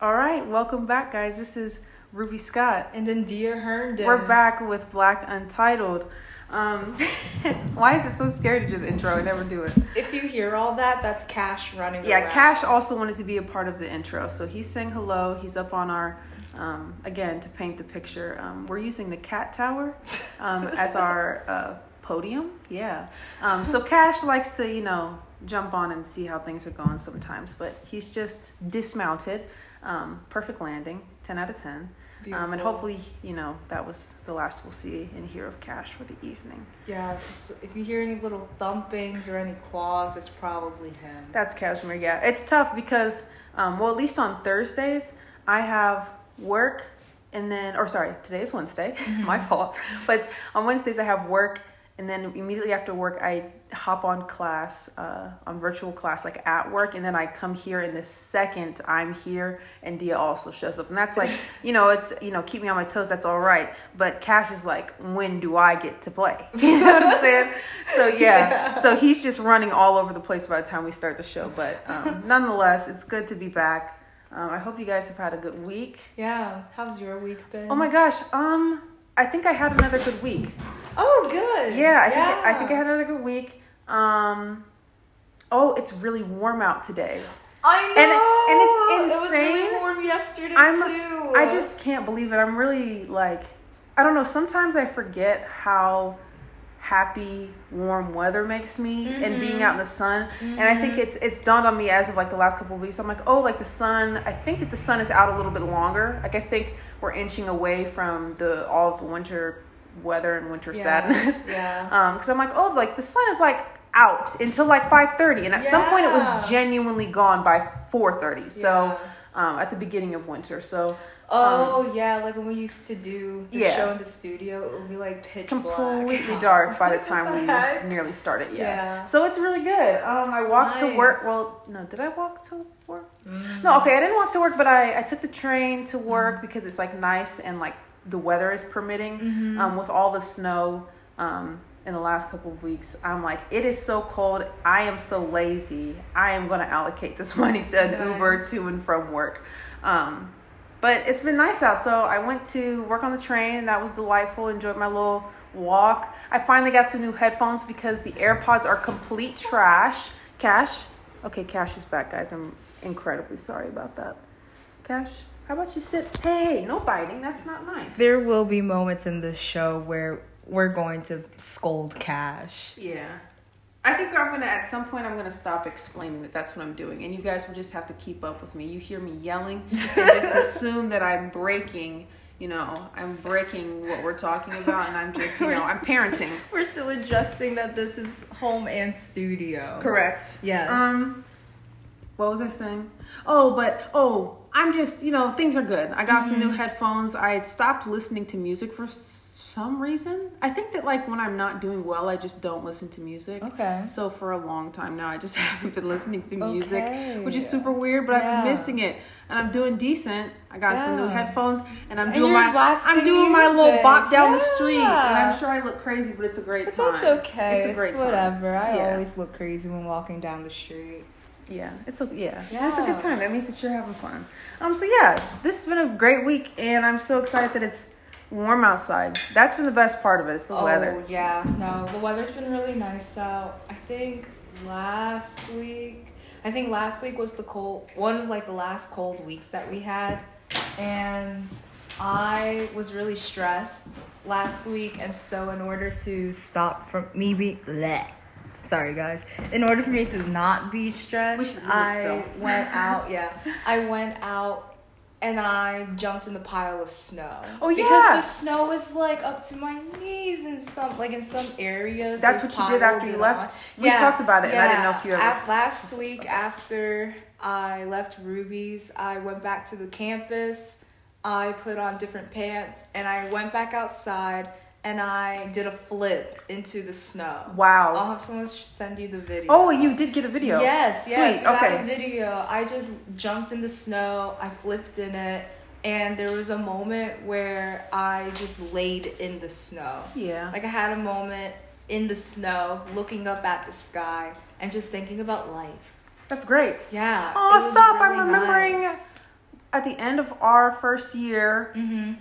All right, welcome back, guys. This is Ruby Scott. And then Dia Herndon. We're back with Black Untitled. Um, why is it so scary to do the intro? I never do it. If you hear all that, that's Cash running Yeah, around. Cash also wanted to be a part of the intro, so he's saying hello. He's up on our, um, again, to paint the picture. Um, we're using the cat tower um, as our uh, podium. Yeah. Um, so Cash likes to, you know, jump on and see how things are going sometimes, but he's just dismounted. Um, perfect landing, 10 out of 10. Um, and hopefully, you know, that was the last we'll see and hear of Cash for the evening. Yeah, so if you hear any little thumpings or any claws, it's probably him. That's Cashmere, yeah. It's tough because, um, well, at least on Thursdays, I have work and then, or sorry, today is Wednesday, my fault. But on Wednesdays, I have work and then immediately after work, I hop on class, uh, on virtual class, like at work, and then I come here. And the second I'm here, and Dia also shows up, and that's like, you know, it's you know, keep me on my toes. That's all right. But Cash is like, when do I get to play? You know what I'm saying? So yeah, Yeah. so he's just running all over the place by the time we start the show. But um, nonetheless, it's good to be back. Um, I hope you guys have had a good week. Yeah, how's your week been? Oh my gosh, um, I think I had another good week. Oh, good. Yeah, I think I think I had another good week. Um, oh, it's really warm out today. I know. and it's It was really warm yesterday I'm- too. I just can't believe it. I'm really like, I don't know. Sometimes I forget how happy warm weather makes me and being out in the sun. And I think it's it's dawned on me as of like the last couple of weeks. I'm like, oh, like the sun. I think that the sun is out a little bit longer. Like I think we're inching away from the all of the winter weather and winter Yeah, sadness. yeah. Um, because I'm like, oh, like the sun is like out until like 5:30, and at some point it was genuinely gone by 4:30. So, Yeah. um, at the beginning of winter. So. Oh yeah, like when we used to do the Yeah. show in the studio, it would be like pitch completely black. dark by the time we nearly started. Yeah. Yeah. So it's really good. Um, I walked to work. Well, no, did I walk to work? Mm. No, okay, I didn't walk to work, but I, I took the train to work because it's like nice and like the weather is permitting. Mm-hmm. Um, with all the snow um, in the last couple of weeks, I'm like, it is so cold. I am so lazy. I am going to allocate this money to an Uber to and from work. Um, but it's been nice out. So I went to work on the train, and that was delightful. Enjoyed my little walk. I finally got some new headphones because the AirPods are complete trash. Cash? Okay, Cash is back, guys. I'm incredibly sorry about that. Cash, how about you sit? Hey, no biting. That's not nice. There will be moments in this show where we're going to scold Cash. Yeah. I think I'm gonna at some point I'm gonna stop explaining that that's what I'm doing, and you guys will just have to keep up with me. You hear me yelling, and just assume that I'm breaking. You know, I'm breaking what we're talking about, and I'm just, you know, I'm parenting. We're still adjusting that this is home and studio. Correct. Yes. Um, what was I saying? Oh, but oh, I'm just, you know, things are good. I got some new headphones. I had stopped listening to music for some reason. I think that like when I'm not doing well, I just don't listen to music. Okay. So for a long time now, I just haven't been listening to music, Okay. which is super weird. But I've been missing it, and I'm doing decent. I got some new headphones, and I'm And doing my I'm doing my little bop down the street, and I'm sure I look crazy, but it's a great But time. that's okay. It's It's, a great time. whatever. I Yeah. always look crazy when walking down the street. Yeah, it's a yeah, yeah. it's a good time. That means that you're having fun. Um, so yeah, this has been a great week, and I'm so excited that it's warm outside. That's been the best part of it. It's the oh, weather. Oh yeah, no, the weather's been really nice out. I think last week, I think last week was the cold one of like the last cold weeks that we had, and I was really stressed last week, and so in order to stop from me being bleh, sorry guys, in order for me to not be stressed, I went out. Yeah, I went out. And I jumped in the pile of snow. Oh, Because the snow was like up to my knees in some like in some areas. That's what you did after you left? on. We talked about it, and I didn't know if you ever- Af- last week after I left Ruby's, I went back to the campus. I put on different pants and I went back outside and I did a flip into the snow. Wow. I'll have someone send you the video. Oh, you did get a video. Yes, yes. Sweet. we got Okay. a video. I just jumped in the snow. I flipped in it, and there was a moment where I just laid in the snow. Yeah. Like I had a moment in the snow, looking up at the sky, and just thinking about life. That's great. Yeah. Was stop, I'm remembering- nice. at the end of our first year, Mm-hmm.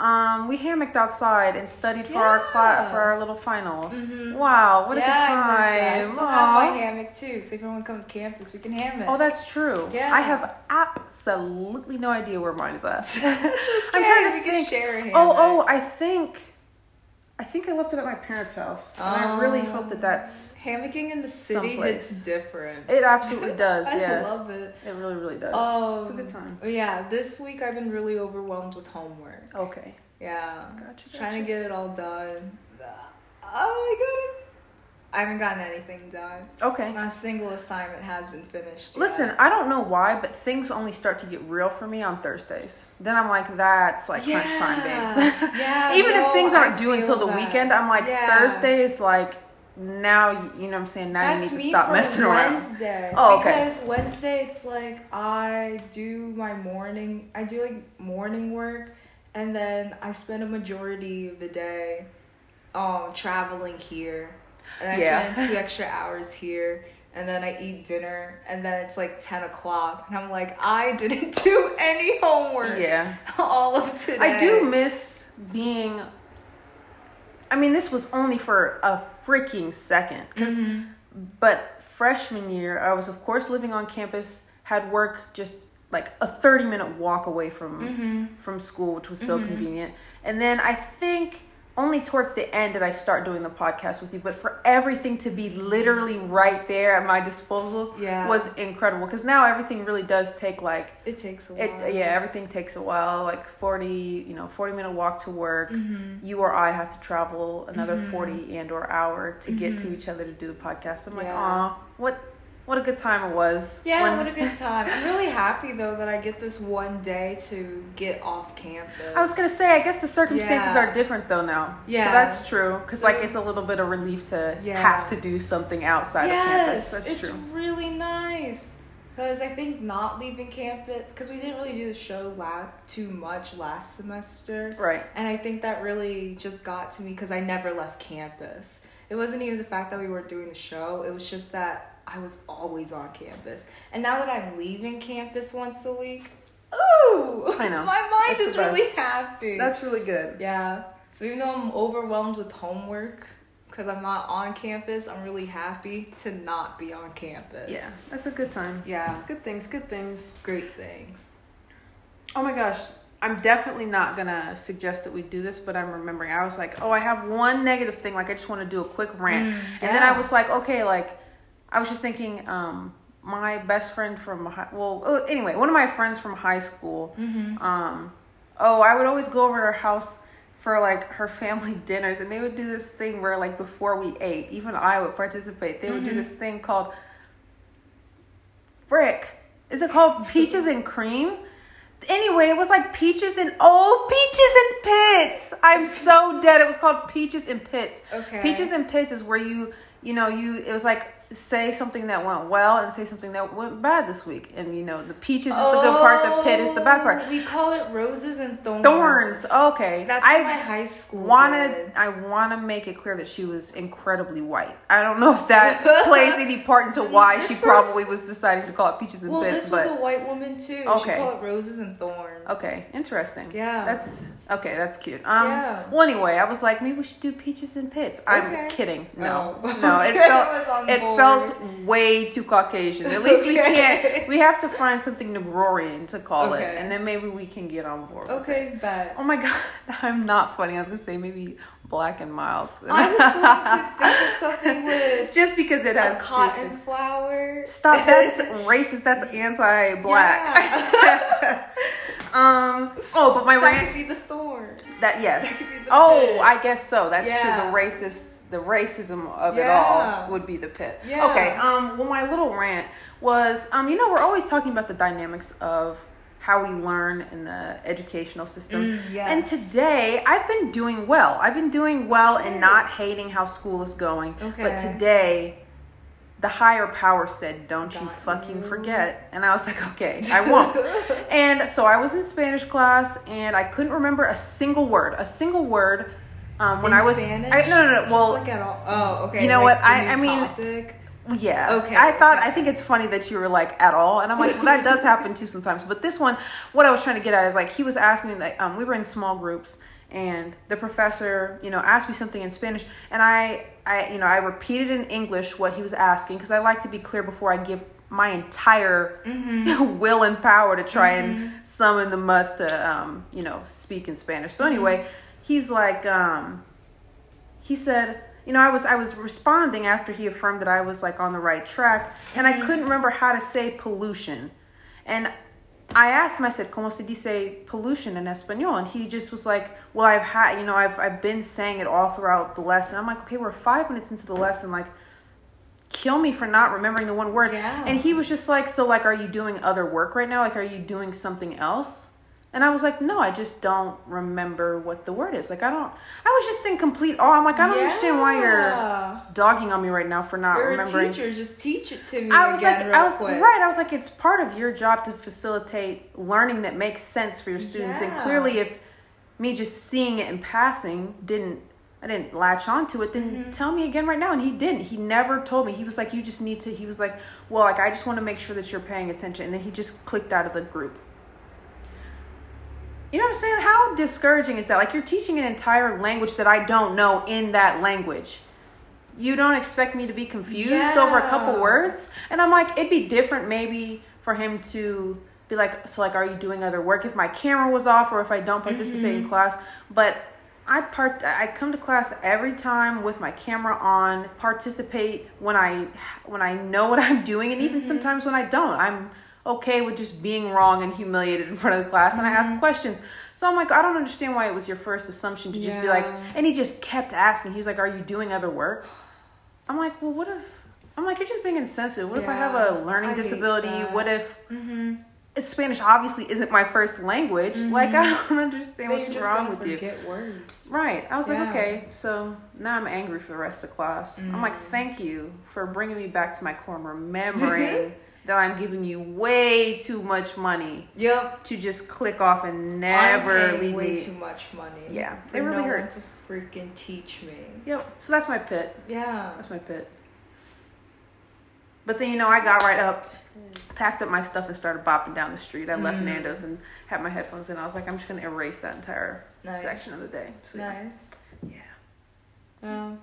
Um, we hammocked outside and studied for our class for our little finals. Mhm. Wow, what yeah, a good time! that. I still have my hammock too, so if everyone comes to campus, we can hammock. Oh, that's true. Yeah. I have absolutely no idea where mine is at. I'm trying to we can share a hammock. Oh, oh, I think, I think I left it at my parents' house, and I really hope that that's. hammocking in the city It's different. It absolutely does. Yeah, I love it. it really, really does. Um, it's a good time. Yeah, this week I've been really overwhelmed with homework. Okay, Yeah, gotcha. trying to get it all done. Oh, I gotta. I haven't gotten anything done. Okay. Not a single assignment has been finished. yet. Listen, I don't know why, but things only start to get real for me on Thursdays. Then I'm like, that's like crunch time, babe. yeah. Even if things aren't due until the that. weekend, I'm like, Yeah. Thursday is like, now, you know what I'm saying? Now That's you need to me stop messing around. Wednesday. Oh, okay. Because Wednesday it's like I do my morning I do like morning work and then I spend a majority of the day um traveling here. And I Yeah. spend two extra hours here and then I eat dinner and then it's like ten o'clock and I'm like, I didn't do any homework Yeah. all of today. I do miss being. I mean, this was only for a freaking second. because Mhm. But freshman year, I was, of course, living on campus, had work just like a 30 minute walk away from Mhm. from school, which was so Mhm. convenient. And then I think only towards the end did I start doing the podcast with you. But for everything to be literally right there at my disposal Yeah. was incredible. Because now everything really does take like It takes a while. it. Yeah, everything takes a while. Like 40, you know, 40 minute walk to work. Mhm. You or I have to travel another Mhm. 40 and or hour to get to Mhm. each other to do the podcast. I'm like, Yeah. what what a good time it was. Yeah, when- what a good time. I'm really happy though that I get this one day to get off campus. I was gonna say, I guess the circumstances Yeah. are different though now. Yeah. so that's true. Because So- like it's a little bit of relief to Yeah. have to do something outside of campus. Yes, That's it's true. really nice. Because I think not leaving campus, because we didn't really do the show la- too much last semester. Right. And I think that really just got to me because I never left campus. It wasn't even the fact that we weren't doing the show, it was just that I was always on campus. And now that I'm leaving campus once a week, ooh! I know. My mind the is really happy. That's really good. Yeah. So even though I'm overwhelmed with homework because I'm not on campus, I'm really happy to not be on campus. Yeah, that's a good time. Yeah. Good things. Good things. Great things. Oh my gosh. I'm definitely not gonna suggest that we do this, but I'm remembering. I was like, oh, I have one negative thing. Like, I just want to do a quick rant. Mm, And then I was like, okay, like, I was just thinking, um, my best friend from high, well, oh, anyway, one of my friends from high school, Mm-hmm. um, oh, I would always go over to her house for like her family dinners, and they would do this thing where like before we ate, even I would participate. They would do this thing called frick. Is it called peaches and cream? Anyway, it was like peaches and oh, peaches and pits. I'm so dead. It was called peaches and pits. Okay. Peaches and pits is where you, you know, you. It was like say something that went well and say something that went bad this week, and you know, the peaches is the good part, the pit is the bad part. Oh, We call it roses and thorns. Thorns. Okay. That's I my high school wanna did. I wanna make it clear that she was incredibly white. I don't know if that plays any part into why This she probably was deciding to call it peaches and Well, bits. this was but a white woman too. Okay. She called it roses and thorns. Okay, interesting. Yeah. That's okay. That's cute. Um. Yeah. Well, anyway, I was like, maybe we should do peaches and pits. I'm Okay. kidding. No, Oh. no. It felt I was on it board. felt way too Caucasian. At least we can't. We have to find something Negroian to call it, and then maybe we can get on board. with it. Okay, bet. Oh my god, I'm not funny. I was gonna say maybe black and mild. I was going to think of something with just because it has cotton two- flower. Stop. That's racist. That's anti-black. Yeah. Um. Oh, but my that rant. could be the thorn. That That yes. the Oh, pit. I guess so. That's Yeah. true. The racist, the racism of it all would be the pit. Yeah. Okay. Um. Well, my little rant was, um, you know, we're always talking about the dynamics of how we learn in the educational system. Mm, yes. And today, I've been doing well. I've been doing well and not hating how school is going. Okay. But today, the higher power said, "Don't you fucking forget." And I was like, "Okay, I won't." and so I was in Spanish class, and I couldn't remember a single word. A single word. Um, when In I was, Spanish? I, no, no, no. Well, all. Oh, okay. you know like what? I- I mean- topic. Yeah. Okay, I thought okay. I think it's funny that you were like at all, and I'm like, well, that does happen too sometimes. But this one, what I was trying to get at is like he was asking me like um, we were in small groups, and the professor, you know, asked me something in Spanish, and I, I, you know, I repeated in English what he was asking because I like to be clear before I give my entire will and power to try and summon the must to, um, you know, speak in Spanish. So anyway, he's like, um, he said, you know, I was I was responding after he affirmed that I was like on the right track, and I couldn't remember how to say pollution, and I asked him. I said, "Cómo se dice pollution in español?" And he just was like, "Well, I've had, you know, I've I've been saying it all throughout the lesson." I'm like, "Okay, we're five minutes into the lesson, like." Kill me for not remembering the one word. Yeah. And he was just like, So, like, are you doing other work right now? Like, are you doing something else? And I was like, no, I just don't remember what the word is. Like, I don't, I was just in complete awe. I'm like, I don't understand why you're dogging on me right now for not You're remembering. a teacher. Just teach it to me I was like, I was quick. right. I was like, it's part of your job to facilitate learning that makes sense for your students. And clearly, if me just seeing it in passing didn't, I didn't latch onto it, then Mm-hmm. tell me again right now. And he didn't. He never told me. He was like, you just need to. He was like, well, like I just want to make sure that you're paying attention. And then he just clicked out of the group. You know what I'm saying? How discouraging is that? Like you're teaching an entire language that I don't know in that language. You don't expect me to be confused over a couple words? And I'm like, it'd be different maybe for him to be like, so like, are you doing other work if my camera was off or if I don't participate in mm-hmm. class? But I part I come to class every time with my camera on, participate when I when I know what I'm doing and even mm-hmm. sometimes when I don't. I'm okay with just being wrong and humiliated in front of the class and I ask questions. So I'm like, I don't understand why it was your first assumption to just be like and he just kept asking. He's like, Are you doing other work? I'm like, Well what if I'm like, you're just being insensitive. What if I have a learning I disability? What if Mm-hmm. Spanish obviously isn't my first language? Like I don't understand what's you're just wrong with you. forget words. Right. I was like, okay, so now I'm angry for the rest of class. I'm like, Mm. thank you for bringing me back to my core and remembering that I'm giving you way too much money Yep. to just click off and never leave way me. too much money. Yeah, it really no one hurts. to freaking teach me. Yep. So that's my pit. Yeah. That's my pit. But then you know, I got right up, packed up my stuff, and started bopping down the street. I left Mm. Nando's and had my headphones in. I was like, I'm just gonna erase that entire Nice. section of the day. So yeah. Nice. yeah. Um,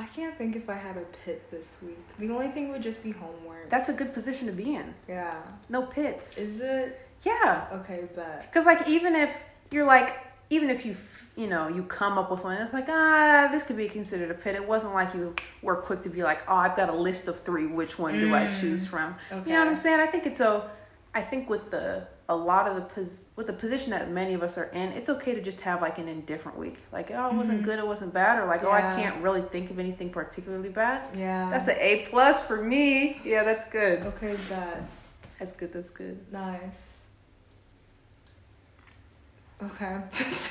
I can't think if I had a pit this week. The only thing would just be homework. That's a good position to be in. yeah. No pits. Is it? yeah. Okay, bet. Because like even if you're like even if you you know you come up with one, it's like ah this could be considered a pit. It wasn't like you were quick to be like oh I've got a list of three. Which one do I Mm. choose from? Okay. You know what I'm saying? I think it's a I think with the a lot of the pos- with the position that many of us are in, it's okay to just have like an indifferent week. Like oh it wasn't Mhm. good, it wasn't bad, or like oh I can't really think of anything particularly bad. Yeah. That's an A plus for me. Yeah, that's good. Okay, bet. That's good. That's good. Nice. Okay.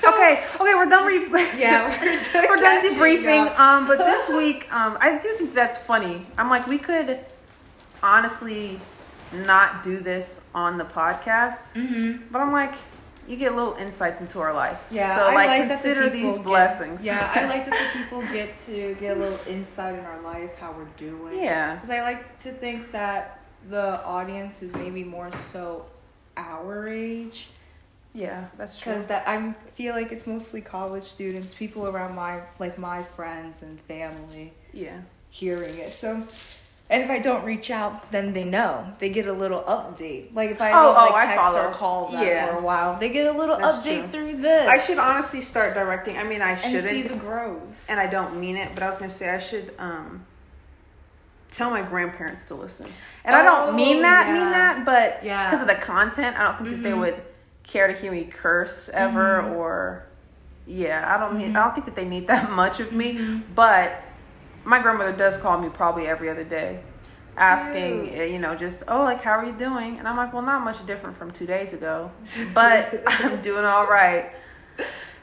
Okay, okay, we're done. Re- Yeah, we're, we're done debriefing. Um, but this week, um, I do think that's funny. I'm like, we could honestly not do this on the podcast, Mhm. but I'm like, you get little insights into our life. Yeah, So like, like consider the these get- blessings. Yeah, I like that the people get to get a little insight in our life, how we're doing. Yeah. Because I like to think that the audience is maybe more so our age. Yeah, that's true. Because that I feel like it's mostly college students, people around my like my friends and family Yeah. hearing it. So, and if I don't reach out, then they know. They get a little update. Like if I Oh, don't oh, like text or call them Yeah. for a while, they get a little That's update true. through this. I should honestly start directing. I mean, I shouldn't. see the growth. and I don't mean it, but I was gonna say I should um tell my grandparents to listen. And I don't mean Oh, that, yeah. mean that, but Yeah. because of the content, I don't think that they Mhm. would care to hear me curse ever Mhm. or yeah, I don't mean Mhm. I don't think that they need that much of me, Mhm. but my grandmother does call me probably every other day asking Cute. uh, you know just oh like how are you doing and i'm like well not much different from two days ago but i'm doing all right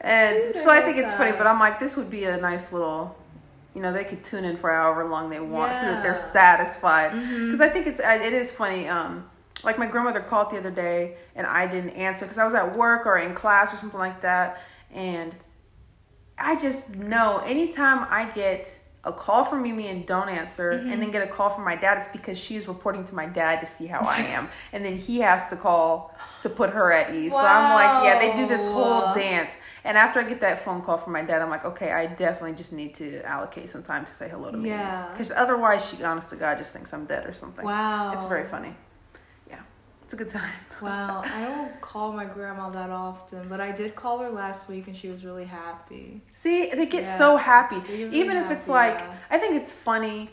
and Cute, so I think it's funny, but I'm like, this would be a nice little, you know, they could tune in for however long they want so that they're Yeah. satisfied. Because I think it's it is funny. Um, like my grandmother called the other day and I didn't answer because I was at work or in class or something like that, and I just know anytime I get a call from Mimi and don't answer, Mm-hmm. and then get a call from my dad, it's because she's reporting to my dad to see how I am, and then he has to call to put her at ease. So I'm like, yeah, they do this whole dance, and after I get that phone call from my dad, I'm like, okay, I definitely just need to allocate some time to say hello to Mimi, Yeah. because otherwise, she honest to God just thinks I'm dead or something. Wow. It's very funny. It's a good time. Wow, I don't call my grandma that often, but I did call her last week and she was really happy. See, they get Yeah. so happy. Get Even really if it's like, yeah. I think it's funny.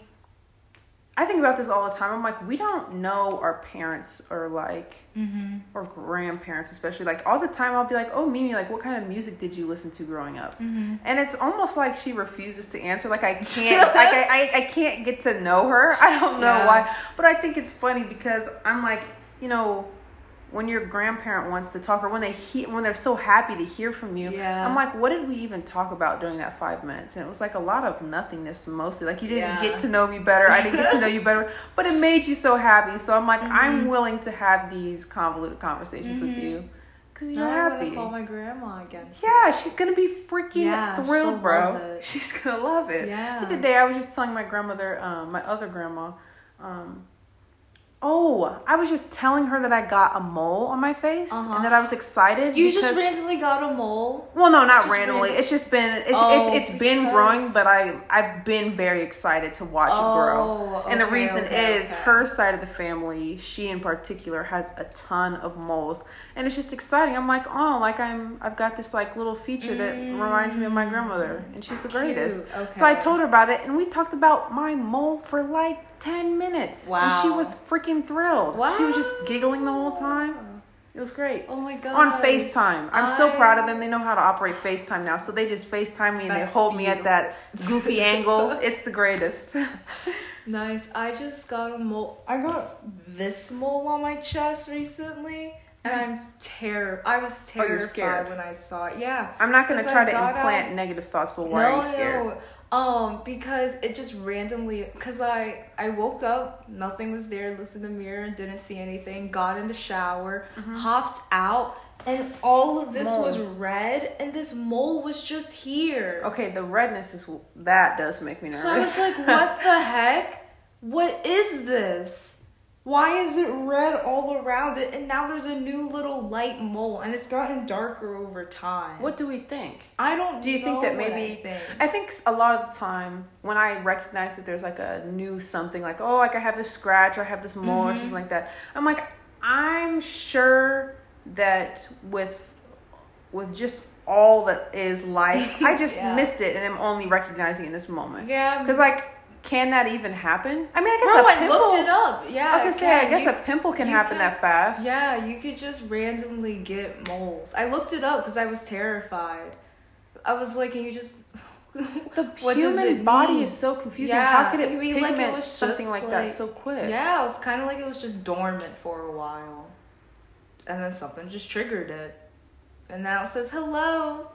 I think about this all the time. I'm like, we don't know our parents or like, Mm-hmm. or grandparents, especially. Like, all the time I'll be like, oh, Mimi, like, what kind of music did you listen to growing up? Mm-hmm. And it's almost like she refuses to answer. Like, I can't, like, I, I, I can't get to know her. I don't know Yeah. why. But I think it's funny because I'm like, you know, when your grandparent wants to talk or when they he- when they're so happy to hear from you Yeah. i'm like what did we even talk about during that five minutes and it was like a lot of nothingness mostly like you didn't Yeah. get to know me better i didn't get to know you better but it made you so happy so i'm like Mm-hmm. i'm willing to have these convoluted conversations with you because you're Now happy gonna call my grandma again. yeah, she's gonna be freaking Yeah, thrilled, bro. She's gonna love it. Yeah. The other day, I was just telling my grandmother, um, my other grandma, um, oh, I was just telling her that I got a mole on my face Uh-huh. and that I was excited. You just randomly got a mole. Well, no, not randomly. random- It's just been it's Oh, it's, it's been growing, but I I've been very excited to watch it grow. Oh, And the reason okay, is okay. her side of the family, she in particular has a ton of moles, and it's just exciting. I'm like, oh, like I'm I've got this like little feature that reminds me of my grandmother, and she's the greatest. Mm. Cute, So I told her about it, and we talked about my mole for like ten minutes. And she was freaking thrilled. Wow. She was just giggling the whole time. It was great Oh my god. on FaceTime. I'm so proud of them. They know how to operate FaceTime now. So they just FaceTime me and That's they hold me at that goofy angle. It's the greatest. Nice. I just got a mole. I got this mole on my chest recently, and I'm terror. I was Oh, terrified scared. when I saw it. Yeah. I'm not gonna try I to implant negative thoughts, but why no, are you scared? no. Um, because it just randomly, cause I I woke up, nothing was there. Looked in the mirror, didn't see anything. Got in the shower, hopped out, and all of this Mm-hmm. Mole. was red, and this mole was just here. Okay, the redness is that does make me nervous. So I was like, what the heck? What is this? Why is it red all around it? And now there's a new little light mole, and it's gotten darker over time. what do we think? I don't. Do you think that maybe I think. I think a lot of the time when I recognize that there's like a new something like oh like I have this scratch or I have this mole Mm-hmm. or something like that I'm like I'm sure that with with just all that is life I just Yeah. missed it and I'm only recognizing in this moment Yeah. because like can that even happen I mean I guess Bro, a I pimple looked it up. Yeah. I was gonna say I guess You- a pimple can happen can- that fast Yeah, you could just randomly get moles. I looked it up because I was terrified. I was like, can you just. the what does human body mean? is so confusing Yeah, how could it I mean, like, it was something just, like, that so quick Yeah, it's kind of like it was just dormant for a while. And then something just triggered it. And now it says hello.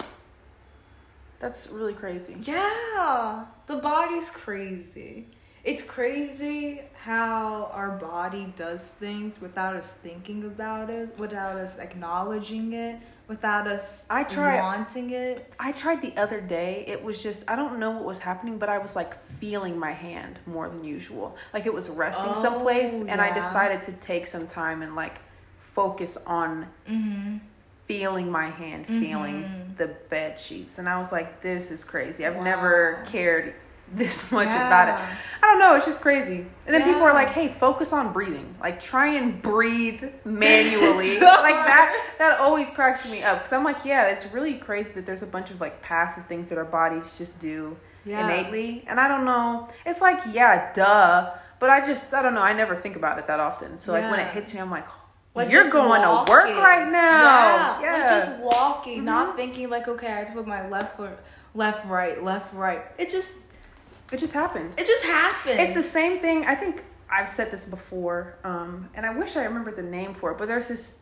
That's really crazy Yeah, the body's crazy. It's crazy how our body does things without us thinking about it, without us acknowledging it, without us I try- wanting it. I tried the other day. It was just I don't know what was happening, but I was like feeling my hand more than usual. Like it was resting Oh, someplace, and I decided to take some time and like focus on Mm-hmm. Feeling my hand, feeling Mhm. the bed sheets, and I was like, "This is crazy. I've Wow. never cared this much Yeah. about it." I don't know. It's just crazy. And then people are like, "Hey, focus on breathing. Like try and breathe manually." like that. That always cracks me up because I'm like, yeah, it's really crazy that there's a bunch of like passive things that our bodies just do Yeah. innately, and I don't know. It's like, yeah, duh. But I just, I don't know. I never think about it that often. So like when it hits me, I'm like, Like you're going to work right now. Yeah, like just walking, Mhm. not thinking like, okay, I have to put my left foot, left, right, left, right. It just, it just happened. it just happened. It's the same thing. I think I've said this before, um, and I wish I remembered the name for it. But there's this.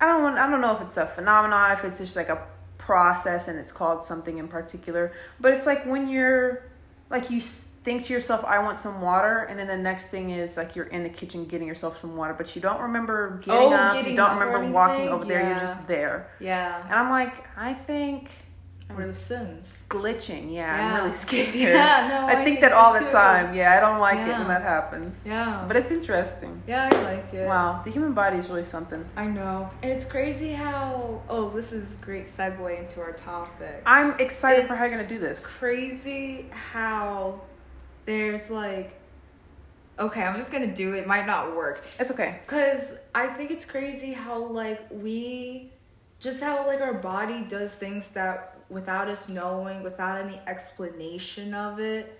I don't want. I don't know if it's a phenomenon, if it's just like a process, and it's called something in particular. But it's like when you're, like you think to yourself, "I want some water," and then the next thing is like you're in the kitchen getting yourself some water, but you don't remember getting Oh, up. getting you don't up remember walking over there. You're just there, Yeah. and I'm like, I think or The Sims. glitching. Yeah, Yeah. I'm really scared. Yeah, no, I, I think hate that all the too. time. Yeah, I don't like it when that happens. Yeah. But it's interesting. yeah, I like it. Wow, the human body is really something. I know. And it's crazy how oh, this is great segue into our topic. I'm excited for how It's- you're gonna do this. crazy how there's like okay i'm just gonna do it might not work It's okay. because i think it's crazy how like we just how like our body does things that without us knowing without any explanation of it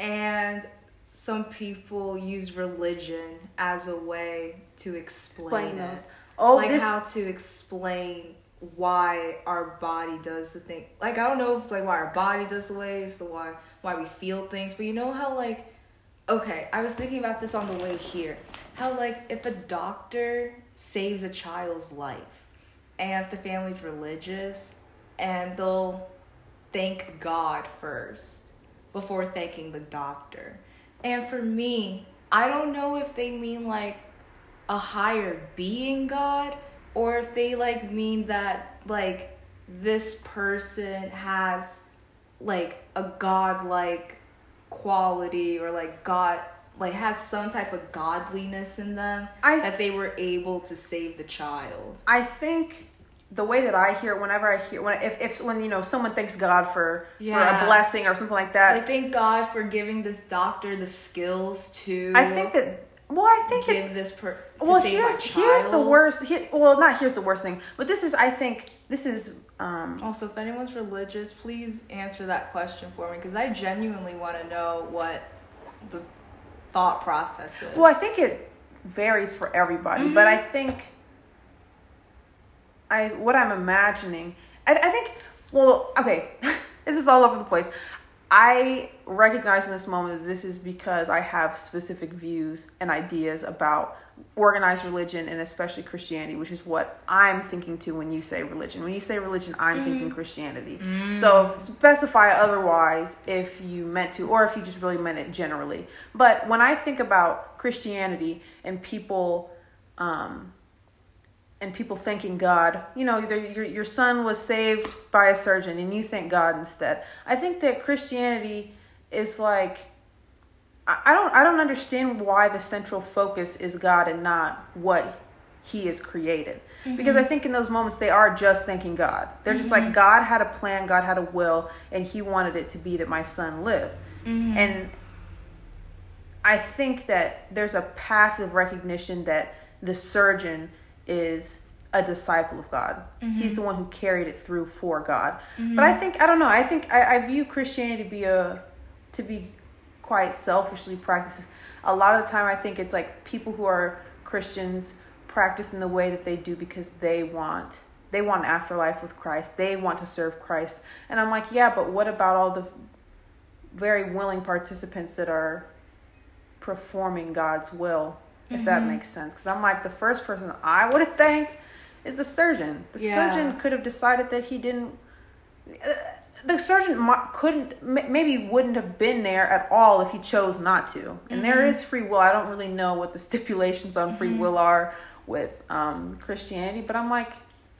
and some people use religion as a way to explain Explain it. Oh, like this. how to explain why our body does the thing. Like I don't know if it's like why our body does the ways, the why why we feel things, but you know how like okay, I was thinking about this on the way here. How like if a doctor saves a child's life and if the family's religious and they'll thank God first before thanking the doctor. And for me, I don't know if they mean like a higher being God or if they like mean that like this person has like a godlike quality or like God like has some type of godliness in them I that they were able to save the child. I think the way that I hear it, whenever I hear when if, if when you know someone thanks God for for a blessing or something like that, I thank God for giving this doctor the skills to I think that well, I think give it's this per to well. save Here's here's the worst. Here, well, not here's the worst thing, but this is I think this is um Also, if anyone's religious, please answer that question for me because I genuinely want to know what the thought process is. well, I think it varies for everybody, but Mm-hmm. I think I what I'm imagining. I, I think well, okay, this is all over the place. I recognize in this moment that this is because I have specific views and ideas about organized religion and especially Christianity, which is what I'm thinking to when you say religion. When you say religion, I'm Mm-hmm. thinking Christianity. Mm. So specify otherwise if you meant to, or if you just really meant it generally. But when I think about Christianity and people, um, and people thanking God, you know, your your son was saved by a surgeon, and you thank God instead. I think that Christianity is like, I don't I don't understand why the central focus is God and not what He has created. Because I mm-hmm. think in those moments they are just thanking God. They're just like mm-hmm. God had a plan, God had a will, and He wanted it to be that my son live. Mm-hmm. And I think that there's a passive recognition that the surgeon is a disciple of God. He's the one who carried it through for God. But I think I don't know. I think I, I view Christianity to be a to be quite selfishly practiced. A lot of the time, I think it's like people who are Christians practice in the way that they do because they want they want an afterlife with Christ. They want to serve Christ. And I'm like, yeah, but what about all the very willing participants that are performing God's will, if that makes sense. Because I'm like, the first person I would have thanked is the surgeon. The Yeah. surgeon could have decided that he didn't. Uh, the surgeon couldn't, maybe wouldn't have been there at all if he chose not to. And there is free will. I don't really know what the stipulations on free will are with um, Christianity, but I'm like,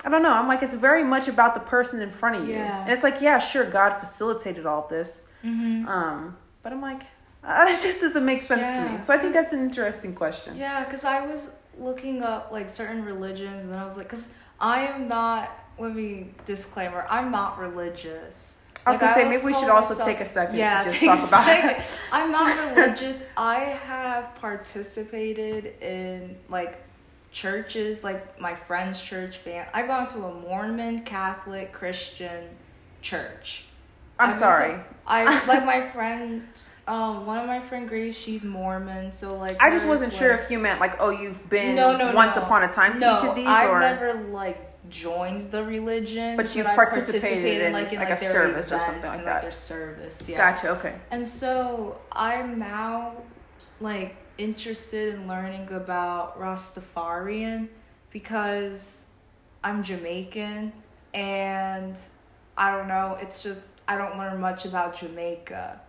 I don't know. I'm like, it's very much about the person in front of you. Yeah. And it's like, yeah, sure, God facilitated all this. Mm-hmm. Um, but I'm like, uh, it just doesn't make sense to me. So I think that's an interesting question. Yeah, because I was looking up like certain religions, and I was like, because I am not. Let me disclaimer: I'm not religious. I was Like, gonna say maybe we should also myself- take a second yeah, to just talk about second. it. I'm not religious. I have participated in like churches, like my friend's church. Fam- I've gone to a Mormon, Catholic, Christian church. I'm I've sorry. to- I like my friend. Um, one of my friend Grace, she's Mormon, so like I just wasn't sure if you meant like, oh, you've been no, no, once no. upon a time to no, each of these, I've or never like joined the religion, But you've I participated in, like in like, like, a their service or something like and, that. their service, yeah. gotcha. Okay. And so I'm now like interested in learning about Rastafarian because I'm Jamaican and I don't know, it's just I don't learn much about Jamaica.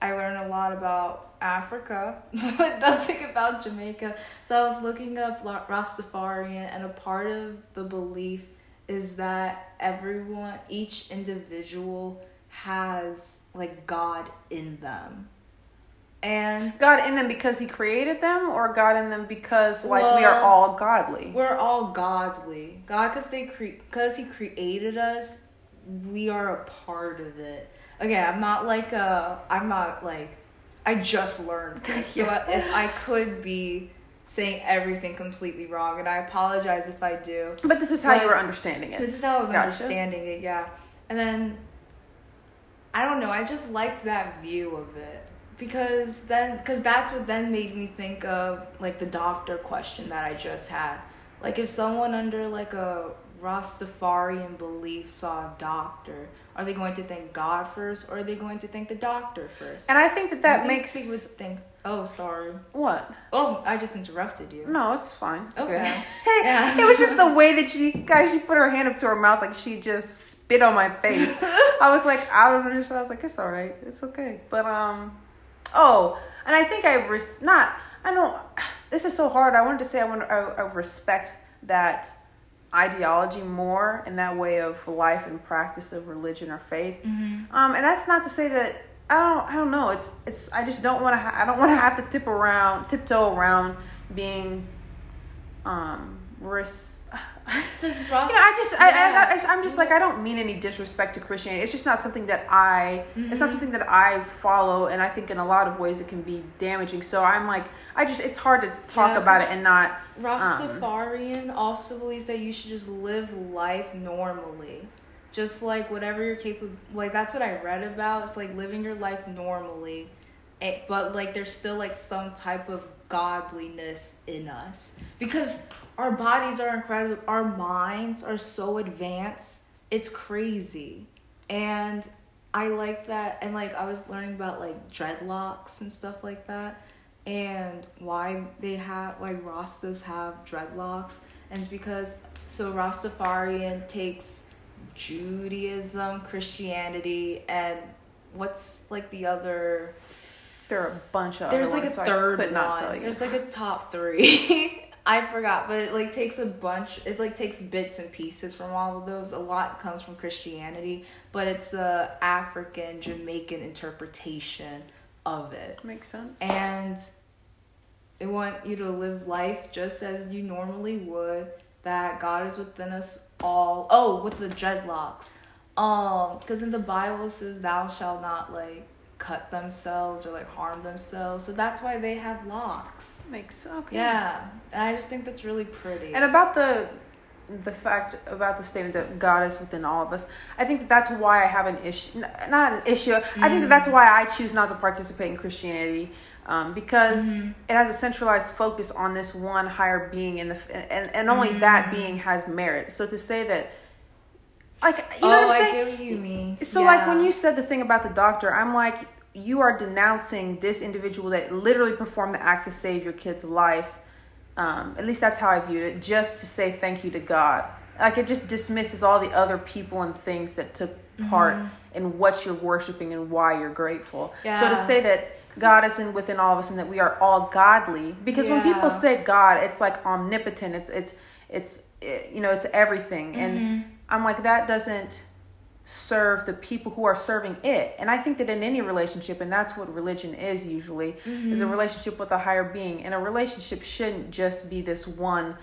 I learn a lot about Africa, but nothing about Jamaica. So I was looking up Rastafarian, and a part of the belief is that everyone, each individual has like God in them. And God in them because He created them, or God in them because like we are all godly. we're all godly. God, because they cre- because He created us, we are a part of it. Okay, I'm not like a. I'm not like. I just learned this, so Yeah. if I could be saying everything completely wrong, and I apologize if I do. But this is how you But were understanding it. This is how I was Gotcha. understanding it, yeah. And then I don't know, I just liked that view of it. Because then cuz that's what then made me think of like the doctor question that I just had. Like if someone under like a Rastafarian belief saw a doctor, are they going to thank God first or are they going to thank the doctor first? And I think that that makes they would think Oh, sorry. what? Oh, I just interrupted you. No, it's fine. It's Okay. good. Yeah. it was just the way that she, guys, she put her hand up to her mouth like she just spit on my face. I was like, I don't understand. I was like, it's all right. It's okay. But, um, oh, and I think I, res- not, I don't, this is so hard. I wanted to say I want I, I respect that ideology more in that way of life and practice of religion or faith. Mhm. Um, and that's not to say that I don't. I don't know. It's. It's. I just don't want to. Ha- I don't want to have to tip around, tiptoe around being, um, Cuz You know, I just. I, yeah. I, I, I'm just like I don't mean any disrespect to Christianity. It's just not something that I. It's not Mhm. something that I follow, and I think in a lot of ways it can be damaging. So I'm like, I just. It's hard to talk Yeah, about it and not. Rastafarian also believes that you should just live life normally. Just like whatever you're capable like that's what I read about. It's like living your life normally. eh, But like there's still like some type of godliness in us. Because our bodies are incredible our minds are so advanced. It's crazy. And I like that and like I was learning about like dreadlocks and stuff like that and why they have like Rastas have dreadlocks and it's because so Rastafarian takes Judaism, Christianity, and what's like the other There are a bunch of. there's like a ones, so I third could not one. tell you. There's like a top three. I forgot, but it like takes a bunch. It like takes bits and pieces from all of those. A lot comes from Christianity, but it's a African Jamaican interpretation of it Makes sense. and they want you to live life just as you normally would that god is within us all oh with the dreadlocks um because in the bible it says thou shalt not like cut themselves or like harm themselves so that's why they have locks Makes okay. yeah and i just think that's really pretty And about the the fact about the statement that God is within all of us, I think that that's why I have an issue. Not an issue. I think that that's why I choose not to participate in Christianity. Um, because Mhm. it has a centralized focus on this one higher being, and the and, and only that being has merit. So to say that, like you know oh what I'm i saying? get what you mean So like when you said the thing about the doctor, I'm like, you are denouncing this individual that literally performed the act to save your kid's life. Um, at least that's how I viewed it, just to say thank you to God. Like it just dismisses all the other people and things that took part in what you're worshiping and why you're grateful. So to say that God is in within all of us and that we are all godly, because when people say God, it's like omnipotent. It's it's it's eh, you know it's everything, and I'm like that doesn't serve the people who are serving it. And I think that in any relationship, and that's what religion is usually, is a mm-hmm. relationship with a higher being. And a relationship shouldn't just be this one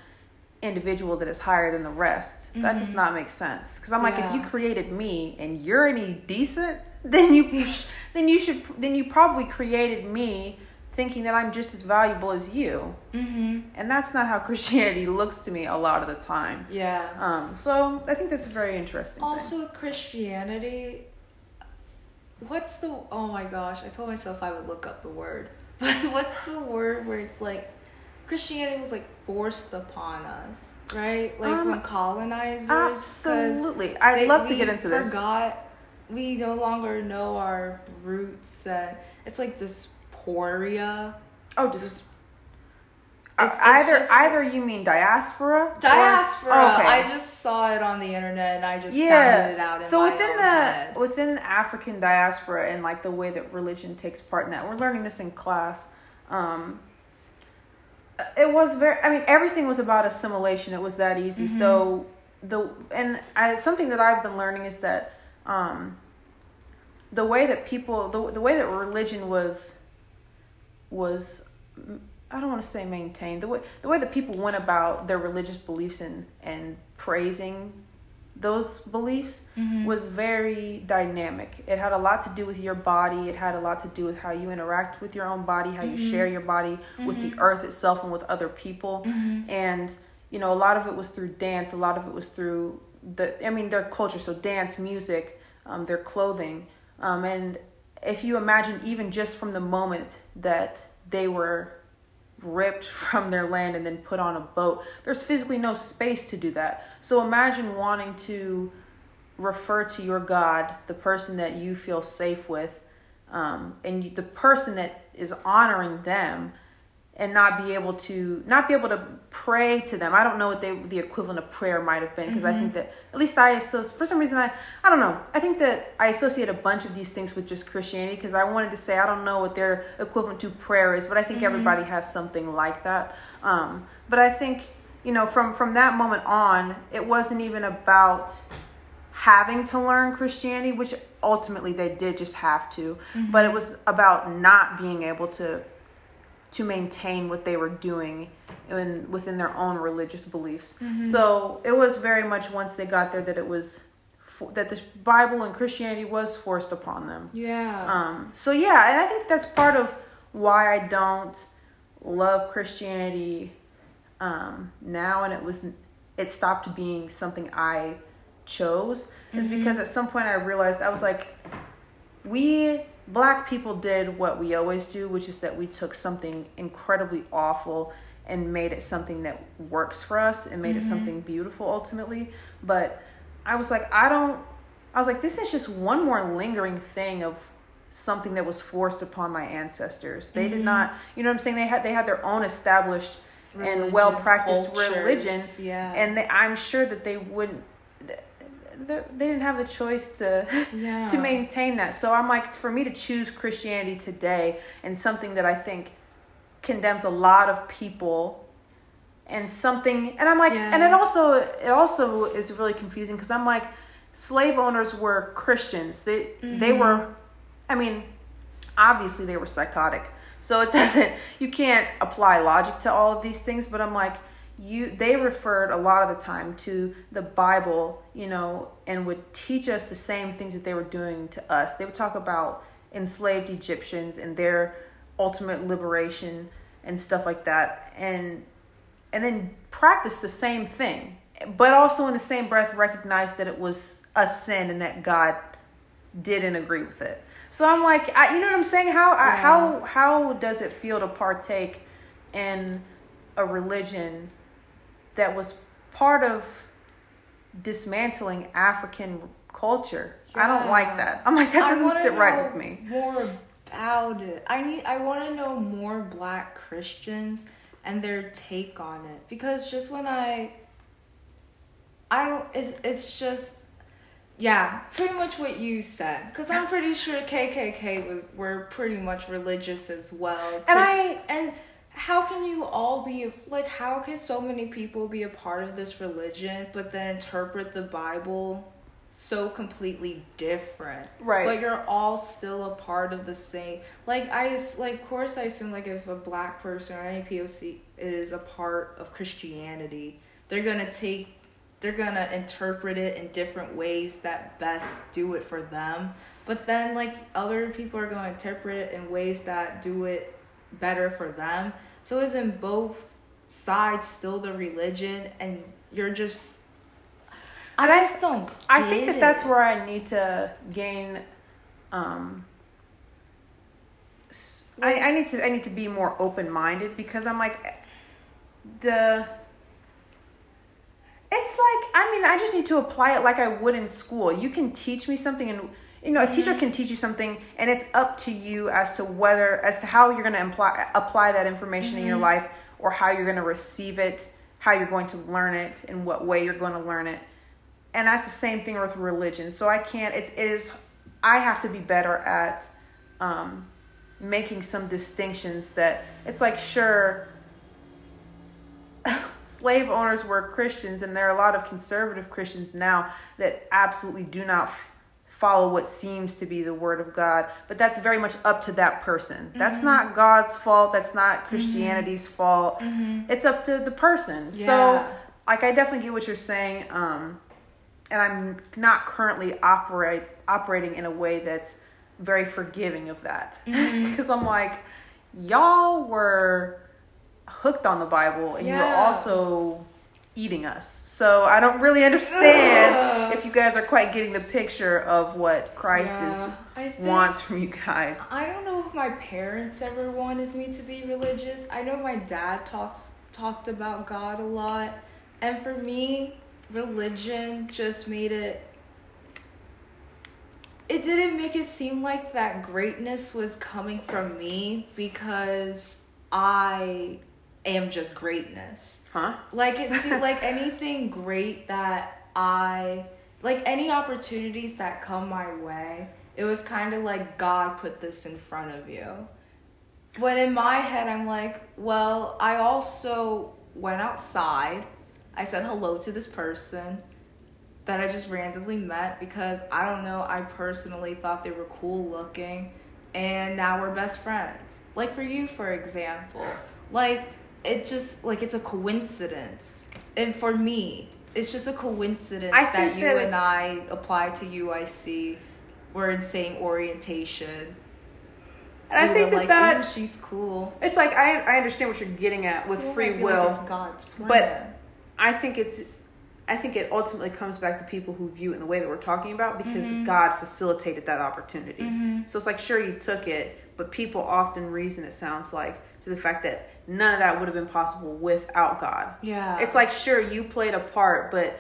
individual that is higher than the rest. That does mm-hmm. not make sense. Because I'm like, if you created me and you're any decent, then you then you should then you probably created me thinking that I'm just as valuable as you. mm-hmm. And that's not how Christianity looks to me a lot of the time. yeah Um, so I think that's a very interesting. Also, with Christianity, what's the oh my gosh? I told myself I would look up the word, but what's the word where it's like Christianity was like forced upon us, right? Like Um, when colonizers, Absolutely. I'd they- love to get into this. Forgot we no longer know our roots, and it's like dysphoria. Oh, just It's- it's either just- either you mean diaspora? or- Diaspora. Oh, okay. I just saw it on the internet and I just yeah. sounded it out. In so within the head. within the African diaspora and like the way that religion takes part in that, we're learning this in class. Um, it was very. I mean, everything was about assimilation. It was that easy. Mm-hmm. So the and I, something that I've been learning is that um, the way that people the the way that religion was was I don't want to say maintained the way the way that people went about their religious beliefs and and praising those beliefs Mhm. was very dynamic. It had a lot to do with your body. It had a lot to do with how you interact with your own body, how you Mhm. share your body with the Mhm. earth itself and with other people. Mhm. And you know, a lot of it was through dance. A lot of it was through the I mean their culture. So dance, music, um, their clothing, um, and if you imagine even just from the moment that they were ripped from their land and then put on a boat. There's physically no space to do that. So imagine wanting to refer to your God, the person that you feel safe with, um, and the person that is honoring them, and not be able to not be able to pray to them. I don't know what they the equivalent of prayer might have been because I mm-hmm. think that at least I so for some reason I I don't know. I think that I associate a bunch of these things with just Christianity because I wanted to say I don't know what their equivalent to prayer is, but I think mm-hmm. everybody has something like that. Um, but I think you know from from that moment on, it wasn't even about having to learn Christianity, which ultimately they did just have to, mm-hmm. but it was about not being able to to maintain what they were doing in within their own religious beliefs. So it was very much once they got there that it was fo- that the Bible and Christianity was forced upon them. Yeah. Um, so yeah, and I think that's part of why I don't love Christianity um, now, and it was it stopped being something I chose is because at some point I realized I was like, we black people did what we always do, which is that we took something incredibly awful and made it something that works for us and made it mm-hmm. something beautiful ultimately. But I was like, I don't. I was like, this is just one more lingering thing of something that was forced upon my ancestors. They did mm-hmm. not, you know what I'm saying? They had they had their own established and well practiced religion, yeah. and they, I'm sure that they wouldn't. They, they didn't have the choice to Yeah. to maintain that. So I'm like, for me to choose Christianity today and something that I think condemns a lot of people and something and I'm like Yeah. and it also it also is really confusing because I'm like slave owners were Christians. They they Mm-hmm. were I mean obviously they were psychotic. So it doesn't you can't apply logic to all of these things, but I'm like you they referred a lot of the time to the Bible, you know, and would teach us the same things that they were doing to us. They would talk about enslaved Egyptians and their ultimate liberation and stuff like that and and then practice the same thing but also in the same breath recognize that it was a sin and that God didn't agree with it. So I'm like, I, you know what I'm saying? How I, how how does it feel to partake in a religion that was part of dismantling African culture? I don't like that. I'm like that doesn't sit right with me. More about it. I need. I want to know more Black Christians and their take on it because just when I, I don't. It's it's just. Yeah, pretty much what you said. Because I'm pretty sure KKK was were pretty much religious as well. And I And how can you all be like? How can so many people be a part of this religion, but then interpret the Bible so completely different? Right. But you're all still a part of the same. Like I like, of course, I assume like if a black person or any POC is a part of Christianity, they're gonna take. They're gonna interpret it in different ways that best do it for them. But then, like, other people are gonna interpret it in ways that do it better for them. So isn't both sides still the religion and you're just I But I- just don't I think that it. that's where I need to gain. Um, I, I need to I need to be more open minded because I'm like the. It's like I mean I just need to apply it like I would in school. You can teach me something and you know a teacher can teach you something and it's up to you as to whether as to how you're going to apply apply that information in your life or how you're going to receive it, how you're going to learn it, in what way you're going to learn it. And that's the same thing with religion. So i can't it's, it is i have to be better at um, making some distinctions that it's like sure slave owners were Christians, and there are a lot of conservative Christians now that absolutely do not follow what seems to be the word of God. But that's very much up to that person. That's Mm-hmm. not God's fault. That's not Christianity's fault. It's up to the person. So, like, I definitely get what you're saying. Um, and I'm not currently operate operating in a way that's very forgiving of that Mm-hmm. because I'm like, y'all were hooked on the Bible and you were also eating us. So I don't really understand if you guys are quite getting the picture of what Christ Yeah. Is wants from you guys. I don't know if my parents ever wanted me to be religious. I know my dad talks talked about God a lot, and for me, religion just made it it didn't make it seem like that greatness was coming from me because I am just greatness. Huh? Like it seemed like anything great that I like any opportunities that come my way, it was kind of like God put this in front of you. But in my head I'm like, well, I also went outside. I said hello to this person that I just randomly met because I don't know, I personally thought they were cool looking and now we're best friends. Like for you for example. Like it just like it's a coincidence. And for me, it's just a coincidence that you that and I applied to UIC. We're in same orientation. And I think that like, that's "Ooh, she's cool. it's like I I understand what you're getting at It's with cool, free like will. it's God's plan. but- I think it's I think it ultimately comes back to people who view it in the way that we're talking about because Mm-hmm. God facilitated that opportunity. So it's like sure you took it, but people often reason it sounds like to the fact that none of that would have been possible without God. yeah. It's like sure you played a part, but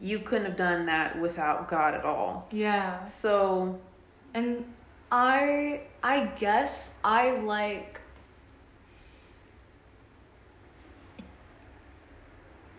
you couldn't have done that without God at all. yeah. So And I I guess I like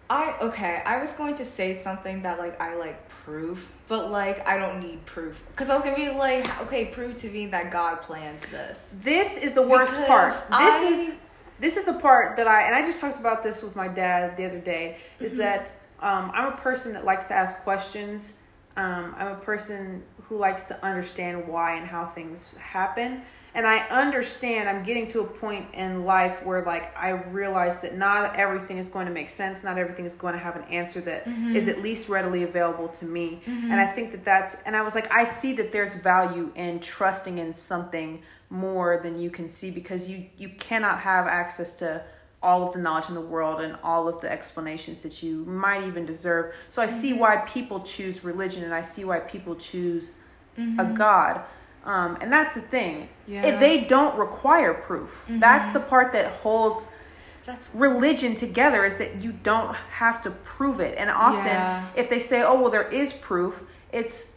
I okay, I was going to say something that like I like proof, but like I don't need proof cuz I was going to be like okay, prove to me that God planned this. this is the worst Because part. This I- is this is the part that I and I just talked about this with my dad the other day. Is Mm-hmm. that um, I'm a person that likes to ask questions. Um, I'm a person who likes to understand why and how things happen. And I understand I'm getting to a point in life where like I realize that not everything is going to make sense. Not everything is going to have an answer that is Mm-hmm. at least readily available to me. And I think that that's and I was like I see that there's value in trusting in something more than you can see because you you cannot have access to all of the knowledge in the world and all of the explanations that you might even deserve. So I see mm-hmm. why people choose religion and I see why people choose a mm-hmm. god. Um, and that's the thing. Yeah. If they don't require proof, that's mm-hmm. the part that holds That's religion together is that you don't have to prove it. And often, Yeah. if they say, "Oh, well, there is proof," it's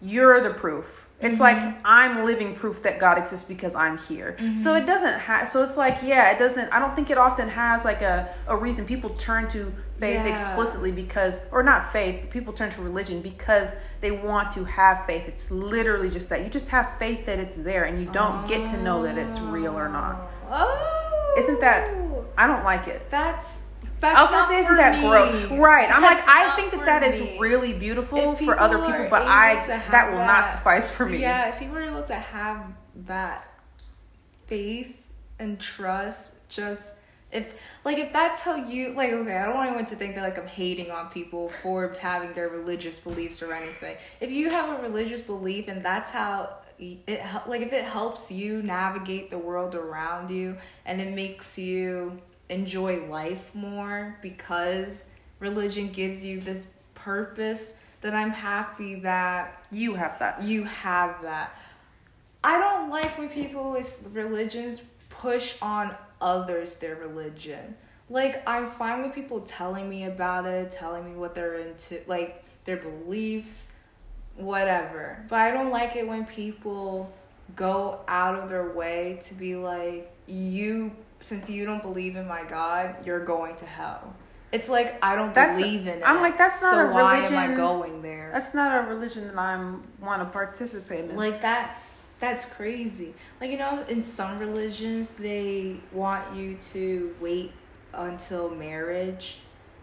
you're the proof. It's mm-hmm. like I'm living proof that God exists because I'm here. Mm-hmm. So it doesn't have. So it's like, yeah, it doesn't. I don't think it often has like a a reason. People turn to faith Yeah. explicitly because, or not faith. But people turn to religion because they want to have faith. It's literally just that you just have faith that it's there, and you don't get to know that it's real or not. Oh. Isn't that- I don't like it. That's that's I was gonna not say, for isn't that me. gross? Right. I'm That's like, I think that that is me. really beautiful for other people but I that will not suffice for me. Yeah, if people are able to have that faith and trust, just if like if that's how you like okay, I don't want anyone to think that like I'm hating on people for having their religious beliefs or anything. If you have a religious belief and that's how it like if it helps you navigate the world around you and it makes you enjoy life more because religion gives you this purpose that I'm happy that You have that. you have that. I don't like when people with religions push on others their religion. Like I'm fine with people telling me about it, telling me what they're into, like their beliefs, whatever. But I don't like it when people go out of their way to be like you since you don't believe in my God, you're going to hell. It's like I don't That's- believe in it. I'm like, that's not so a why am I going there? That's not a religion that I'm want to participate in. Like that's that's crazy. Like you know, in some religions they want you to wait until marriage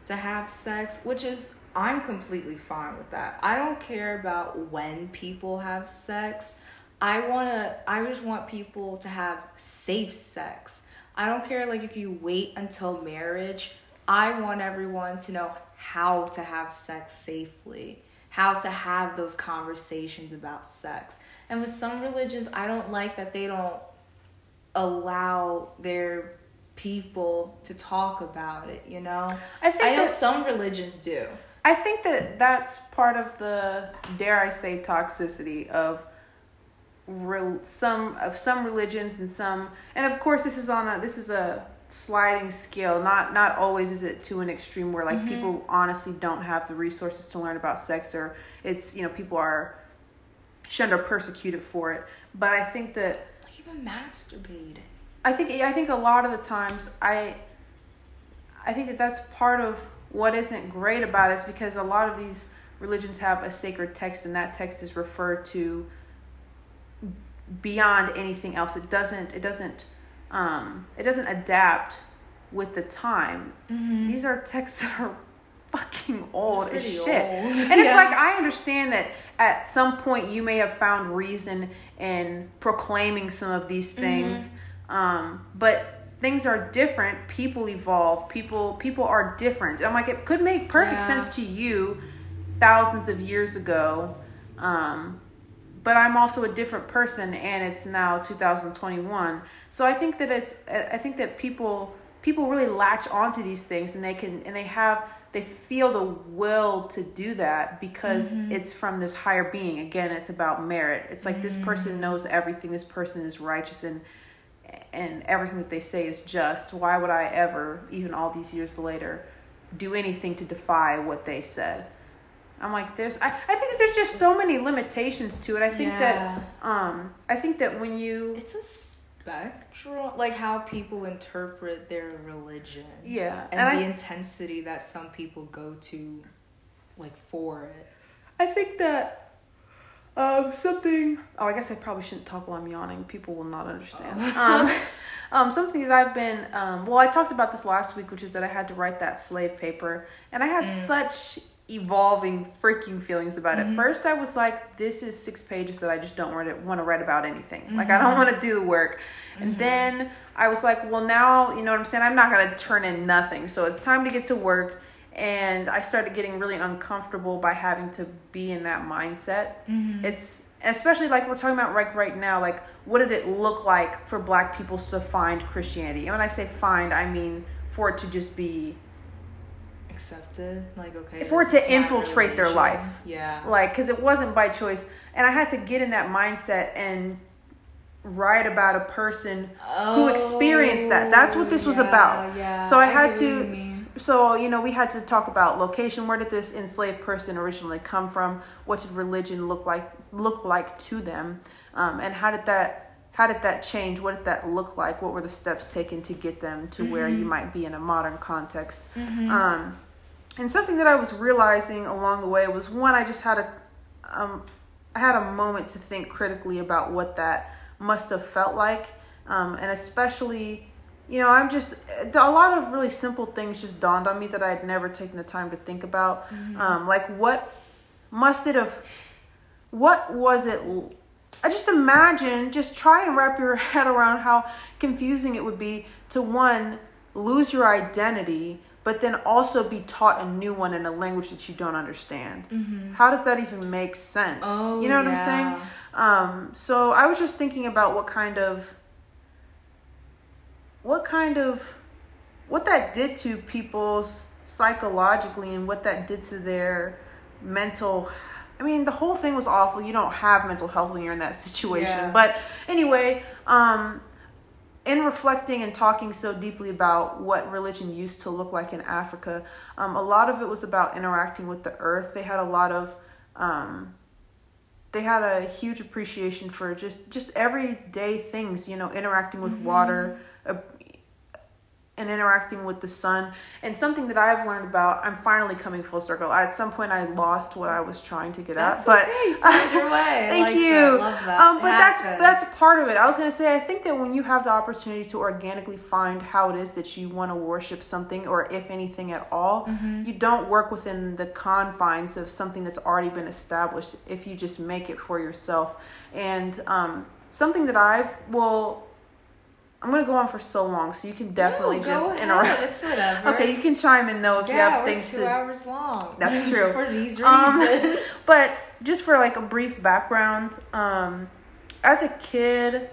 to have sex, which is I'm completely fine with that. I don't care about when people have sex. I want to I just want people to have safe sex. I don't care like if you wait until marriage. I want everyone to know how to have sex safely, how to have those conversations about sex. And with some religions, I don't like that they don't allow their people to talk about it, you know? I think I know that- some religions do. I think that that's part of the dare I say toxicity of some of some religions and some and of course this is on a this is a sliding scale. Not not always is it to an extreme where like mm-hmm. people honestly don't have the resources to learn about sex or it's you know people are shunned or persecuted for it. But i think that Like even masturbating. I think I think a lot of the times I I think that that's part of what isn't great about it is because a lot of these religions have a sacred text and that text is referred to beyond anything else. It doesn't it doesn't um it doesn't adapt with the time. These are texts that are fucking old as shit. old. And it's like I understand that at some point you may have found reason in proclaiming some of these things. Um, but things are different. People evolve. People people are different. I'm like it could make perfect Yeah. sense to you thousands of years ago. Um, but I'm also a different person and it's now 2021. So I think that it's I think that people people really latch onto these things and they can and they have they feel the will to do that because mm-hmm. it's from this higher being. Again, it's about merit. It's like this mm-hmm. person knows everything. This person is righteous and and everything that they say is just. Why would I ever, even all these years later, do anything to defy what they said? I'm like, there's. I, I think that there's just so many limitations to it. I think Yeah. that um I think that when you It's a spectrum, like how people interpret their religion. yeah And, and, the I intensity that some people go to, like for it. I think that um something. Oh, I guess I probably shouldn't talk while I'm yawning. People will not understand. Um, um, something that I've been. Um, well, I talked about this last week, which is that I had to write that slave paper, and I had such evolving freaking feelings about it. Mm-hmm. First, I was like, "This is six pages that I just don't want to write about anything. Like, I don't mm-hmm. want to do the work." And mm-hmm. then I was like, "Well, now you know what I'm saying. I'm not gonna turn in nothing. So it's time to get to work." And I started getting really uncomfortable by having to be in that mindset. It's especially like we're talking about right right now. Like, what did it look like for Black people to find Christianity? And when I say find, I mean for it to just be Accepted, like okay. For it this to infiltrate their life. Yeah. like because it wasn't by choice and i had to get in that mindset and write about a person who experienced that that's what this was Oh, yeah, about yeah. so i, had to so you know we had to talk about location where did this enslaved person originally come from what did religion look like look like to them um, and how did that how did that change? What did that look like? What were the steps taken to get them to where Mm-hmm. you might be in a modern context? Um, and something that I was realizing along the way was one, I just had a, um, I had a moment to think critically about what that must have felt like, um, and especially, you know, I'm just a lot of really simple things just dawned on me that I had never taken the time to think about, um, like what must it have, what was it? I just imagine, just try and wrap your head around how confusing it would be to one lose your identity but then also be taught a new one in a language that you don't understand. How does that even make sense? Oh, you know what yeah. I'm saying? Um, so I was just thinking about what kind of what kind of what that did to people's psychologically and what that did to their mental I mean the whole thing was awful. You don't have mental health when you're in that situation. Yeah. But anyway, um in reflecting and talking so deeply about what religion used to look like in Africa, um, a lot of it was about interacting with the earth. They had a lot of, um, they had a huge appreciation for just just everyday things. You know, interacting with water, uh, and interacting with the sun. And something that I've learned about, I'm finally coming full circle. At some point, I lost what I was trying to get That's at, but okay. You found your way. Thank like you. That. Love that. Um, but that's that's a part of it. I was gonna say I think that when you have the opportunity to organically find how it is that you want to worship something, or if anything at all, Mm-hmm. you don't work within the confines of something that's already been established. If you just make it for yourself, and um, something that I've well. I'm gonna go on for so long, so you can definitely no, just ahead. interrupt. It's whatever. Okay, you can chime in though if you have things two to hours long. That's true. For these Um, reasons. but just for like a brief background, um, as a kid,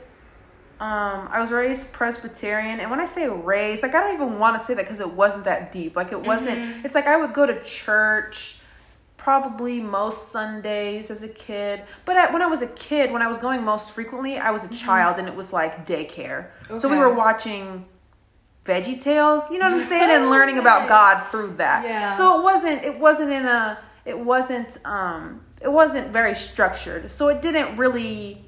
um, I was raised Presbyterian, and when I say raised, like I don't even want to say that because it wasn't that deep. Like it wasn't. Mhm. It's like I would go to church probably most Sundays as a kid. But at, when I was a kid, when I was going most frequently, I was a child, and it was like daycare. So we were watching. Veggie Tales, you know what I'm saying, and learning about God through that. Yeah. So it wasn't. It wasn't in a. It wasn't. Um. It wasn't very structured. So it didn't really.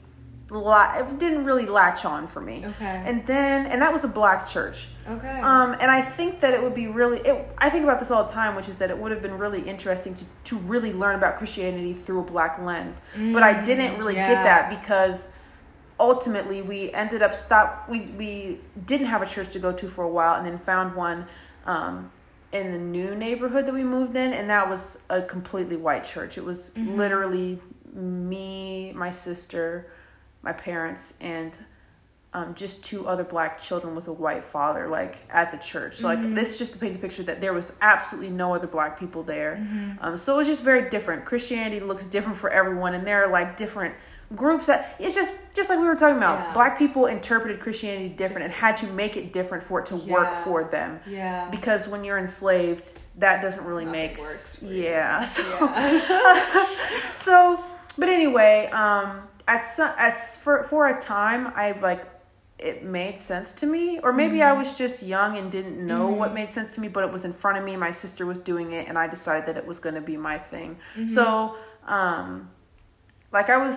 It didn't really latch on for me. Okay. And then, and that was a black church. okay. Um, and I think that it would be really, it, I think about this all the time, which is that it would have been really interesting to, to really learn about Christianity through a black lens. but I didn't really yeah. get that because ultimately we ended up stop, we, we didn't have a church to go to for a while and then found one, um, in the new neighborhood that we moved in. And that was a completely white church. It was literally me, my sister, my parents, and um, just two other black children with a white father, like at the church. So, like this, just to paint the picture that there was absolutely no other black people there. Um, so it was just very different. Christianity looks different for everyone, and there are like different groups that it's just just like we were talking about. Yeah. Black people interpreted Christianity different and had to make it different for it to work for them. yeah. Because when you're enslaved, that doesn't really Nothing make works for you. yeah. So Yeah. so but anyway um at some at for for a time i like it made sense to me or maybe Mm-hmm. i was just young and didn't know what made sense to me but it was in front of me my sister was doing it and i decided that it was going to be my thing Mm-hmm. so um like i was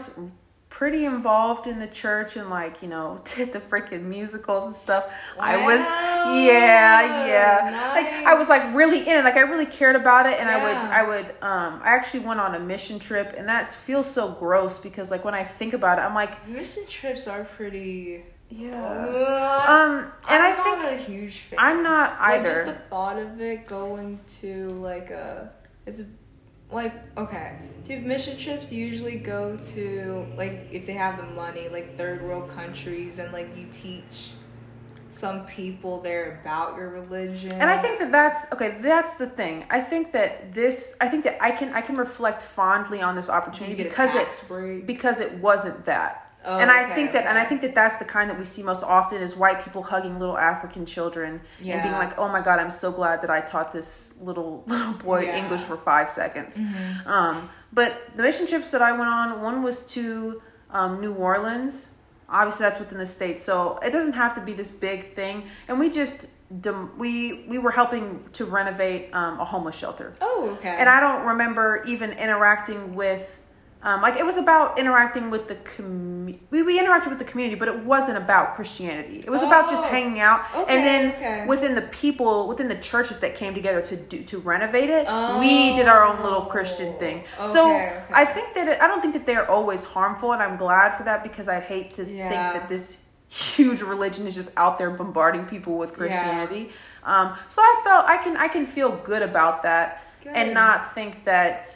pretty involved in the church and like you know did the freaking musicals and stuff. I was Wow. yeah yeah. Like i was like really in it. Like i really cared about it and i would i would um i actually went on a mission trip and that feels so gross because like when i think about it i'm like Mission trips are pretty. yeah. Um and I'm i think a huge fan. i'm not Like either. just the thought of it going to like a it's a like okay. Do mission trips usually go to like if they have the money, like third world countries and like you teach some people there about your religion. and i think that that's okay that's the thing i think that this i think that i can i can reflect fondly on this opportunity because it break. because it wasn't that Oh, and I okay, think that, and I think that that's the kind that we see most often is white people hugging little African children and being like, "Oh my God, I'm so glad that I taught this little little boy Yeah. English for five seconds." Mhm. Um, but the mission trips that I went on, one was to um, New Orleans. Obviously, that's within the state, so it doesn't have to be this big thing. And we just we we were helping to renovate um, a homeless shelter Oh, okay. and I don't remember even interacting with, um, like it was about interacting with the community. We, we interacted with the community, but it wasn't about Christianity. It was about just Oh. hanging out, Okay, and then okay. within the people, within the churches that came together to do to renovate it, we did our own little Christian thing. so Oh, Okay, okay. I think that it, I don't think that they're always harmful, and I'm glad for that because I'd hate to Yeah. think that this huge religion is just out there bombarding people with Christianity. Um, so I felt I can I can feel good about that and not think that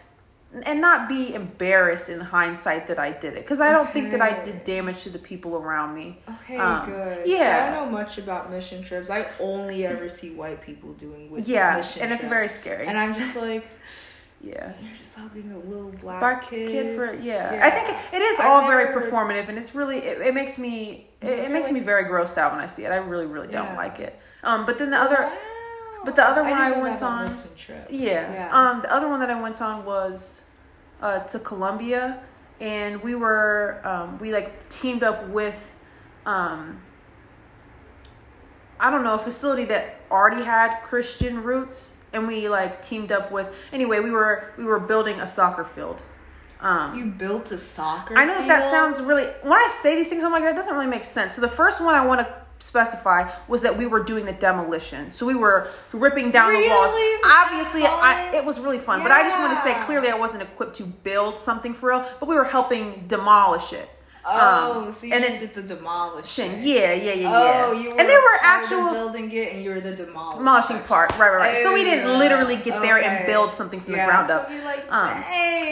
and not be embarrassed in hindsight that I did it because I don't think that I did damage to the people around me. Okay, Um, good. yeah. I don't know much about mission trips. I only ever see white people doing with Yeah, mission and it's trips. very scary. And I'm just like, yeah. you're just hugging a little black, Black kid. kid, for yeah. Yeah. I think it, it is all very performative and it's really it, it makes me it, it makes like- me very grossed out when I see it. I really really don't Yeah. like it. Um, but then the other Wow. But the other one didn't I went on-. Yeah. Yeah. Um, the other one that I went on was uh, to Colombia, and we were um, we like teamed up with um, I don't know a facility that already had Christian roots, and we like teamed up with anyway we were we were building a soccer field. Um, you built a soccer. I know that sounds really. When I say these things, I'm like that doesn't really make sense. So the first one I want to specify was that we were doing the demolition. So we were ripping down the walls. Obviously, I, it was really fun. But I just want to say clearly I wasn't equipped to build something for real, but we were helping demolish it. Oh, Um, so you and just then- did the demolishing. Yeah, yeah, yeah, yeah. Oh, you were and there were actual building it, and you were the demolishing demolishing part. Right, right, right. so we Oh, didn't literally get there and build something from Yeah, the ground so up. Like, Um,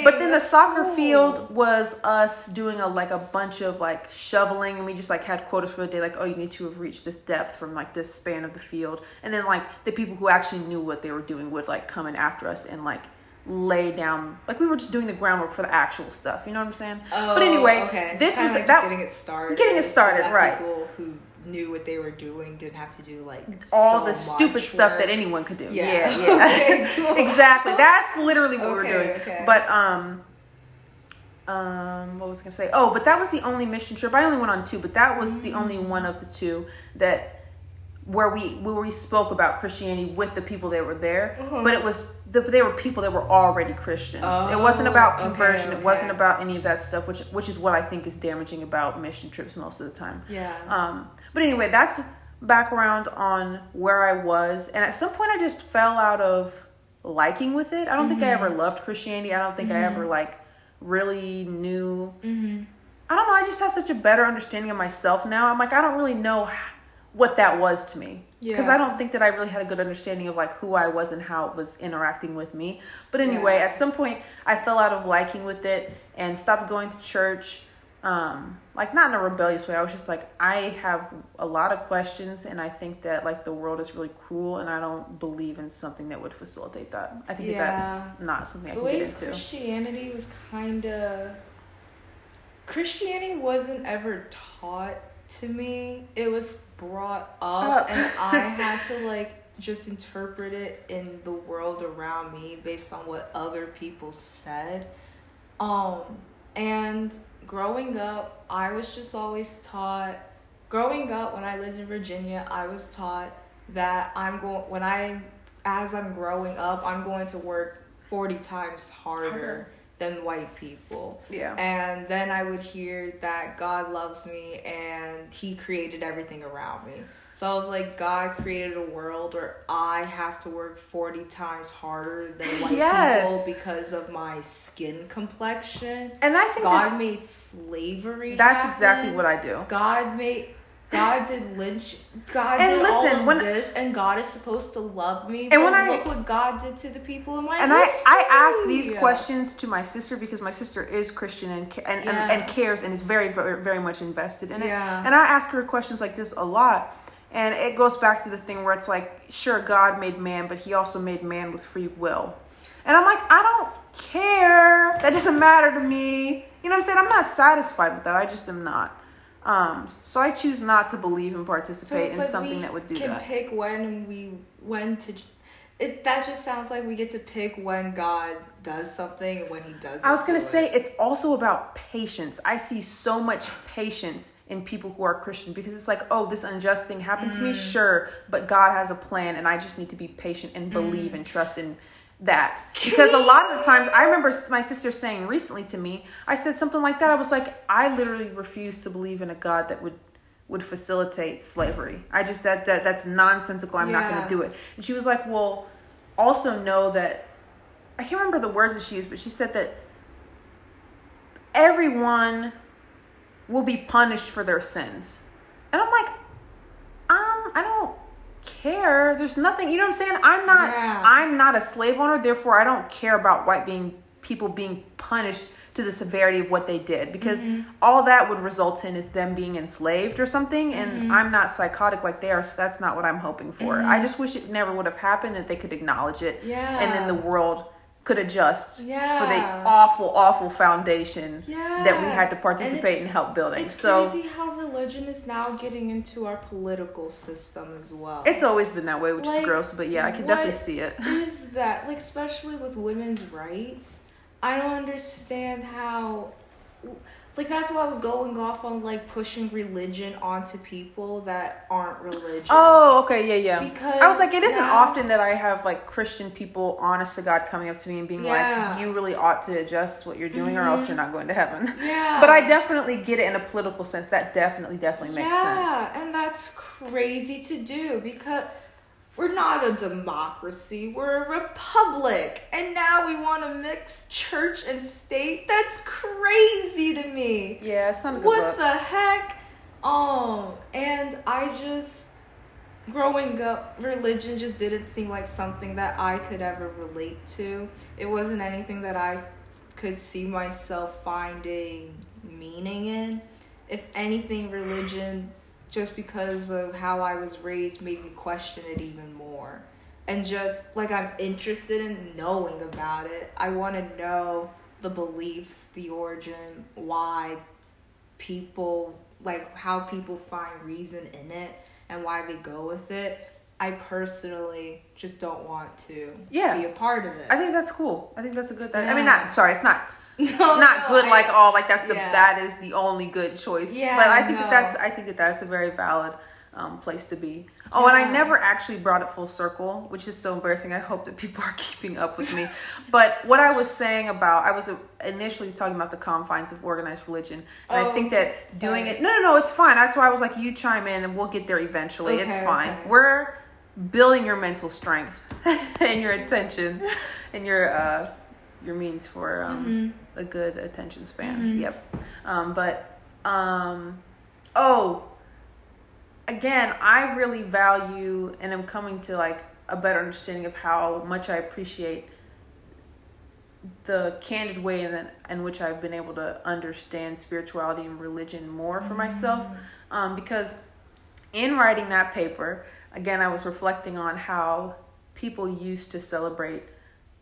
But then the soccer cool. field was us doing a like a bunch of like shoveling, and we just like had quotas for the day, like oh you need to have reached this depth from like this span of the field, and then like the people who actually knew what they were doing would like come in after us and like lay down like we were just doing the groundwork for the actual stuff. You know what I'm saying? Oh, but anyway, okay. this Kinda was like that getting it started. getting it started, that right. People who knew what they were doing didn't have to do like all so the stupid stuff work. that anyone could do. Yeah. Yeah, yeah. Okay, cool. exactly. That's literally what we were Okay, doing. okay. But um um what was I gonna say? Oh, but that was the only mission trip. I only went on two, but that was the only Mm. one of the two that where we where we spoke about Christianity with the people that were there. Uh-huh. But it was the, they were people that were already Christians. it wasn't Oh, about okay, conversion. It wasn't about any of that stuff, which which is what I think is damaging about mission trips most of the time. Yeah. Um, but anyway, that's background on where I was, and at some point I just fell out of liking with it. I don't think I ever Mm-hmm. loved Christianity. I don't think I ever like really knew. mm-hmm. I don't know. I just have such a better understanding of myself now. I'm like I don't really know h- what that was to me because Yeah. I don't think that I really had a good understanding of like who I was and how it was interacting with me. But anyway, Yeah. at some point I fell out of liking with it and stopped going to church. Um, like not in a rebellious way. I was just like I have a lot of questions and I think that like the world is really cruel and I don't believe in something that would facilitate that. I think that that's not something I the can way get into. Christianity was kind of Christianity wasn't ever taught to me. It was brought up, Up. and I had to like just interpret it in the world around me based on what other people said. Um, and growing up, I was just always taught. Growing up, when I lived in Virginia, I was taught that I'm going when I, as I'm growing up, I'm going to work forty times harder Harder. Than white people. Yeah. And then I would hear that God loves me and He created everything around me. So I was like, God created a world where I have to work 40 times harder than white Yes. people because of my skin complexion. And I think God that made slavery. that's happen. exactly what I do. God made. God did lynch. God And did listen, all of this, and God is supposed to love me. And when I- look what God did to the people in my and I, I ask these questions to my sister because my sister is Christian and and, Yeah. and, and cares and is very, very very much invested in it. Yeah. And I ask her questions like this a lot. And it goes back to the thing where it's like, sure, God made man, but he also made man with free will. And I'm like, I don't care. That doesn't matter to me. You know what I'm saying? I'm not satisfied with that. I just am not. Um, so I choose not to believe and participate it's in like something that would do can that. Can pick when we when to. It, that just sounds like we get to pick when God does something and when He doesn't. I was gonna do say it. it's also about patience. I see so much patience in people who are Christian because it's like, oh, this unjust thing happened to me, Mm. sure, but God has a plan, and I just need to be patient and believe and trust in that. Because a lot of the times, I remember my sister saying recently to me, I said something like that. I was like, I literally refuse to believe in a God that would would facilitate slavery. I just that that that's nonsensical. I'm not going to do it. And she was like, well, also know that I can't remember the words that she used, but she said that everyone will be punished for their sins. And I'm like, um, I don't care. There's nothing, you know what I'm saying? I'm not Yeah. I'm not a slave owner, therefore I don't care about white being people being punished to the severity of what they did because mm-hmm. all that would result in is them being enslaved or something and mm-hmm. I'm not psychotic like they are so that's not what I'm hoping for. I mm-hmm. just wish it never would have happened that they could acknowledge it Yeah. and then the world could adjust for the awful awful foundation Yeah. that we had to participate it's- and help building. It's so crazy how religion is now getting into our political system as well. it's always been that way, which Like, is gross, but yeah, I can definitely see it. is that like especially with women's rights? I don't understand how like that's why I was going off on like pushing religion onto people that aren't religious. Oh, okay, yeah, yeah. Because I was like, it isn't yeah. often that I have like Christian people, honest to God, coming up to me and being Yeah. like, "You really ought to adjust what you're doing, or else you're mm-hmm. not going to heaven." Yeah. But I definitely get it in a political sense. That definitely, definitely makes yeah, sense. Yeah, and that's crazy to do because we're not a democracy, we're a republic. And now we want to mix church and state? That's crazy to me. Yeah, it's not a good What look. the heck? Um, and I just growing up, religion just didn't seem like something that I could ever relate to. It wasn't anything that I could see myself finding meaning in. If anything, religion, just because of how I was raised, made me question it even more. And just like I'm interested in knowing about it, I want to know the beliefs, the origin, why people like how people find reason in it and why they go with it. I personally just don't want to Yeah. be a part of it. I think that's cool. I think that's a good. That, I mean, not sorry, it's not no, not no, good I- like all like that's the yeah. that is the only good choice. Yeah, but I think that that's I think that that's a very valid um, place to be. Oh, and I never actually brought it full circle, which is so embarrassing. I hope that people are keeping up with me. but what I was saying about I was initially talking about the confines of organized religion, and I Oh, think that doing sorry. it. No, no, no, it's fine. That's why I was like, you chime in, and we'll get there eventually. it's fine. okay. We're building your mental strength and your attention and your uh, your means for um, Mhm. A good attention span. Mhm. Yep. Um, but um, oh, again, I really value and I'm coming to like a better understanding of how much I appreciate the candid way in, in which I've been able to understand spirituality and religion more for myself. Um, because in writing that paper, again, I was reflecting on how people used to celebrate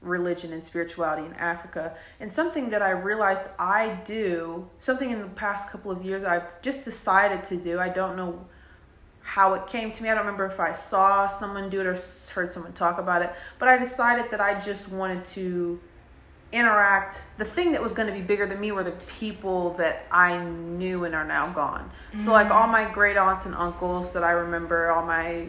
religion and spirituality in Africa. And something that I realized I do, something in the past couple of years I've just decided to do. I don't know how it came to me. I don't remember if I saw someone do it or heard someone talk about it, but I decided that I just wanted to interact. The thing that was going to be bigger than me were the people that I knew and are now gone. So, like all mm. my great aunts and uncles that I remember, all my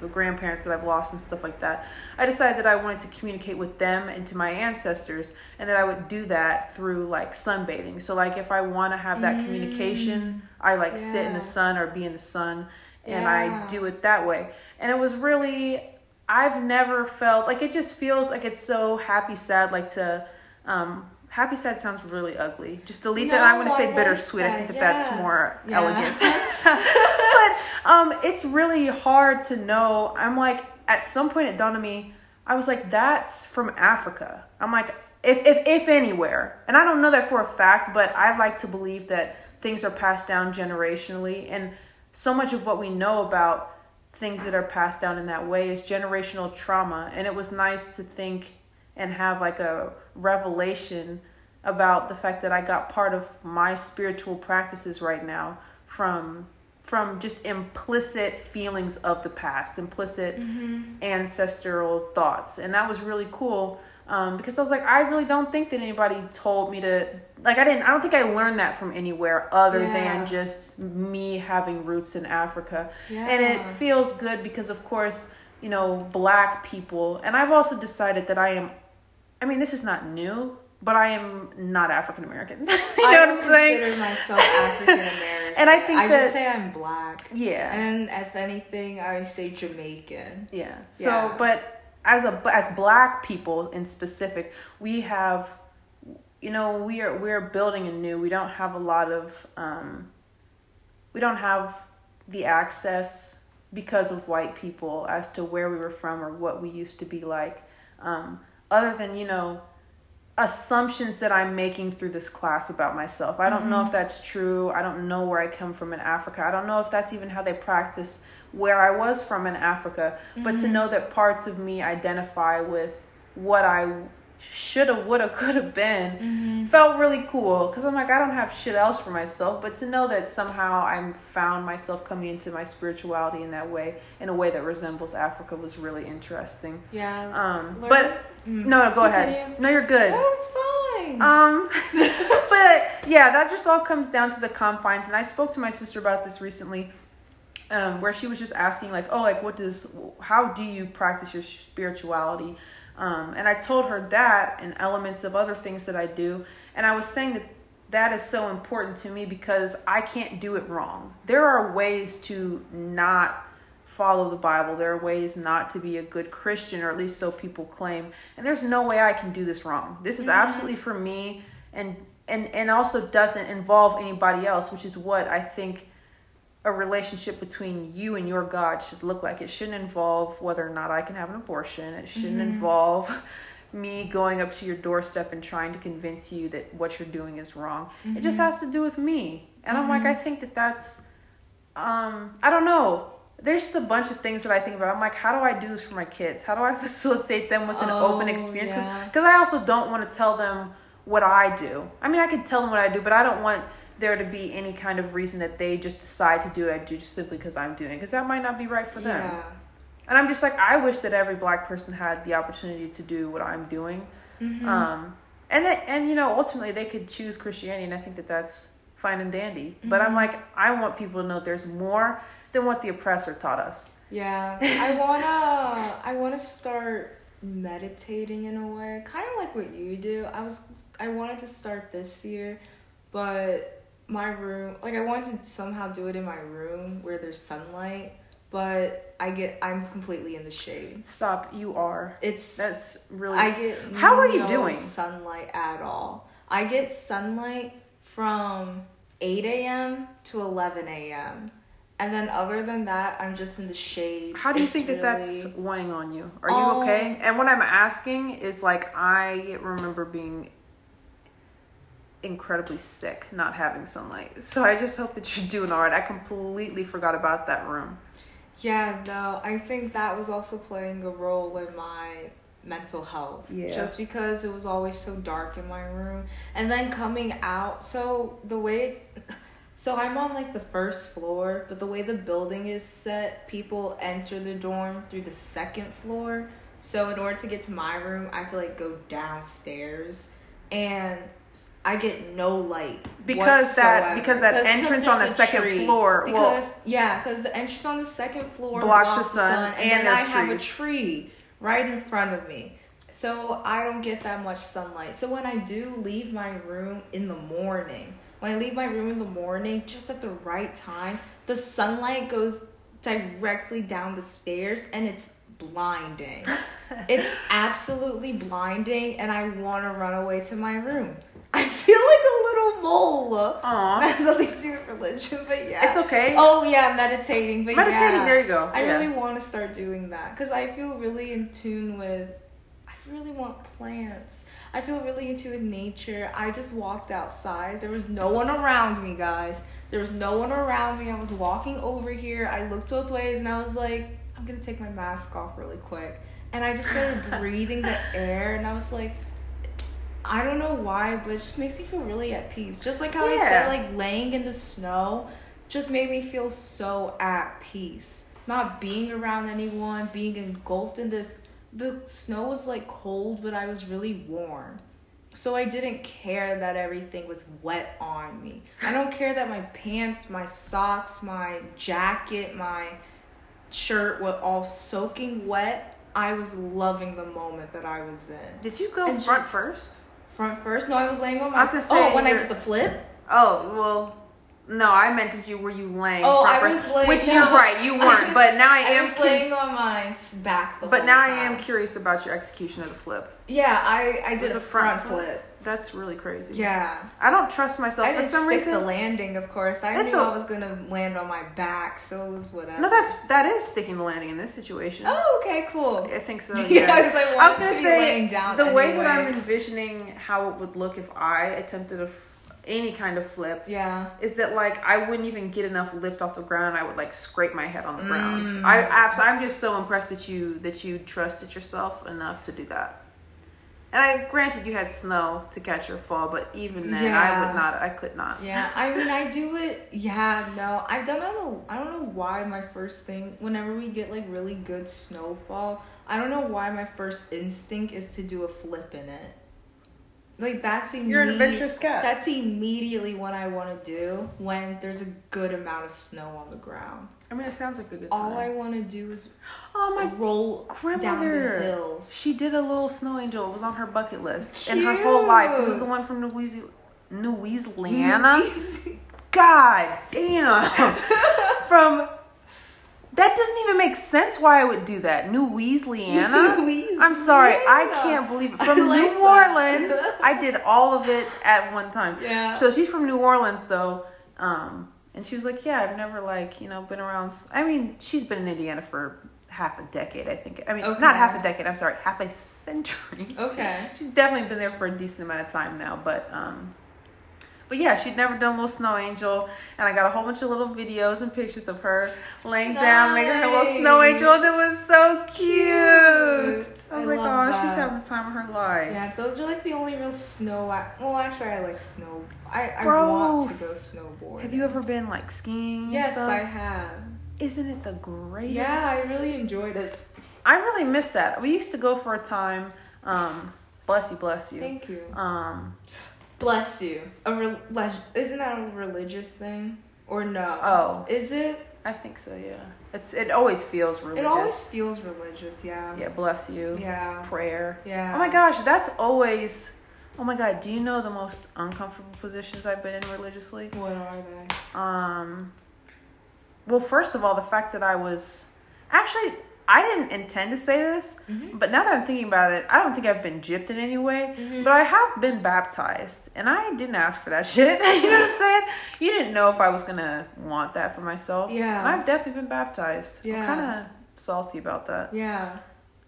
the grandparents that I've lost and stuff like that. I decided that I wanted to communicate with them and to my ancestors, and that I would do that through like sunbathing. So, like if I want to have that communication, I like sit in the sun or be in the sun, and Yeah. I do it that way. And it was really, I've never felt like it just feels like it's so happy sad, like to. Um, Happy sad sounds really ugly. Just delete that. I'm No, going to say like bittersweet. I think that that's more Yeah. elegant. but um, it's really hard to know. I'm like, at some point it dawned on me, I was like, that's from Africa. I'm like, if, if, if anywhere. And I don't know that for a fact, but I like to believe that things are passed down generationally. And so much of what we know about things that are passed down in that way is generational trauma. And it was nice to think and have like a revelation about the fact that I got part of my spiritual practices right now from from just implicit feelings of the past, implicit ancestral thoughts, and that was really cool um, because I was like, I really don't think that anybody told me to like I didn't I don't think I learned that from anywhere other Yeah. than just me having roots in Africa, and it feels good because of course you know black people, and I've also decided that I am. I mean, this is not new, but I am not African American. you know I what I'm saying? I consider myself African American. And I think I that- just say I'm black. Yeah. And if anything, I say Jamaican. Yeah. So, Yeah. but as a as black people in specific, we have, you know, we are we're building anew. We don't have a lot of, um, we don't have the access because of white people as to where we were from or what we used to be like, um, other than you know assumptions that I'm making through this class about myself. I don't know mm-hmm. if that's true. I don't know where I come from in Africa. I don't know if that's even how they practice where I was from in Africa. But to mm-hmm. know that parts of me identify with what I shoulda, woulda, coulda been felt really cool because I'm like, I don't have shit else for myself. But to know that somehow I found myself coming into my spirituality in that way, in a way that resembles Africa, was really interesting. Yeah. Um, Learn- but Mm. no, go ahead. Continue. No, you're good. No, it's fine. Um, but yeah, that just all comes down to the confines. And I spoke to my sister about this recently, um, where she was just asking, like, oh, like, what does, how do you practice your spirituality? Um, and I told her that and elements of other things that I do. And I was saying that that is so important to me because I can't do it wrong. There are ways to not follow the Bible. There are ways not to be a good Christian, or at least so people claim. And there's no way I can do this wrong. This is absolutely for me and and and also doesn't involve anybody else, which is what I think a relationship between you and your God should look like. It shouldn't involve whether or not I can have an abortion. It shouldn't mm-hmm. involve me going up to your doorstep and trying to convince you that what you're doing is wrong. Mm-hmm. It just mm-hmm. has to do with me. And mm-hmm. I'm like, I think that that's, um, I don't know. There's just a bunch of things that I think about. I'm like, how do I do this for my kids? How do I facilitate them with an oh, open experience? Because yeah. I also don't want to tell them what I do. I mean, I could tell them what I do, but I don't want there to be any kind of reason that they just decide to do it just simply because I'm doing it. Because that might not be right for them. Yeah. And I'm just like, I wish that every black person had the opportunity to do what I'm doing. Mm-hmm. Um, and that, and you know, ultimately they could choose Christianity, and I think that that's fine and dandy. Mm-hmm. But I'm mm-hmm. like, I want people to know there's more than what the oppressor taught us. Yeah, I wanna, I wanna start meditating in a way, kind of like what you do. I was, I wanted to start this year, but my room, like I wanted to somehow do it in my room where there's sunlight but I get I'm completely in the shade. Stop, you are. It's that's really I get How are you doing? Sunlight at all. I get sunlight from eight AM to eleven AM. And then other than that, I'm just in the shade. How do you it's think that really... that's weighing on you? Are you um, okay? And what I'm asking is like I remember being incredibly sick not having sunlight. So I just hope that you're doing all right. I completely forgot about that room. Yeah, no, I think that was also playing a role in my mental health. Yeah. Just because it was always so dark in my room. And then coming out, so the way it's. So I'm on like the first floor, but the way the building is set, people enter the dorm through the second floor. So in order to get to my room, I have to like go downstairs. And I get no light because whatsoever. that because that entrance on the second tree. floor. Because well, yeah, because the entrance on the second floor blocks, blocks the, sun, the sun, and, and then I have a tree right in front of me, so I don't get that much sunlight. So when I do leave my room in the morning, when I leave my room in the morning, just at the right time, the sunlight goes directly down the stairs, and it's blinding. it's absolutely blinding, and I want to run away to my room. I feel like a little mole. Aww. That's nothing to do with religion, but yeah. It's okay. Oh yeah, meditating. But meditating, yeah, there you go. I yeah. really want to start doing that because I feel really in tune with. I really want plants. I feel really in tune with nature. I just walked outside. There was no one around me, guys. There was no one around me. I was walking over here. I looked both ways and I was like, I'm gonna take my mask off really quick. And I just started breathing the air and I was like, I don't know why, but it just makes me feel really at peace. Just like how yeah. I said, like laying in the snow just made me feel so at peace. Not being around anyone, being engulfed in this. The snow was like cold, but I was really warm. So I didn't care that everything was wet on me. I don't care that my pants, my socks, my jacket, my shirt were all soaking wet. I was loving the moment that I was in. Did you go and front just, first? Front first? No, I was laying on my. I was gonna say. Oh, when I did the flip. Oh well. No, I meant did you were you laying? Oh, I was laying. Which you're right, you weren't. But now I, I am. was laying on my back. but now time. I am curious about your execution of the flip. Yeah, I I did a, a front, front flip. flip. That's really crazy. Yeah. I don't trust myself I for some reason. the landing, of course. I that's knew a, I was gonna land on my back, so it was whatever. No, that's that is sticking the landing in this situation. Oh, okay, cool. I think so. Yeah, I, I, was gonna say the anyway. way that I'm envisioning how it would look if I attempted a any kind of flip yeah is that like i wouldn't even get enough lift off the ground i would like scrape my head on the mm. ground i abs i'm just so impressed that you that you trusted yourself enough to do that and I granted you had snow to catch your fall, but even then, yeah. I would not. I could not. Yeah, I mean, I do it. Yeah, no, I've done. I don't. I don't know why my first thing, whenever we get like really good snowfall, I don't know why my first instinct is to do a flip in it. Like that's immediate, You're an adventurous cat. That's immediately what I want to do when there's a good amount of snow on the ground. I mean, it sounds like a good time. All I want to do is oh my roll down the hills. She did a little snow angel. It was on her bucket list in her whole life. This is the one from Louisiana. Louisiana. God damn. From that doesn't even make sense. Why I would do that? New Louisiana. I'm sorry, I can't believe it. From like New. Orleans, I did all of it at one time. Yeah. So she's from New Orleans though, um, and she was like, "Yeah, I've never like you know been around." I mean, she's been in Indiana for half a decade, I think. I mean, Okay. not half a decade. I'm sorry, half a century. Okay. She's definitely been there for a decent amount of time now, but um, but yeah, she'd never done a little snow angel, and I got a whole bunch of little videos and pictures of her laying down, making her little snow angel, and it was so cute. Cute. I was I like, oh, she's having the time of her life. Yeah, those are like the only real snow. I, well, actually, I like snow. I, I want to go snowboard. Have you ever been like skiing? and Yes? I have. Isn't it the greatest? Yeah, I really enjoyed it. I really miss that. We used to go for a time. Um, bless you, bless you. Thank you. Um, Bless you. A re- isn't that a religious thing or no? Oh. is it? I think so. Yeah, it's it always feels religious. It always feels religious. Yeah. yeah, bless you. Yeah. Prayer. Yeah. Oh my gosh, that's always. Oh my god, do you know the most uncomfortable positions I've been in religiously? What are they? Um. Well, first of all, the fact that I was actually I didn't intend to say this, Mhm. but now that I'm thinking about it, I don't think I've been gypped in any way. Mhm. But I have been baptized, and I didn't ask for that shit. you know what I'm saying? You didn't know if I was gonna want that for myself. Yeah. And I've definitely been baptized. Yeah. I'm kind of salty about that. Yeah.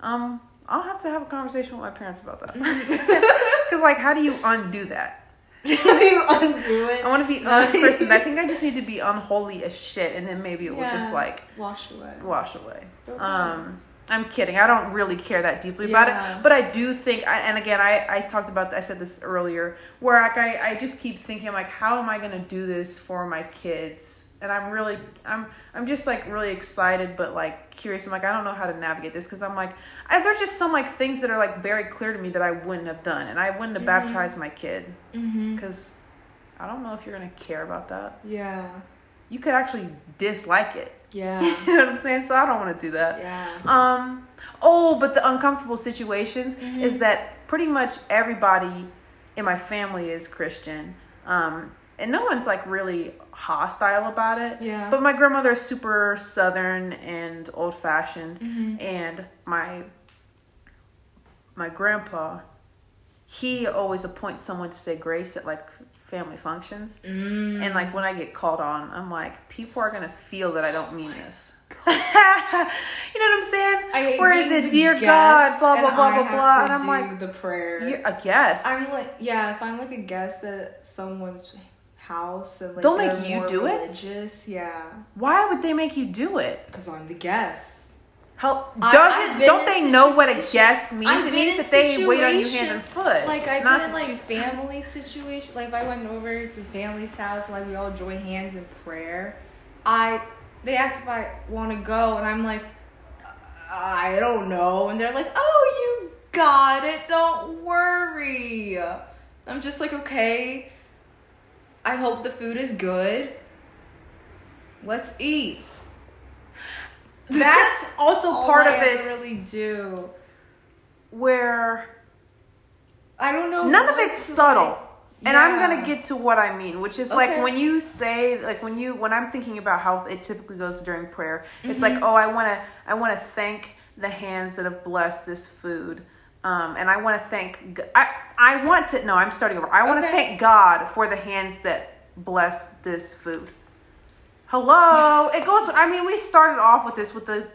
Um, I'll have to have a conversation with my parents about that. Mm-hmm. Because, like, how do you undo that? You undo it? I want to be unchristened. I think I just need to be unholy as shit, and then maybe it will just like Wash away. wash away. Okay. Um, I'm kidding. I don't really care that deeply about it, but I do think. I, and again, I I talked about. I said this earlier, where like I I just keep thinking like, how am I gonna do this for my kids? And I'm really I'm I'm just like really excited, but like curious. I'm like I don't know how to navigate this because I'm like I, there's just some like things that are like very clear to me that I wouldn't have done, and I wouldn't have Mhm. baptized my kid Mm-hmm. because I don't know if you're gonna care about that. Yeah. You could actually dislike it. Yeah. you know what I'm saying? So I don't want to do that. Yeah. Um. Oh, but the uncomfortable situations Mhm. is that pretty much everybody in my family is Christian. Um, and no one's like really hostile about it. Yeah. But my grandmother is super southern and old fashioned, Mhm. and my my grandpa, he always appoints someone to say grace at like family functions. Mm. And like when I get called on, I'm like, people are gonna feel that I don't mean this. you know what I'm saying? I Where the dear God, blah blah blah blah blah, and I'm like, the prayer. you, a guest. I'm like, yeah, if I'm like a guest at someone's house and like They'll they're make you do it? religious, yeah, Why would they make you do it? because I'm the guest. How doesn't don't they know what a guest means? I've it means that they wait on you hand and foot. Like I've Not been in like family situation. Like if I went over to family's house, like we all join hands in prayer. I they asked if I want to go, and I'm like, I don't know, and they're like, Oh, you got it. Don't worry. I'm just like, okay. I hope the food is good. Let's eat. That's also part I of ever it Really do. where I don't know. none of it's subtle. like- And I'm gonna get to what I mean, which is like when you say, like when you, when I'm thinking about how it typically goes during prayer, it's Mm-hmm. like, oh, I wanna, I wanna thank the hands that have blessed this food, um, and I wanna thank, I I want to, no, I'm starting over. I wanna Okay. thank God for the hands that blessed this food. Hello, it goes. I mean, we started off with this with the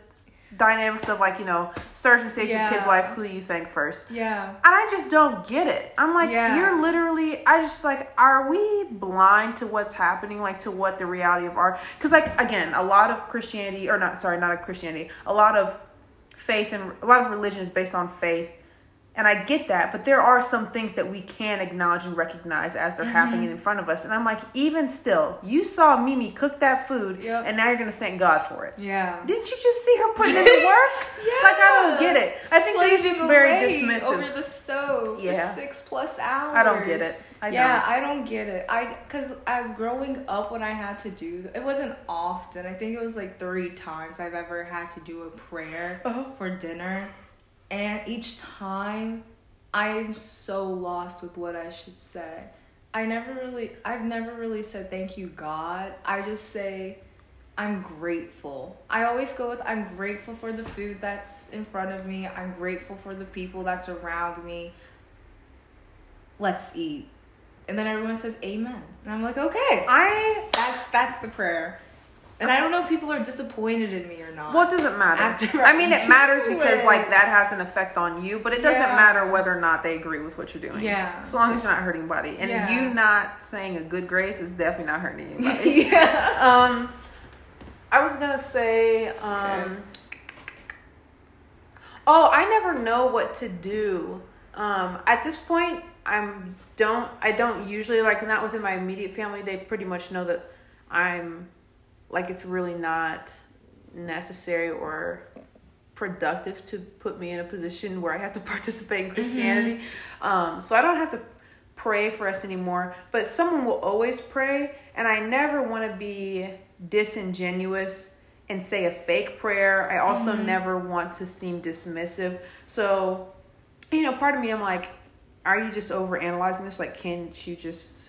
dynamics of like you know, certain stage of kid's life. Who do you think first? Yeah. And I just don't get it. I'm like, Yeah. you're literally, I just like, are we blind to what's happening? Like, to what the reality of our, because, like, again, a lot of Christianity, or not, sorry, not a Christianity, a lot of faith and a lot of religion is based on faith. And I get that, but there are some things that we can acknowledge and recognize as they're Mm-hmm. happening in front of us. And I'm like, even still, you saw Mimi cook that food, Yep. and now you're gonna thank God for it. Yeah. Didn't you just see her putting in the work? Yeah. Like I don't get it. I think they're just very dismissive. over the stove Yeah. for six plus hours. I don't get it. I yeah, don't. I don't get it. I because as growing up, when I had to do it wasn't often. I think it was like three times I've ever had to do a prayer Uh-huh. for dinner, and each time I'm so lost with what I should say. I never really, I've never really said thank you, God. I just say. I'm grateful. I always go with I'm grateful for the food that's in front of me. I'm grateful for the people that's around me. Let's eat. And then everyone says amen. And I'm like, okay. I That's that's the prayer. And I don't know if people are disappointed in me or not. Well, it doesn't matter. After I mean, it matters do because it. like that has an effect on you, but it doesn't Yeah. matter whether or not they agree with what you're doing. Yeah. As long as you're not hurting anybody, and Yeah. you not saying a good grace is definitely not hurting anybody. yeah. um, I was gonna say, um, oh, I never know what to do. Um, at this point, I'm don't I don't usually like not within my immediate family. They pretty much know that I'm like it's really not necessary or productive to put me in a position where I have to participate in Christianity. Um, so I don't have to pray for us anymore. But someone will always pray, and I never want to be disingenuous and say a fake prayer. I also never want to seem dismissive. So, you know, part of me, I'm like, are you just over analyzing this? Like, can't you just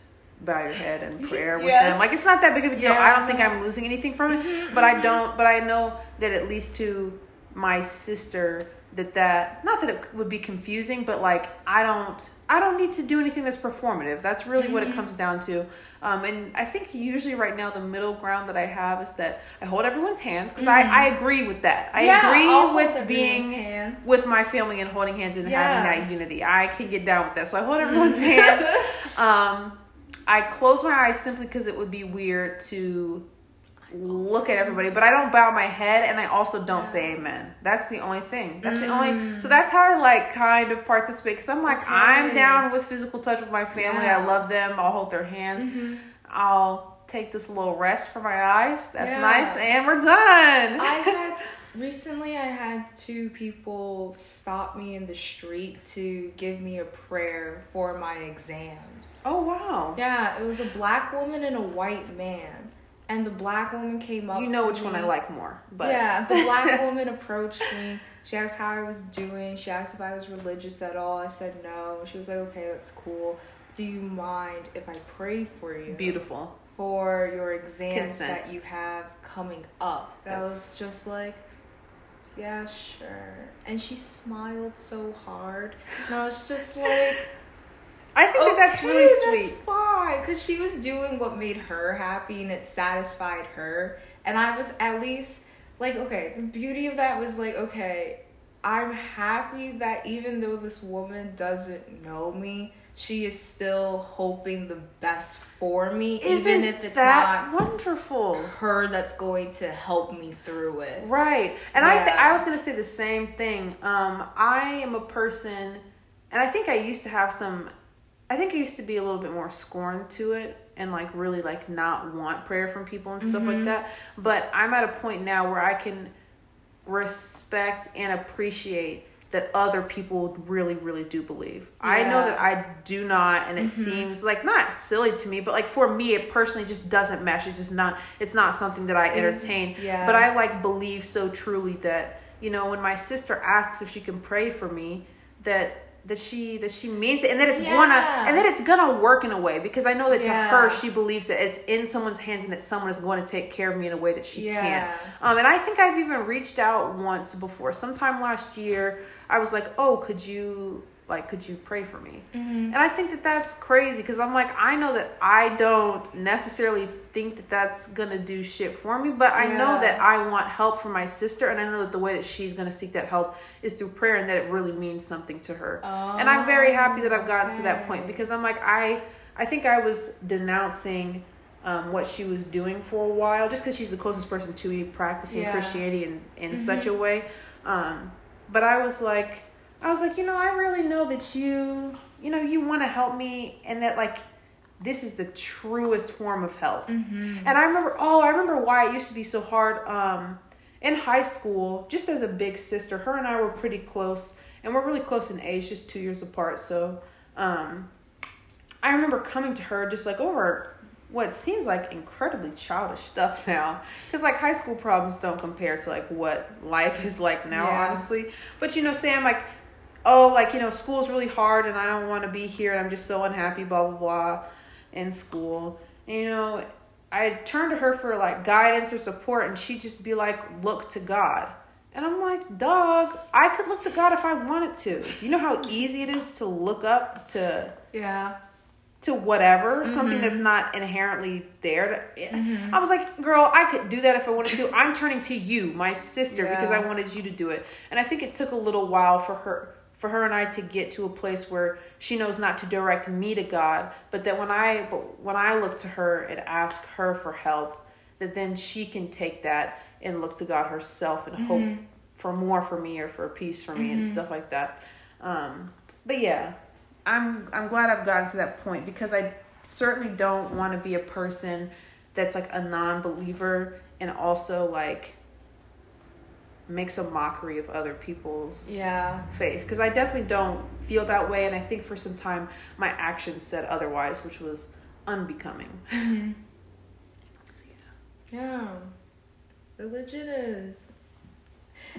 bow your head and prayer with Yes. them? Like, it's not that big of a deal. Yeah. I don't think I'm losing anything from it, but I don't. But I know that at least to my sister, that that not that it would be confusing, but like I don't. I don't need to do anything that's performative. That's really what it comes down to. Um, and I think usually right now the middle ground that I have is that I hold everyone's hands because I, I agree with that. I Yeah, agree with being hands. with my family and holding hands and Yeah. having that unity. I can get down with that. So I hold everyone's hands. Um, I close my eyes simply because it would be weird to look at everybody, but I don't bow my head and I also don't say amen. That's the only thing. That's the only. Mm. So that's how I like kind of participate because I'm like Okay. I'm down with physical touch with my family. I love them. I'll hold their hands. Mm-hmm. I'll take this little rest for my eyes. That's Yeah. nice, and we're done. I had recently I had two people stop me in the street to give me a prayer for my exams. oh wow. Yeah, it was a black woman and a white man. And the black woman came up You know which one. I like more, but Yeah, the black woman approached me. She asked how I was doing. She asked if I was religious at all. I said no. She was like, okay, that's cool. Do you mind if I pray for you? beautiful. For your exams Consent. that you have coming up. That That's- was just like, yeah, sure. And she smiled so hard. And I was just like, I think that that's really that's sweet. fine because she was doing what made her happy and it satisfied her and i was at least like okay the beauty of that was like okay i'm happy that even though this woman doesn't know me she is still hoping the best for me even Isn't if it's not wonderful. her that's going to help me through it Right. And I th- I was going to say the same thing. Um I am a person and I think I used to have some I think I used to be a little bit more scorn to it and like really like not want prayer from people and stuff Mm-hmm. like that. But I'm at a point now where I can respect and appreciate that other people really really do believe. I know that I do not and it mm-hmm. seems like not silly to me, but like for me it personally just doesn't mesh. It's just not it's not something that I entertain. yeah. But I like believe so truly that you know when my sister asks if she can pray for me that that she that she means it and that it's gonna and that it's gonna work in a way because I know that Yeah. to her she believes that it's in someone's hands and that someone is going to take care of me in a way that she Yeah. can't. Um, and I think I've even reached out once before. Sometime last year, I was like, "Oh, could you like could you pray for me?" Mm-hmm. And I think that that's crazy because I'm like, I know that I don't necessarily think that that's gonna do shit for me, but I know that I want help from my sister, and I know that the way that she's gonna seek that help is through prayer, and that it really means something to her. and I'm very happy that I've gotten to that point because I'm like, I, I think I was denouncing. Um, what she was doing for a while, just because she's the closest person to me practicing Yeah. Christianity in, in Mhm. such a way. Um, but I was like, I was like, you know, I really know that you, you know, you want to help me, and that like this is the truest form of help. Mm-hmm. And I remember, oh, I remember why it used to be so hard. Um, in high school, just as a big sister, her and I were pretty close, and we're really close in age, just two years apart. So, um, I remember coming to her just like over what seems like incredibly childish stuff now, because like high school problems don't compare to like what life is like now, Yeah. honestly. But you know, saying like, oh, like you know, school's really hard, and I don't want to be here, and I'm just so unhappy, blah blah blah, in school. And, you know, I'd turn to her for like guidance or support, and she'd just be like, "Look to God." And I'm like, dog, I could look to God if I wanted to. You know how easy it is to look up to Yeah. to whatever, something Mhm. that's not inherently there. To, Mhm. I was like, girl, I could do that if I wanted to. I'm turning to you, my sister, because I wanted you to do it. And I think it took a little while for her for her and I to get to a place where she knows not to direct me to God, but that when I but when I look to her and ask her for help, that then she can take that and look to God herself and hope Mhm. for more for me or for peace for me and Mhm. stuff like that. Um, but yeah, I'm I'm glad I've gotten to that point because I certainly don't want to be a person that's like a non-believer and also like makes a mockery of other people's Yeah. faith because I definitely don't feel that way and I think for some time my actions said otherwise which was unbecoming. Mhm. So, yeah. Yeah. Religion is.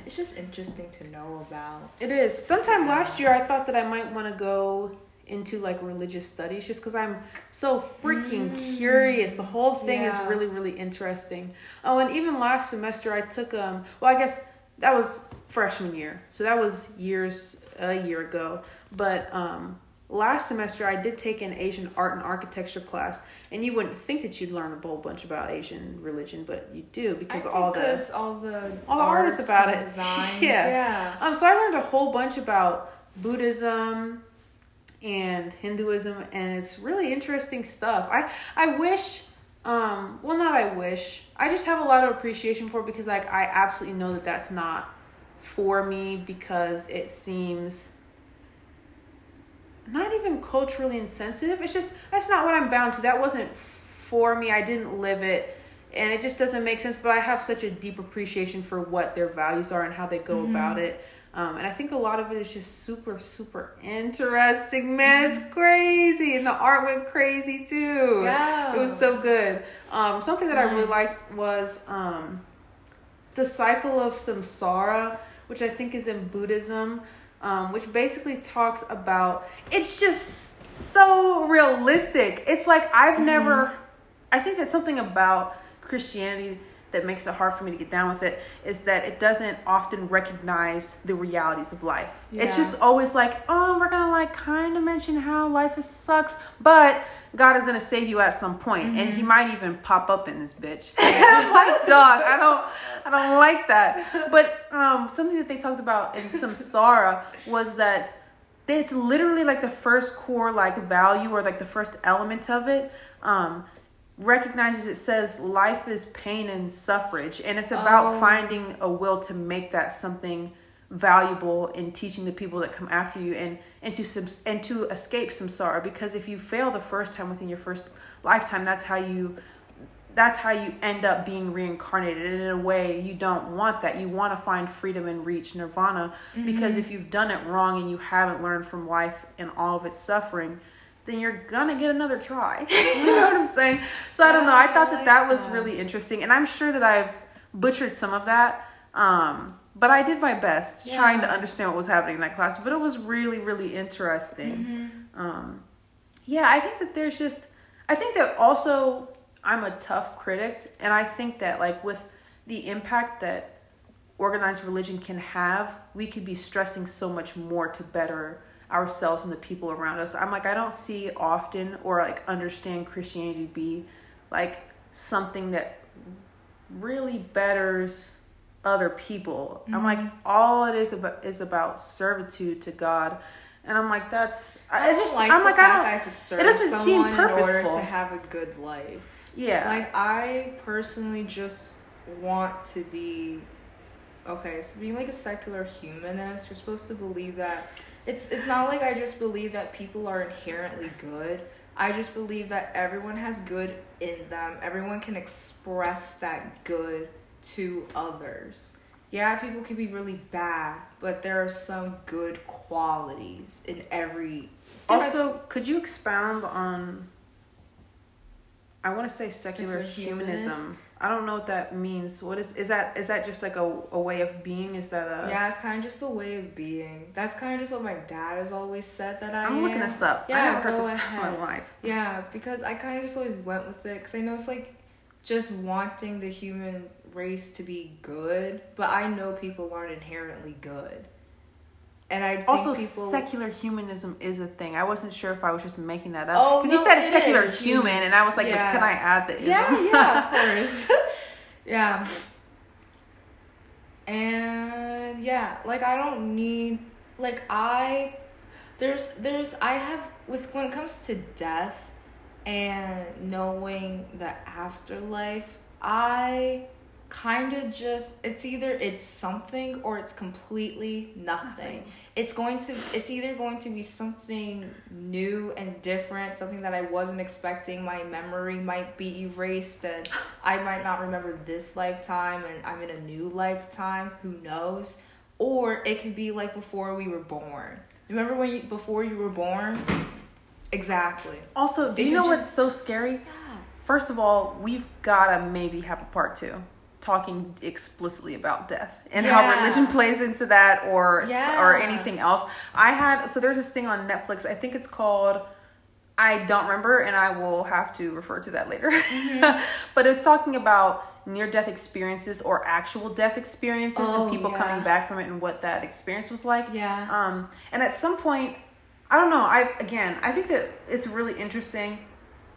It's just interesting to know about. It is. Sometime last year, I thought that I might want to go into like religious studies just because I'm so freaking Mm. curious. The whole thing Yeah. is really, really interesting. Oh, and even last semester, I took um. Well, I guess that was freshman year, so that was years a year ago. But um, last semester, I did take an Asian art and architecture class, and you wouldn't think that you'd learn a whole bunch about Asian religion, but you do because all the all the all the art is arts about it. Designs. Yeah. yeah. Um, so I learned a whole bunch about Buddhism and Hinduism, and it's really interesting stuff. I I wish, um, well, not I wish. I just have a lot of appreciation for it because like I absolutely know that that's not for me because it seems not even culturally insensitive. It's just that's not what I'm bound to. That wasn't for me. I didn't live it. And it just doesn't make sense, but I have such a deep appreciation for what their values are and how they go Mhm. about it. Um, and I think a lot of it is just super, super interesting, man. It's crazy. And the art went crazy too. Yeah. It was so good. Um, something that I really liked was um, the cycle of samsara, which I think is in Buddhism, um, which basically talks about it's just so realistic. It's like I've Mm-hmm. never, I think that something about Christianity that makes it hard for me to get down with it is that it doesn't often recognize the realities of life. It's just always like, oh, we're gonna like kind of mention how life is sucks, but God is gonna save you at some point, and He might even pop up in this bitch. I'm like, dog, I don't, I don't like that. But um, something that they talked about in Samsara was that it's literally like the first core like value or like the first element of it. Um, recognizes it says life is pain and suffrage and it's about Oh. finding a will to make that something valuable in teaching the people that come after you and and to subs- and to escape samsara because if you fail the first time within your first lifetime that's how you that's how you end up being reincarnated. And in a way you don't want that. You want to find freedom and reach nirvana because mm-hmm. if you've done it wrong and you haven't learned from life and all of its suffering then you're gonna get another try. You know what i'm saying? So i don't know. I thought that that was really interesting and i'm sure that i've butchered some of that um, but i did my best trying to understand what was happening in that class but it was really really interesting. Um, yeah, I think that there's just, I think that also I'm a tough critic, and I think that like with the impact that organized religion can have, we could be stressing so much more to better ourselves and the people around us. I'm like, I don't see often or like understand Christianity be like something that really betters other people. I'm like, mm-hmm. all it is about is about servitude to God. And I'm like, that's I, I just like I'm like I that I don't have to serve doesn't someone seem in order to have a good life. yeah. Like I personally just want to be okay, so being like a secular humanist, you're supposed to believe that it's it's not like I just believe that people are inherently good. I just believe that everyone has good in them. Everyone can express that good to others. Yeah, people can be really bad, but there are some good qualities in every. Also, could you expound on? I want to say secular, humanism. humanist? I don't know what that means. What is is that? Is that just like a, a way of being? Is that a? yeah, it's kind of just a way of being. That's kind of just what my dad has always said that I I'm am. looking this up. Yeah, go ahead. my life. Yeah, because I kind of just always went with it because I know it's like just wanting the human race to be good, but I know people aren't inherently good. And I think Also, people secular humanism is a thing. I wasn't sure if I was just making that up. Oh, Because no, you said secular is human, human. and I was like, Yeah. can I add the ism? Yeah, yeah, of course. yeah. And yeah, like I don't need like I there's there's I have with when it comes to death and knowing the afterlife, I kind of just it's either it's something or it's completely nothing. Nothing. It's going to it's either going to be something new and different, something that I wasn't expecting. My memory might be erased and I might not remember this lifetime and I'm in a new lifetime, who knows? Or it could be like before we were born. Remember when you before you were born? Exactly. Also, do It you know what's so scary? Yeah. First of all, we've gotta maybe have a part two talking explicitly about death and how religion plays into that or Yeah. or anything else. I had so there's this thing on Netflix. I think it's called I don't remember and I will have to refer to that later. Mm-hmm. but it's talking about near death experiences or actual death experiences Oh, and people yeah. coming back from it and what that experience was like. Yeah. Um, and at some point, I don't know. I again, I think that it's really interesting.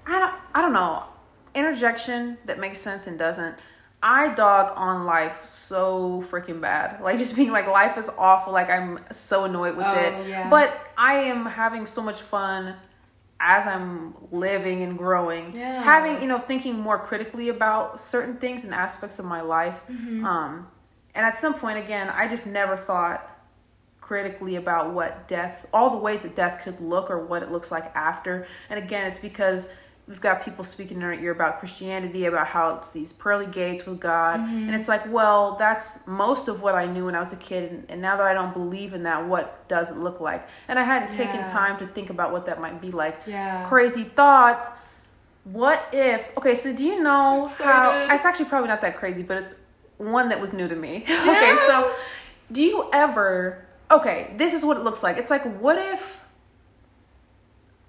I don't, I don't know. Interjection that makes sense and doesn't. I dog on life so freaking bad. Like just being like life is awful. Like I'm so annoyed with Oh, it. yeah. But I am having so much fun as I'm living and growing. Yeah. Having you know thinking more critically about certain things and aspects of my life. Mm-hmm. Um, and at some point again, I just never thought critically about what death, all the ways that death could look or what it looks like after. And again, it's because we've got people speaking in our ear about Christianity, about how it's these pearly gates with God. Mm-hmm. And it's like, well, that's most of what I knew when I was a kid. And, and now that I don't believe in that, what does it look like? And I hadn't taken Yeah. time to think about what that might be like. Yeah. Crazy thoughts. What if, okay, so do you know So how, good. it's actually probably not that crazy, but it's one that was new to me. okay, so do you ever okay this is what it looks like it's like what if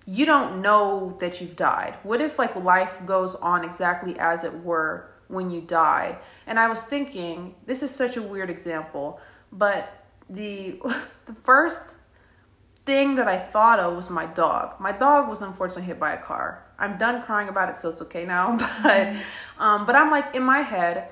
you don't know that you've died. What if like life goes on exactly as it were when you die? And i was thinking this is such a weird example but the the first thing that i thought of was my dog. My dog was unfortunately hit by a car. I'm done crying about it so it's okay now but um but i'm like in my head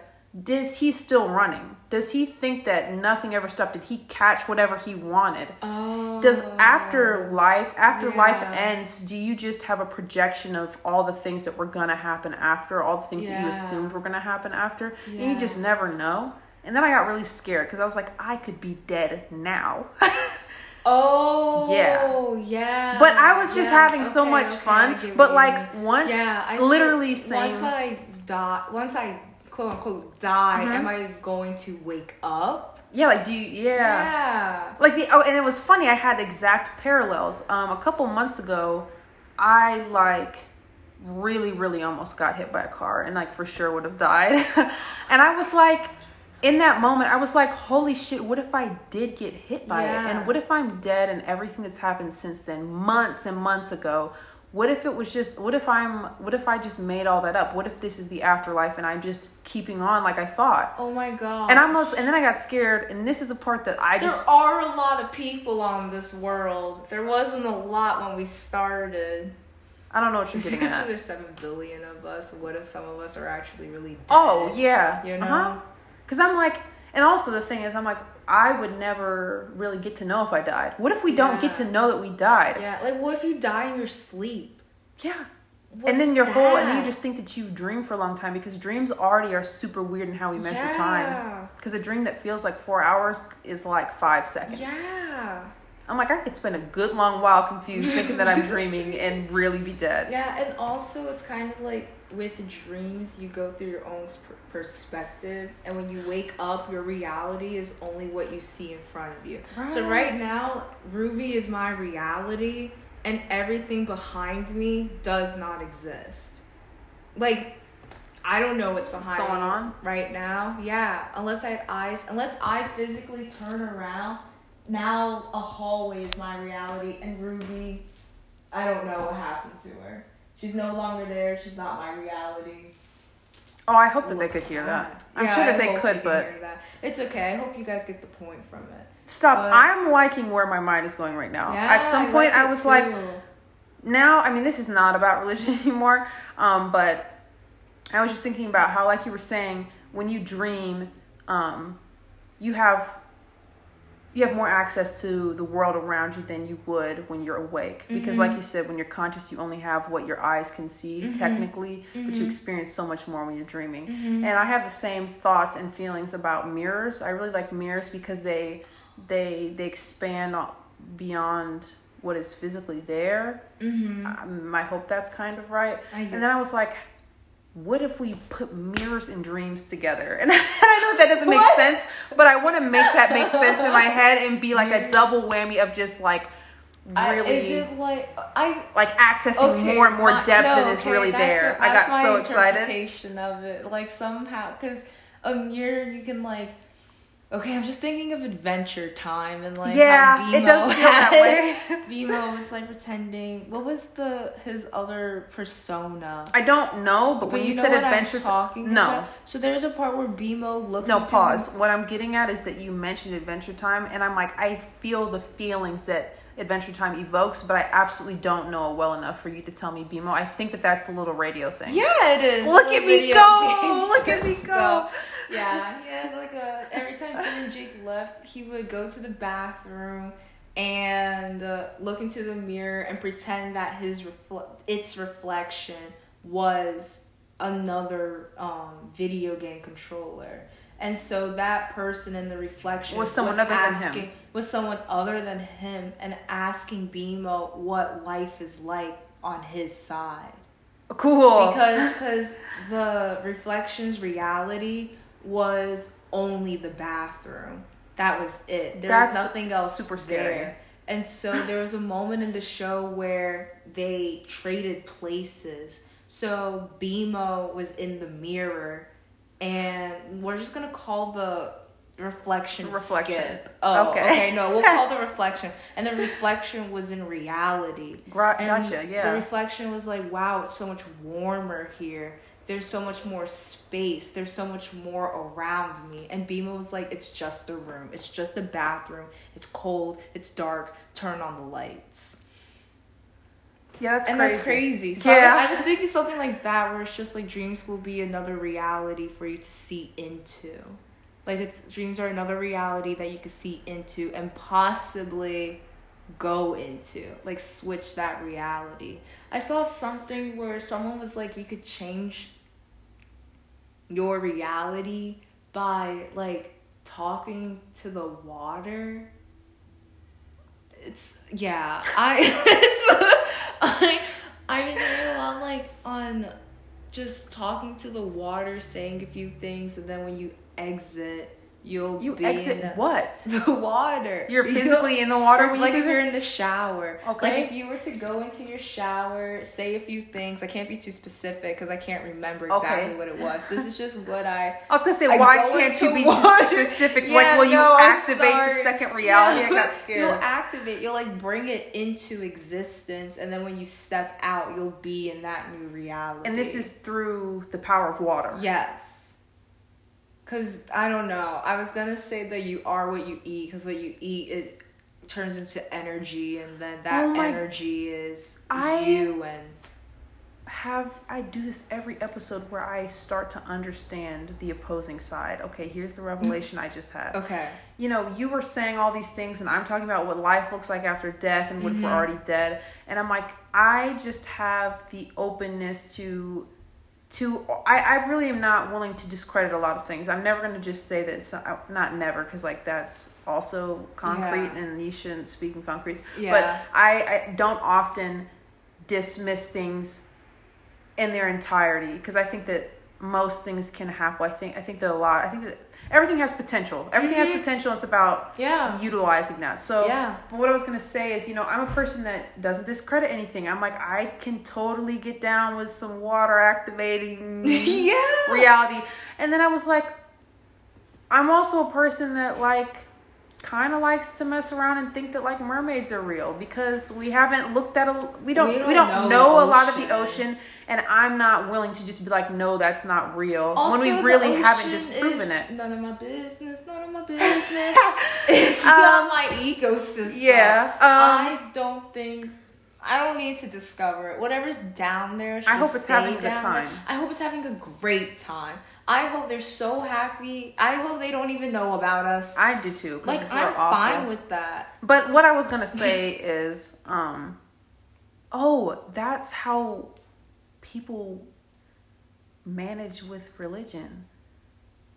is he still running? Does he think that nothing ever stopped? Did he catch whatever he wanted? Oh. Does after oh. life, after life ends, do you just have a projection of all the things that were gonna happen after, all the things that you assumed were gonna happen after? And you just never know. And then I got really scared because I was like, I could be dead now. Oh. Yeah. Yeah. But I was just yeah, having so much okay, fun. But like once, yeah, I literally saying, once I die, once I quote unquote die, am I going to wake up? yeah, like do you, Yeah. like the oh and it was funny i had exact parallels. Um a couple months ago i like really really almost got hit by a car and like for sure would have died. And i was like in that moment i was like holy shit what if i did get hit by it? And what if i'm dead and everything that's happened since then months and months ago what if it was just what if i'm what if i just made all that up what if this is the afterlife and i'm just keeping on like i thought Oh my god. and i almost and then i got scared and this is the part that i there just there are a lot of people on this world. There wasn't a lot when we started. I don't know what you're getting at. there's seven billion of us. What if some of us are actually really oh, dead? Oh yeah, You uh-huh. know? Because I'm like, and also the thing is, I'm like, I would never really get to know if I died. What if we don't get to know that we died? Yeah. Like, what if you die in your sleep? Yeah. and then What's your whole and then you just think that you've dreamed for a long time because dreams already are super weird in how we measure time. Yeah. Because a dream that feels like four hours is like five seconds. Yeah. I'm like, I could spend a good long while confused thinking that I'm dreaming and really be dead. Yeah, and also it's kind of like with dreams, you go through your own sp- perspective, and when you wake up, your reality is only what you see in front of you. So Right. right now, Ruby is my reality, and everything behind me does not exist. Like, I don't know what's behind going me on? right now. Yeah, unless I have eyes, unless I physically turn around. Now a hallway is my reality, and Ruby, I don't know what happened to her. She's no longer there. She's not my reality. Oh, I hope that they could hear that. I'm Yeah, sure that I they could, can but it's okay. I hope you guys get the point from it. stop. but- I'm liking where my mind is going right now. Yeah, At some point, like I was like, now i mean this is not about religion anymore um, but i was just thinking about how like you were saying when you dream um, you have you have more access to the world around you than you would when you're awake. Because like mm-hmm. you said when you're conscious you only have what your eyes can see mm-hmm. technically but you mm-hmm. experience so much more when you're dreaming. And i have the same thoughts and feelings about mirrors. I really like mirrors because they they they expand beyond what is physically there. Um, I hope that's kind of right. And then I was like, what if we put mirrors and dreams together? And, I know that doesn't make What? sense, but I want to make that make sense in my head and be like a double whammy of just like uh, I- really is it like I? like accessing Okay, more and more depth no, than is okay, really there. what- I got so excited. of it, like somehow, because a mirror you can like. Okay, I'm just thinking of Adventure Time and like Yeah, how it BMO does feel that way. BMO was like pretending. What was the his other persona? I don't know, but when But you, know said adventure, I'm talking no, about? So there's a part where BMO looks. No, pause. What I'm getting at is that you mentioned Adventure Time, and I'm like, I feel the feelings that Adventure Time evokes, but I absolutely don't know it well enough for you to tell me BMO. I think that that's the little radio thing. Yeah, it is. Look at me go! Look at me stuff. Yeah, he had like a. Every time Finn and Jake left, he would go to the bathroom and uh, look into the mirror and pretend that his refle- its reflection was another um, video game controller. And so that person in the reflection Was someone other than him. Was someone other than him and asking BMO what life is like on his side. Cool. because because the reflections reality was only the bathroom. That was it. There was nothing else super scary. there and so there was a moment in the show where they traded places. So BMO was in the mirror and we're just gonna call the reflection Reflection. skip oh Okay. okay. no we'll call the reflection and the reflection was in reality Gra- gotcha, yeah. The reflection was like, wow, it's so much warmer here. There's so much more space. There's so much more around me. And BMO was like, it's just the room. It's just the bathroom. It's cold. It's dark. Turn on the lights. yeah, that's and crazy. that's crazy. So Yeah. I, I was thinking something like that where it's just like dreams will be another reality for you to see into. Like it's dreams are another reality that you could see into and possibly go into. Like switch that reality. I saw something where someone was like you could change your reality by like talking to the water it's yeah i it's, i i mean on like on just talking to the water saying a few things and then when you exit you'll You be exit in what? the water You're You'll- physically in the water like you if you're in the shower. Okay. Like if you were to go into your shower, say a few things. I can't be too specific because I can't remember exactly Okay. what it was. This is just what I. I was gonna say, I why can't you be water. specific? Yeah, like, will you no, I'm activate the second reality? I Yeah. got scared. You'll activate. You'll like bring it into existence, and then when you step out, you'll be in that new reality. and this is through the power of water. Yes. Cause I don't know. I was gonna say that you are what you eat. Cause what you eat it turns into energy, and then that Oh energy is I- you. And have I do this every episode where I start to understand the opposing side. Okay, here's the revelation I just had. okay, You know, you were saying all these things, and I'm talking about what life looks like after death and what if we're mm-hmm. already dead. And I'm like, I just have the openness to to I, I really am not willing to discredit a lot of things. I'm never going to just say that it's not, uh, not never because like that's also concrete Yeah. and you shouldn't speak in concrete. Yeah. But I, I don't often dismiss things in their entirety because I think that most things can happen. I think I think that a lot. I think that everything has potential. Everything Mhm. has potential. It's about Yeah. utilizing that. So, Yeah. but what I was gonna say is, you know, I'm a person that doesn't discredit anything. I'm like, I can totally get down with some water activating Yeah. reality. And then I was like, I'm also a person that like kind of likes to mess around and think that like mermaids are real because we haven't looked at a we don't we We don't, don't know, know a lot of the ocean. And I'm not willing to just be like no that's not real when we really haven't disproven it. None of my business. None of my business. it's Um, not my ecosystem. yeah, um, I don't think. I don't need to discover it. Whatever's down there, I hope it's having a good down there. time. I hope it's having a great time. I hope they're so happy. I hope they don't even know about us. I do too. Like I'm awful. fine with that. But what I was gonna say is, um, oh, that's how people manage with religion.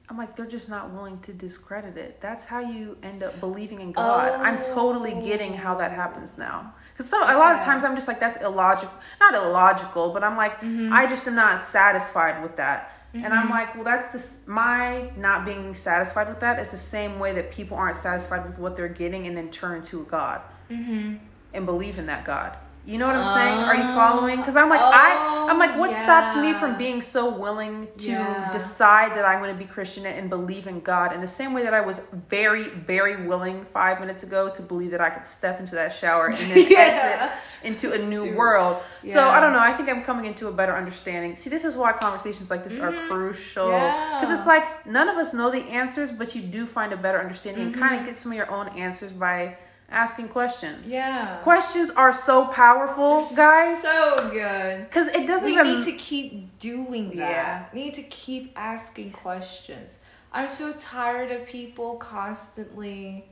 I'm like, they're just not willing to discredit it. That's how you end up believing in God. I'm totally getting how that happens now. Because so a lot of times I'm just like, that's illogical. Not illogical, but I'm like, I just am not satisfied with that. And I'm like, well, that's this. My not being satisfied with that is the same way that people aren't satisfied with what they're getting and then turn to God Mm-hmm. and believe in that God. You know what I'm saying? Are you following? Because I'm like, Oh, I, I'm like, what stops me from being so willing to Yeah. decide that I'm going to be Christian and believe in God in the same way that I was very, very willing five minutes ago to believe that I could step into that shower and then Yeah. exit into a new Dude. world. So I don't know. I think I'm coming into a better understanding. See, this is why conversations like this are crucial because Mm-hmm. Yeah. it's like none of us know the answers, but you do find a better understanding and Mm-hmm. kind of get some of your own answers by asking questions. Yeah. Questions are so powerful, guys. So good. Because it doesn't We even. need to keep doing that. Yeah. We need to keep asking questions. I'm so tired of people constantly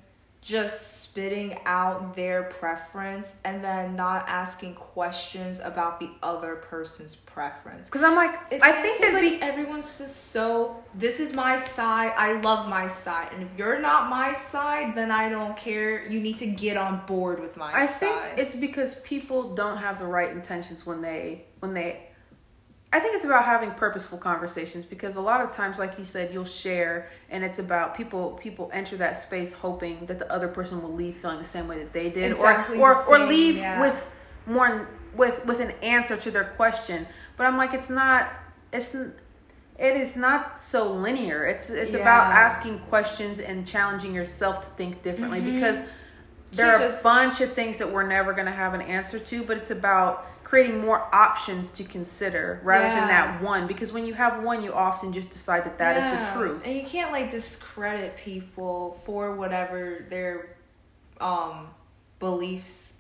just spitting out their preference and then not asking questions about the other person's preference. Because I'm like, It I think seems like be, everyone's just so this is my side. I love my side, and if you're not my side, then I don't care. You need to get on board with my I think it's because people don't have the right intentions when they when they. I think it's about having purposeful conversations because a lot of times, like you said, you'll share, and it's about people. People enter that space hoping that the other person will leave feeling the same way that they did, Exactly or or, the or leave yeah. with more with with an answer to their question. But I'm like, it's not. It's it is not so linear. It's it's about asking questions and challenging yourself to think differently Mhm. because there You are just- a bunch of things that we're never going to have an answer to, but it's about creating more options to consider rather than that one. Because when you have one, you often just decide that that is Yeah. the truth. And you can't like discredit people for whatever their um beliefs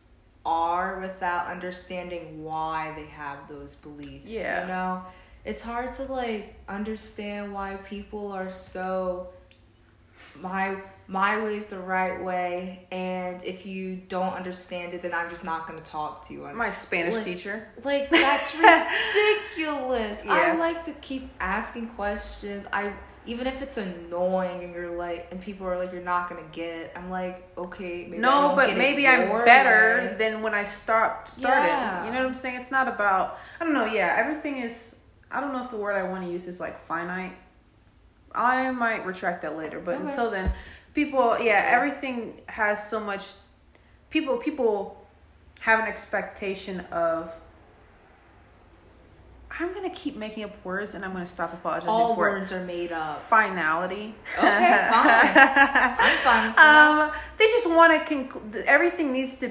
are without understanding why they have those beliefs. Yeah. You know? It's hard to like understand why people are so my my way is the right way and if you don't understand it then I'm just not gonna talk to you. I'm My Spanish Like- teacher. Like that's ridiculous. I like to keep asking questions. I even if it's annoying and you're like and people are like you're not gonna get it. I'm like okay maybe I no, don't but get it maybe I'm better way. than when I start started. Yeah. You know what I'm saying? It's not about I don't know, yeah, everything is I don't know if the word I want to use is like finite. I might retract that later, but Okay. until then, people yeah, everything has so much people people have an expectation of I'm gonna keep making up words and I'm gonna stop apologizing all for it. words are made up. finality. Okay, fine. I'm fine. Um, they just want to conclude. Everything needs to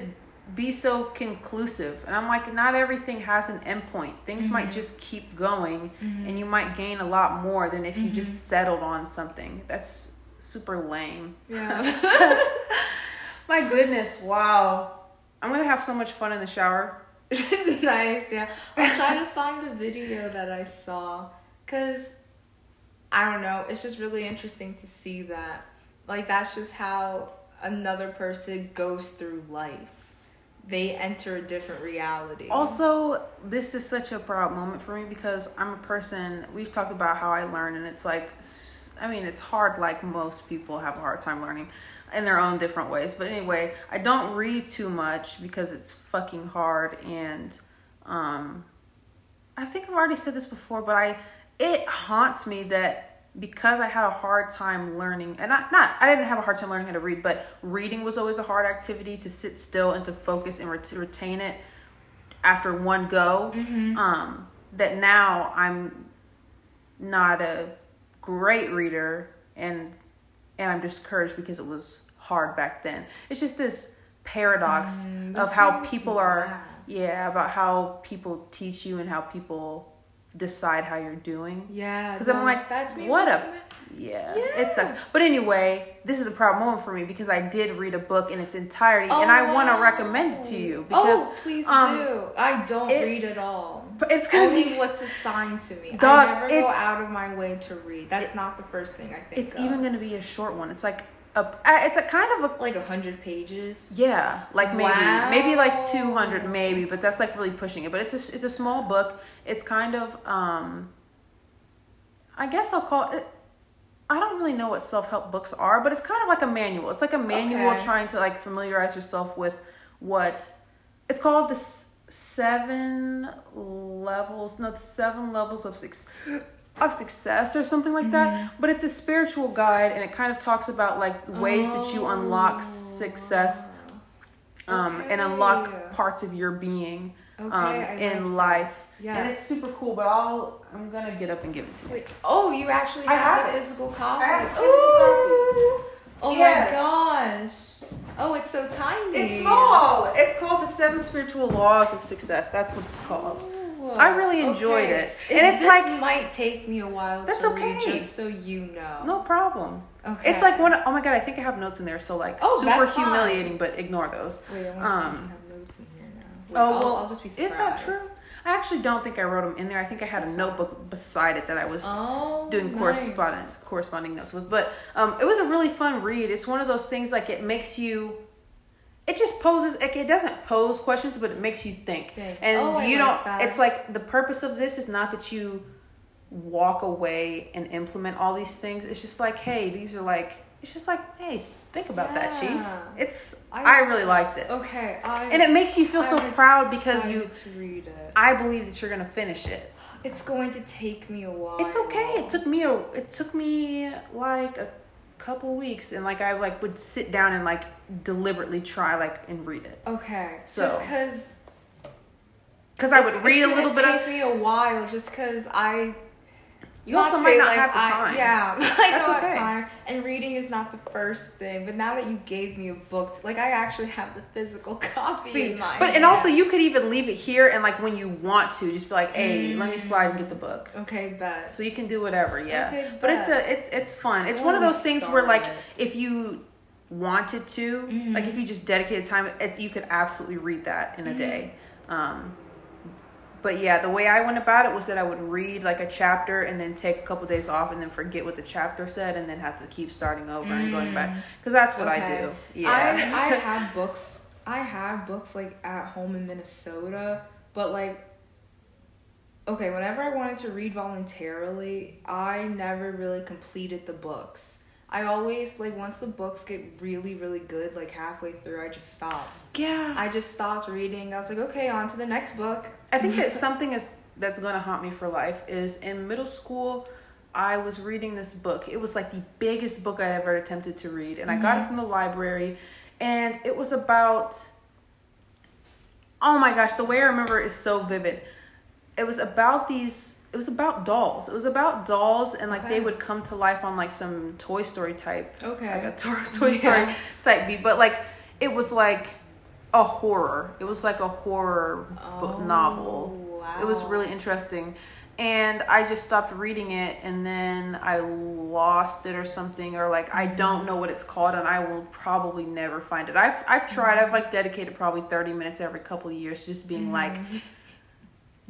be so conclusive, and I'm like, not everything has an endpoint. Things might mm-hmm. just keep going, mm-hmm. and you might gain a lot more than if you just mm-hmm. settled on something. That's super lame. Yeah. My goodness, wow! I'm gonna have so much fun in the shower. nice, yeah. I'll try to find the video that I saw because I don't know. It's just really interesting to see that. Like, that's just how another person goes through life. they enter a different reality. Also, this is such a proud moment for me because I'm a person, we've talked about how I learn, and it's like, I mean, it's hard, like most people have a hard time learning in their own different ways. But anyway, I don't read too much because it's fucking hard, and um, I think I've already said this before, but I, it haunts me that because I had a hard time learning, and not, not I didn't have a hard time learning how to read, but reading was always a hard activity to sit still and to focus and ret- retain it after one go. Um, that now I'm not a great reader, and and I'm discouraged because it was hard back then. It's just this paradox Mm, of how what makes me people are, yeah, about how people teach you and how people decide how you're doing. yeah, Because I'm like, that's me. what a yeah, Yeah. it sucks. But anyway, this is a proud moment for me because I did read a book in its entirety, and I want to recommend it to you because oh, please um, do. I don't read at all. But it's gonna Only be, what's assigned to me. Dog, I never go out of my way to read. That's not the first thing I think. it's of. even going to be a short one. It's like a, it's a kind of a like a hundred pages. Yeah, like maybe Wow. maybe like 200 maybe, but that's like really pushing it. But it's a, it's a small book. It's kind of um I guess I'll call it I don't really know what self-help books are, but it's kind of like a manual. It's like a manual Okay. trying to like familiarize yourself with what it's called the s- seven levels, no, the seven levels of six of success or something like Mm-hmm. that. But it's a spiritual guide and it kind of talks about like ways that you unlock success um, and unlock parts of your being um, Okay, I in like life. Yeah and it's super cool, but I'll I'm gonna get up and give it to you. Wait, oh, you actually have, have the it. physical copy. I have physical Ooh. Oh Yeah. my gosh. Oh, it's so tiny. It's small. It's called the Seven Spiritual Laws of Success. That's what it's called. Ooh. I really enjoyed it. And And it's this like- might take me a while That's to read, okay. just so you know. No problem. Okay. It's like one. Oh my god, I think I have notes in there. So like Oh, super that's fine. humiliating, but ignore those. Wait, I want to see if um, you have notes in here now. Wait, Oh I'll, well, I'll just be surprised. is that true? I actually don't think I wrote them in there. I think I had That's a notebook beside it that I was Oh, doing nice. correspondence corresponding notes with. But um, it was a really fun read. It's one of those things like it makes you. It just poses. Like, it doesn't pose questions, but it makes you think. Think. And Oh, you like don't. that. It's like the purpose of this is not that you walk away and implement all these things. It's just like, hey, these are like. It's just like, hey, think about that, chief. It's. I- I, really liked it, Okay, I. and it makes you feel so I'm proud because you. it. I believe that you're gonna finish it. It's going to take me a while. It's okay. It took me a it took me like a couple weeks and like I like would sit down and like deliberately try like and read it. Okay, So, just because Cuz I would read a little bit Take of me a while, just because I. You also might say, not like, have the I- yeah, I That's don't have okay. time. And reading is not the first thing. But now that you gave me a book, to, like I actually have the physical copy in my But and also you could even leave it here and like when you want to just be like, "Hey, let me slide and get the book." Okay, bet. So you can do whatever, yeah. Okay, but it's a it's it's fun. It's one of those things where like if you wanted to, Mhm. like if you just dedicated time, it, you could absolutely read that in a Mhm. day. Um, but yeah, the way I went about it was that I would read like a chapter and then take a couple days off and then forget what the chapter said and then have to keep starting over and going back mm. because that's what I do. Yeah. I I have books. I have books like at home in Minnesota, but like okay, whenever I wanted to read voluntarily, I never really completed the books. I always like once the books get really really good like halfway through, I just stopped. yeah. I just stopped reading. I was like, okay, on to the next book. I think that something is that's going to haunt me for life is in middle school. I was reading this book. It was like the biggest book I ever attempted to read, and I got it mm-hmm. from the library, and it was about. Oh my gosh, the way I remember it is so vivid. It was about these. It was about dolls. It was about dolls, and like they would come to life on like some Toy Story type Okay. like a Toy Toy Story Yeah. type beat, but like it was like a horror. It was like a horror book Oh, novel. It was really interesting. And I just stopped reading it and then I lost it or something or like I Mm-hmm. don't know what it's called and I will probably never find it. I've I've tried. I've like dedicated probably 30 minutes every couple of years just being like Mhm.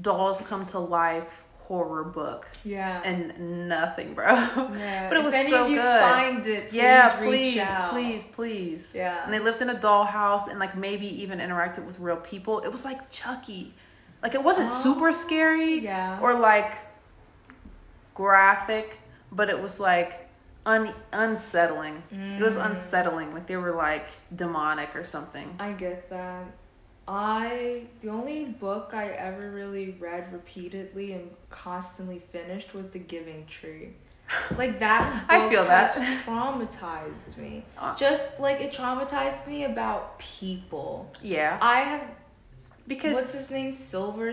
dolls come to life, horror book Yeah. and nothing, bro. yeah. But it if was any so of you good. find it, please yeah, reach please, out. please, please. Yeah. And they lived in a dollhouse and like maybe even interacted with real people. It was like Chucky. Like it wasn't Oh, super scary yeah. or like graphic, but it was like un- unsettling. It was Mm. unsettling. Like they were like demonic or something. I get that. I the only book I ever really read repeatedly and constantly finished was The Giving Tree. Like that book I feel that. traumatized me. Uh. Just like it traumatized me about people. Yeah. I have Because what's his name? Silver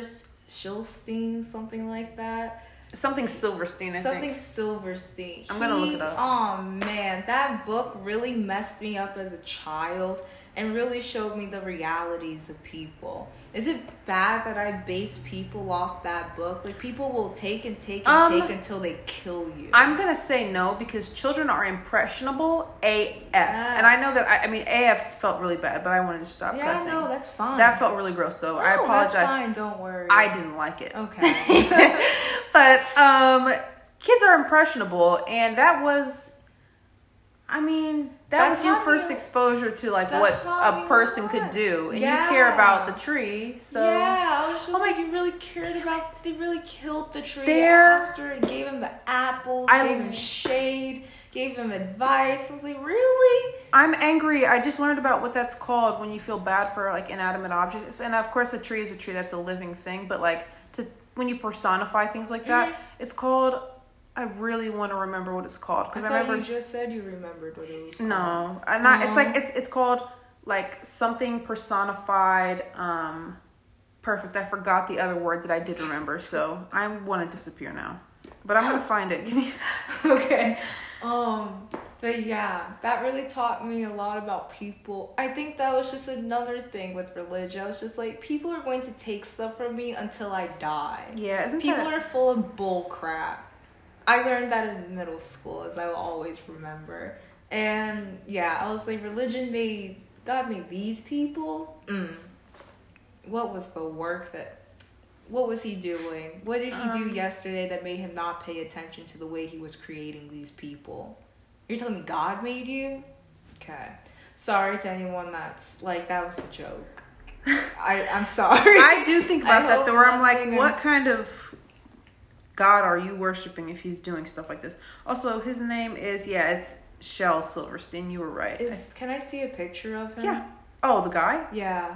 Shilstein, something like that. something Silverstein, I Something think. Silverstein. I'm gonna look it up. Oh man, that book really messed me up as a child and really showed me the realities of people. Is it bad that I base people off that book? Like people will take and take and Um, take until they kill you. I'm gonna say no because children are impressionable AF, Yeah. and I know that I, I mean AF felt really bad, but I wanted to stop yeah, cussing. no, that's fine. that felt really gross though. I apologize. That's fine. Don't worry. I didn't like it. Okay. but um, kids are impressionable, and that was, I mean, that, That was your first exposure to like what a person could do, and you care about the tree, so. yeah, I was just Oh my- like, you really cared about. They really killed the tree There- after and gave him the apples, I- gave him shade, gave him advice. I was like, really? I'm angry. I just learned about what that's called when you feel bad for like inanimate objects. And of course, a tree is a tree. That's a living thing. But like to when you personify things like that, Mhm. it's called. I really want to remember what it's called because I, thought remember. you just said you remembered what it was. Called. no, I'm not. It's like it's it's called like something personified. Um, perfect. I forgot the other word that I did remember, so I want to disappear now. But I'm gonna find it. Give me. okay. Um, but yeah, that really taught me a lot about people. I think that was just another thing with religion. I was just like, people are going to take stuff from me until I die. Yeah, isn't People that, are full of bull crap. I learned that in middle school, as I will always remember. And yeah, I was like, religion made God made these people. Mm. What was the work that? What was he doing? What did he do Um, yesterday that made him not pay attention to the way he was creating these people? You're telling me God made you? Okay. Sorry to anyone that's like that was a joke. I I'm sorry. I do think about I that though, where I'm like, what kind of God are you worshiping if he's doing stuff like this? Also, his name is yeah, it's Shel Silverstein. You were right. Is can I see a picture of him? yeah. Oh, the guy. Yeah.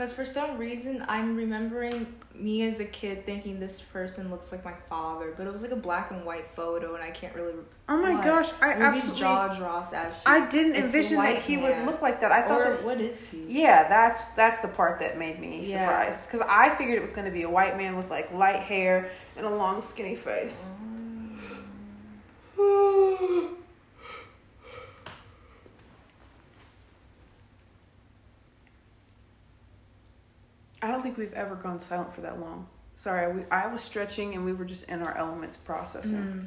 Cause for some reason I'm remembering me as a kid thinking this person looks like my father, but it was like a black and white photo, and I can't really. Oh my What? gosh, I Ruby's absolutely. jaw dropped as she. I didn't envision that he hair. would look like that. I thought or that. what is he? Yeah, that's that's the part that made me Yeah. surprised because I figured it was going to be a white man with like light hair and a long skinny face. I don't think we've ever gone silent for that long. Sorry, we, I was stretching and we were just in our elements processing. Mm.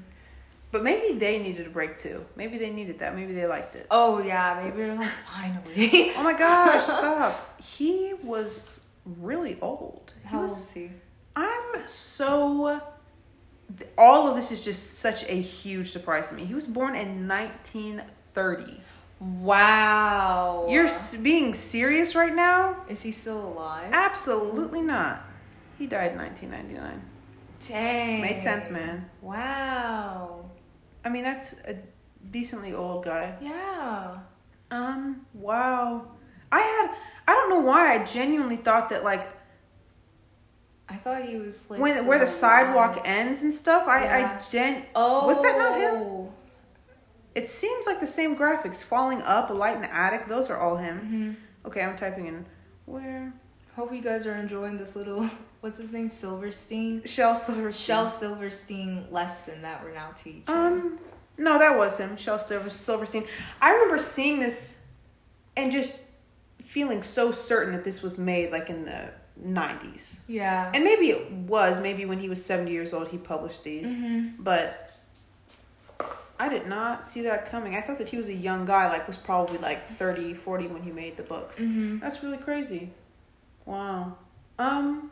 But maybe they needed a break too. Maybe they needed that. Maybe they liked it. Oh yeah, maybe they're like finally. Oh my gosh, stop. He was really old. He How old was, is he? I'm so. All of this is just such a huge surprise to me. He was born in 1930. Wow. You're being serious right now? Is he still alive? Absolutely not. He died in 1999. Dang. May 10th, man. Wow. I mean, that's a decently old guy. Yeah. Um, wow. I had. I don't know why I genuinely thought that, like, I thought he was like when where the sidewalk ends and stuff, I, Yeah. I gen. Oh. Was that not him? It seems like the same graphics. Falling up, a light in the attic. Those are all him. hmm Okay, I'm typing in where Hope you guys are enjoying this little what's his name Silverstein Shel Silverstein. Shel Silverstein lesson that we're now teaching. Um, no, that was him. Shel Silver Silverstein. I remember seeing this and just feeling so certain that this was made like in the 90s. yeah. And maybe it was. Maybe when he was 70 years old, he published these. hmm But I did not see that coming. I thought that he was a young guy, like was probably like 30, 40 when he made the books. hmm That's really crazy. Wow. Um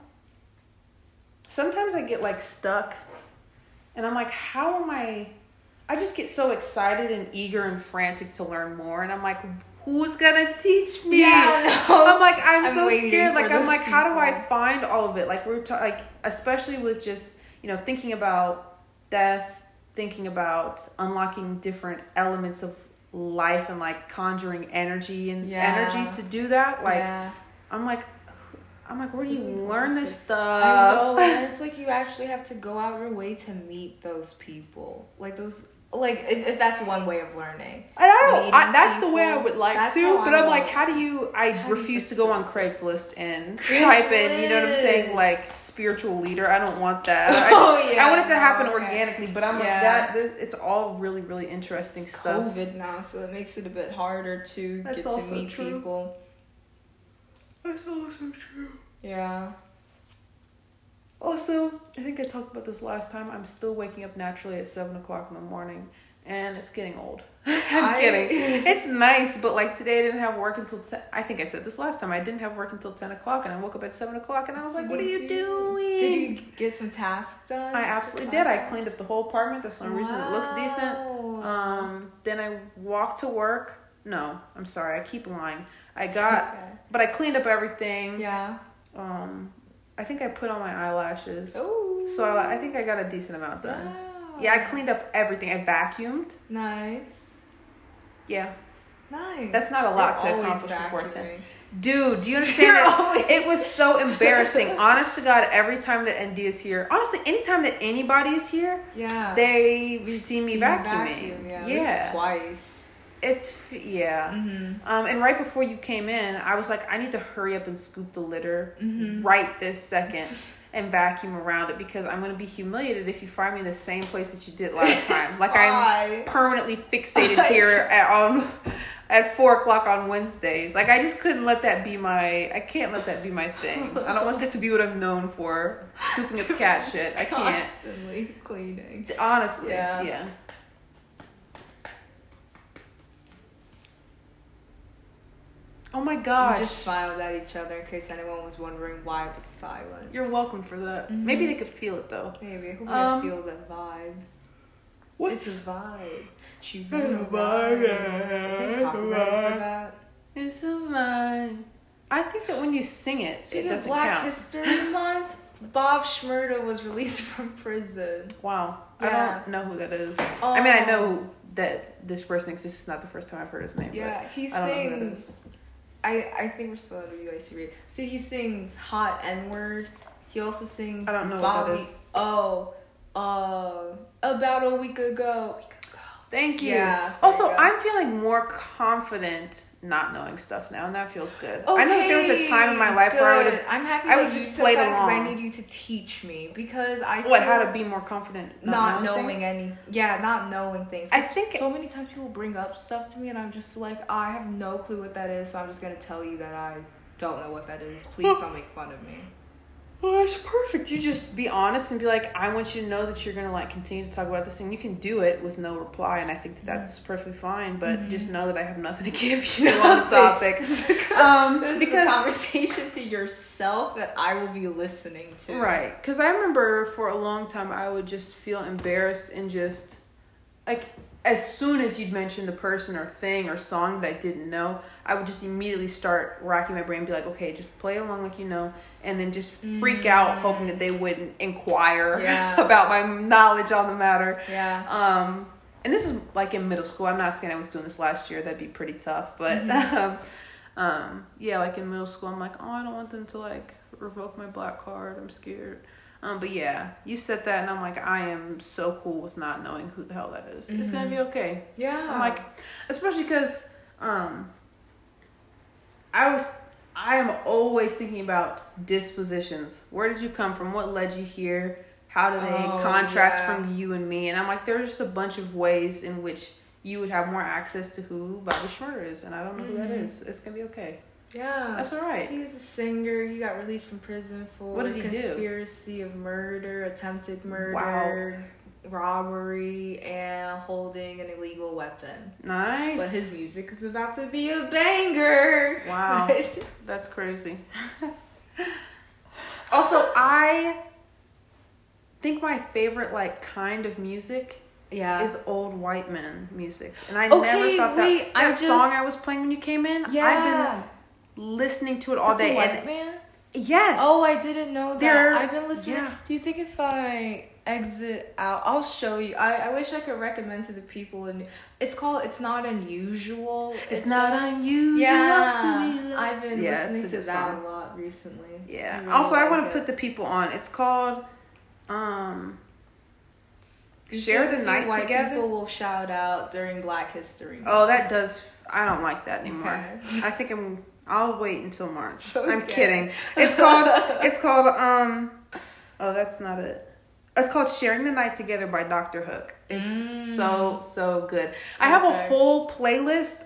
sometimes I get like stuck and I'm like, how am I? I just get so excited and eager and frantic to learn more. And I'm like, who's gonna teach me? Yeah, no. I'm like, I'm, I'm so scared. Like, I'm like, how do I find all of it? Like, we're ta- like, especially with just you know thinking about death, thinking about unlocking different elements of life and like conjuring energy and Yeah. energy to do that. Like, yeah. I'm like, I'm like, where do you you learn this to? stuff? I know, and it's like you actually have to go out your way to meet those people. Like those, like if, if that's one way of learning. I don't know. I, that's the way I would like to, but I'm like, how do you? I How do you refuse to go on? Craigslist and type in. You know what I'm saying? Like spiritual leader. I don't want that. I, Oh, yeah, I want it to happen okay. organically, but I'm like that. This, it's all really, really interesting It's stuff. COVID now, so it makes it a bit harder to That's get to meet true. people. That's also true. Yeah. Also, I think I talked about this last time. I'm still waking up naturally at seven o'clock in the morning, and it's getting old. I'm I- kidding. It's nice, but like today, I didn't have work until ten. I think I said this last time. I didn't have work until ten o'clock, and I woke up at seven o'clock, and I was like, "What are you Did doing?" Did you get some tasks done? I absolutely did. I cleaned up the whole apartment. That's the only reason it looks decent. Um, then I walked to work. No, I'm sorry. I keep lying. I got, okay. but I cleaned up everything. Yeah. Um, I think I put on my eyelashes. Oh. So I think I got a decent amount done. Wow. Yeah, I cleaned up everything. I vacuumed. Nice. Yeah, Nice. that's not a lot to You're always accomplish. Dude, do you understand? that? always- It was so embarrassing. Honest to God, every time that ND is here, honestly, anytime that anybody is here, Yeah. they see me vacuuming. vacuum, yeah. At least yeah. twice. It's yeah. Mm-hmm. Um, and right before you came in, I was like, I need to hurry up and scoop the litter Mhm. right this second and vacuum around it because I'm gonna be humiliated if you find me in the same place that you did last time. Like I'm permanently fixated here at on at four o'clock on Wednesdays. Like I just couldn't let that be my. I can't let that be my thing. I don't want that to be what I'm known for. Scooping up cat shit. I can't. Constantly cleaning. Honestly, Yeah. yeah. Oh my gosh. We just smiled at each other in case anyone was wondering why it was silent. You're welcome for that. Mhm. Maybe they could feel it though. Maybe. You guys Um, feel the vibe. What's It's a vibe. She want a vibe. vibe. I think copyright for that. It's a mine. I think that when you sing it, it Speaking of doesn't Black count. History Month, Bob Shmurda was released from prison. Wow. I don't know who that is. I mean, I Oh. know that this person exists. It's not the first time I've heard his name. Yeah, he I don't know who that sings. I, I think we're still UIC read. So he sings Hot N Word. He also sings I don't know what that Bobby. is. Oh, uh, about a week ago. Week ago. But thank you. Yeah, Also, you. I'm feeling more confident not knowing stuff now, and that feels good. I know there was a time in my life good. where I would have. I'm happy I that would just played that because I need you to teach me because I What? feel How to be more confident? not, knowing knowing any yeah not knowing things I think- so many times people bring up stuff to me and i'm just like i have no clue what that is so i'm just gonna tell you that i don't know what that is please don't make fun of me Well, that's perfect. You just be honest and be like, I want you to know that you're gonna like continue to talk about this thing. You can do it with no reply, and I think that that's perfectly fine. But Mhm. just know that I have nothing to give you on the topic. this is, Um, this is because- a conversation to yourself that i will be listening to Right. Because I remember for a long time I would just feel embarrassed and just like as soon as you'd mention the person or thing or song that I didn't know, I would just immediately start racking my brain and be like, okay, just play along like you know, and then just freak out Mm. hoping that they wouldn't inquire Yeah. about my knowledge on the matter. yeah Um, and this is like in middle school. I'm not saying I was doing this last year. That'd be pretty tough. But Mhm. um, um, yeah, like in middle school, I'm like, oh, I don't want them to like revoke my black card. I'm scared. Um, but yeah, you said that, and I'm like, I am so cool with not knowing who the hell that is. It's gonna be okay. yeah I'm like, especially because um, I was, I am always thinking about dispositions. Where did you come from? What led you here? How do they Oh, contrast yeah. from you and me? And I'm like, there's just a bunch of ways in which you would have more access to who Bobby Shmurda is, and I don't know who that Mhm. is. It's gonna be okay. Yeah That's all right. He was a singer. He got released from prison for he do? conspiracy of murder, attempted murder, robbery, and holding an illegal weapon. Nice. But his music is about to be a banger. Wow. That's crazy. also, I think my favorite like kind of music Yeah. is old white men music, and I Okay, never thought wait, that I that just- song I was playing when you came in. yeah. I've been listening to it all That's day, and man. yes. Oh, I didn't know that. They're- I've been listening. yeah. Do you think if I exit out, I'll show you. I, I wish I could recommend to the people. And it's called. It's not unusual. it's, not what- unusual Yeah. I've been Yeah, listening to that song. a lot recently. Yeah. really also, I want to put the people on. It's called um Share the night white together? People will shout out during Black History. Month. Oh, that does. I don't like that anymore. Okay. I think I'm. I'll wait until March. I'm kidding. It's called. It's called. Um. Oh, that's not it. It's called "Sharing the Night Together" by Dr. Hook. It's Mm. so so good. I have a whole playlist.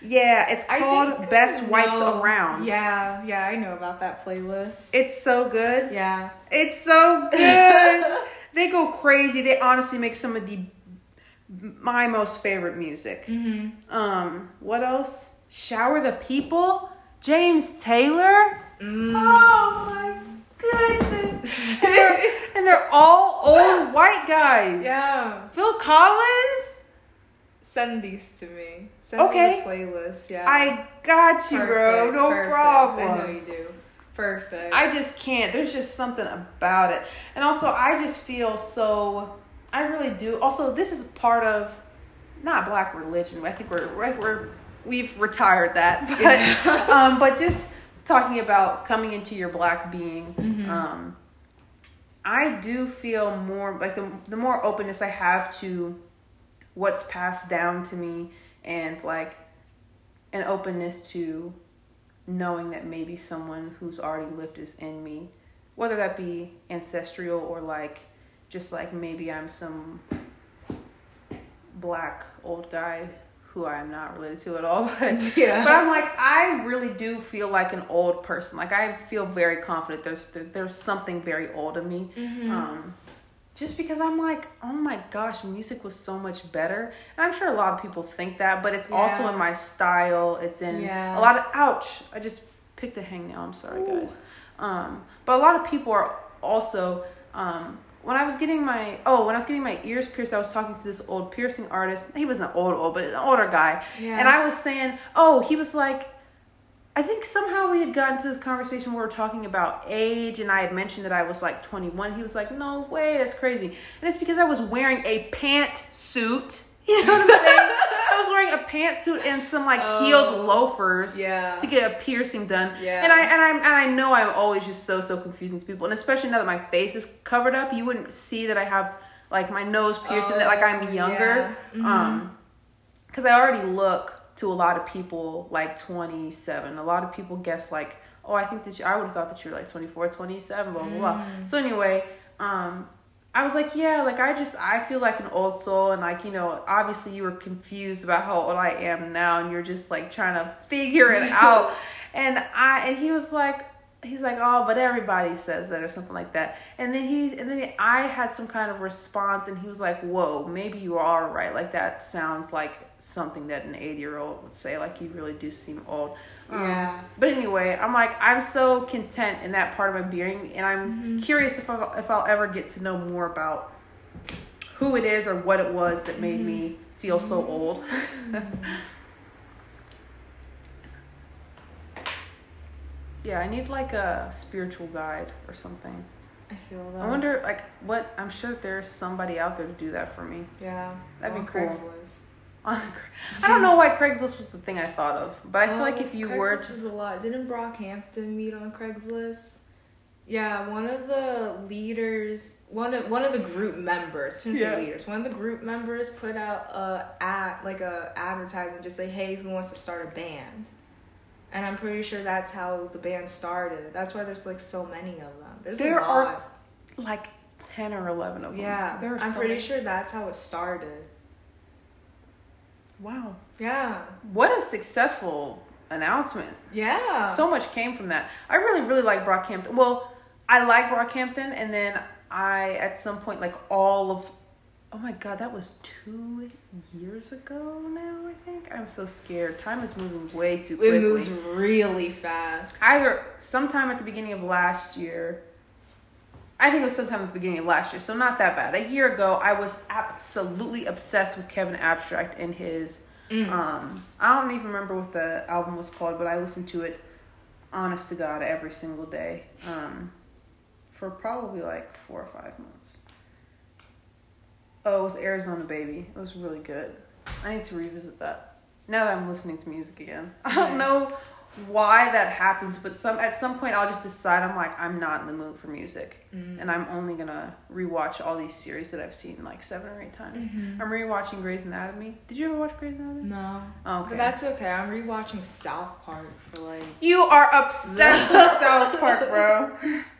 Yeah, it's called think "Best Whites know- Around." Yeah, yeah, I know about that playlist. It's so good. yeah. It's so good. they go crazy. They honestly make some of the my most favorite music. Mm-hmm. Um, what else? Shower the People, James Taylor. Mm. Oh my goodness! They're- and they're all old white guys. Yeah. Phil Collins. Send these to me. Send Okay. me the playlist. Yeah. I got you, bro. No perfect. problem. I know you do. Perfect. I just can't. There's just something about it. And also, I just feel so. I really do. Also, this is part of not black religion. I think we're we're, we're we've retired that, but um, but just talking about coming into your black being. Mhm. Um, I do feel more like the the more openness I have to what's passed down to me and like an openness to knowing that maybe someone who's already lived is in me, whether that be ancestral or like just like maybe I'm some black old guy who I'm not related to at all, but Yeah. but I'm like I really do feel like an old person. Like I feel very confident. There's there, there's something very old in me. Mhm. Um, just because I'm like, oh my gosh, music was so much better. And I'm sure a lot of people think that, but it's also in my style. It's in Yeah. a lot of ouch. I just picked a hangnail. I'm sorry, Ooh. guys. Um, but a lot of people are also um, when I was getting my oh when I was getting my ears pierced, I was talking to this old piercing artist. He wasn't old old, but an older guy. Yeah. And I was saying, oh, he was like, I think somehow we had gotten to this conversation where we were talking about age, and I had mentioned that I was like 21. He was like, no way, that's crazy. And it's because I was wearing a pantsuit. You know what I'm saying? I was wearing a pantsuit and some like Oh, heeled loafers yeah. to get a piercing done. Yeah. And I and I and I know I'm always just so so confusing to people, and especially now that my face is covered up, you wouldn't see that I have like my nose pierced and that like I'm Oh, younger. yeah. Mhm. Um, because I already look to a lot of people like 27. A lot of people guess like, oh, I think that you, I would have thought that you were like 24, 27, blah blah blah. Mm. So anyway, um, I was like, yeah, like I just I feel like an old soul, and like you know, obviously you were confused about how old I am now, and you're just like trying to figure it out. And I and he was like. He's like, oh, but everybody says that or something like that. And then he, and then I had some kind of response, and he was like, whoa, maybe you are right. Like that sounds like something that an 80 year old would say. Like you really do seem old. Um, Yeah. But anyway, I'm like, I'm so content in that part of my being, and I'm mm-hmm. curious if I'll, if I'll ever get to know more about who it is or what it was that made me mm-hmm. feel so mm-hmm. old. yeah, I need like a spiritual guide or something. I feel that. I wonder, like, what? I'm sure there's somebody out there to do that for me. Yeah. That'd be on cool. Craigslist. I don't know why Craigslist was the thing I thought of, but I feel oh, like Oh, if you Craigslist were to is a lot. Didn't Brockhampton meet on Craigslist? Yeah, one of the leaders, one of one of the group members, shouldn't Yeah. say leaders. One of the group members put out a ad, like a advertisement, just say, "Hey, who wants to start a band?" And I'm pretty sure that's how the band started. That's why there's like so many of them. There's There a are like ten or eleven of them. yeah, I'm so pretty many. sure that's how it started. Wow, Yeah, what a successful announcement! yeah. So much came from that. I really, really like Brockhampton. Well, I like Brockhampton, and then I, at some point, like all of, oh my god, that was two years ago now. I think I'm so scared. Time is moving way too quickly. it moves really fast. either sometime at the beginning of last year I think it was sometime at the beginning of last year, so not that bad. A year ago, I was absolutely obsessed with Kevin Abstract and his. Mm. Um, I don't even remember what the album was called, but I listened to it, honest to God, every single day, um, for probably like four or five months. Oh, it was Arizona Baby. It was really good. I need to revisit that. Now that I'm listening to music again, I don't Nice. know why that happens, but some at some point I'll just decide I'm like I'm not in the mood for music, Mm. and I'm only gonna rewatch all these series that I've seen like seven or eight times. Mhm. I'm rewatching Grey's Anatomy. Did you ever watch Grey's Anatomy? No. Oh, okay. But that's okay. I'm rewatching South Park for like. you are obsessed with South Park, bro.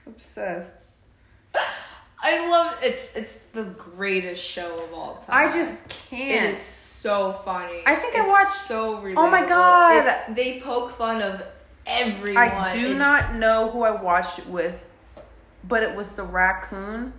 obsessed. I love it's it's the greatest show of all time. I just can't. It is so funny. I think I watched- So relatable. Oh my God. It- they poke fun of everyone. I do and not know who I watched it with, but it was the raccoon.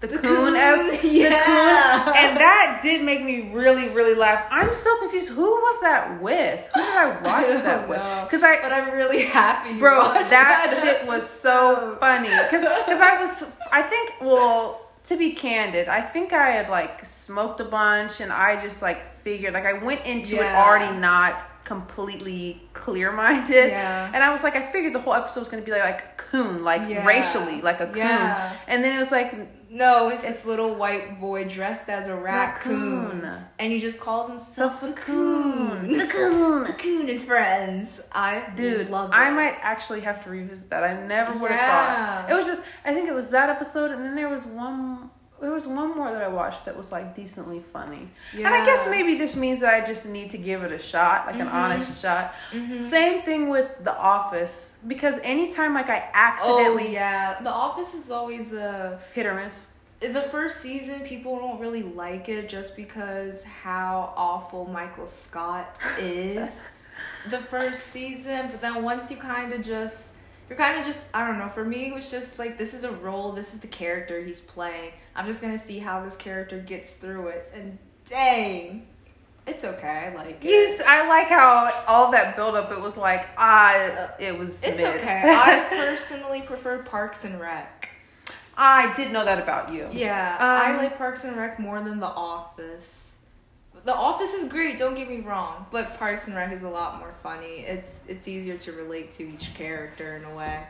The, The coon, coon, ep- the coon, yeah. and that did make me really, really laugh. I'm so confused. Who was that with? Who did I watch I that don't with? Because I, But I'm really happy. you bro, watched that shit was so funny. Because cause I was, I think, well, to be candid, I think I had like smoked a bunch, and I just like figured, like, I went into it already not completely clear minded. Yeah. And I was like, I figured the whole episode was gonna be like, like coon, like Yeah. racially, like a coon. Yeah. And then it was like No, it's, It's- this little white boy dressed as a raccoon, Raccoon. and he just calls himself the the coon, the coon. Coon and friends. I Dude, love it. I might actually have to revisit that. I never would have Yeah. thought. It was just, I think it was that episode, and then there was one. There was one more that I watched that was like decently funny, and I guess maybe this means that I just need to give it a shot, like an Mhm. honest shot. Mhm. Same thing with The Office, because anytime like I accidentally Oh accidentally yeah, The Office is always a. hit or miss, The first season, people don't really like it just because how awful Michael Scott is. the first season, but then once you kind of just, you're kind of just, I don't know. For me, it was just like this is a role, this is the character he's playing. I'm just gonna see how this character gets through it, and dang, it's okay. I like it. Yes, I like how all that build up. It was like ah, it was. It's mid. okay. I personally prefer Parks and Rec. I did know that about you. Yeah, I Um, like Parks and Rec more than The Office. The Office is great, don't get me wrong, but Parks and Rec is a lot more funny. It's it's easier to relate to each character in a way.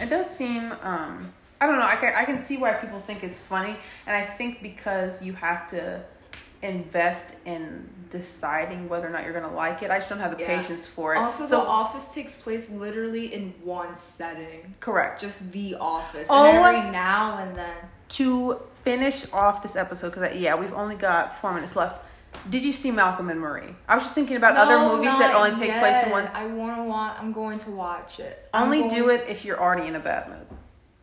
It does seem. um I don't know. I can I can see why people think it's funny, and I think because you have to invest in deciding whether or not you're gonna like it. I just don't have the Yeah. patience for it. Also, so The Office takes place literally in one setting, correct. just The Office, Oh, and every now and then. to finish off this episode because yeah, we've only got four minutes left. Did you see Malcolm and Marie? I was just thinking about other movies that only take place in yet. one. I want. I'm going to watch it. I'm Only do to- it if you're already in a bad mood.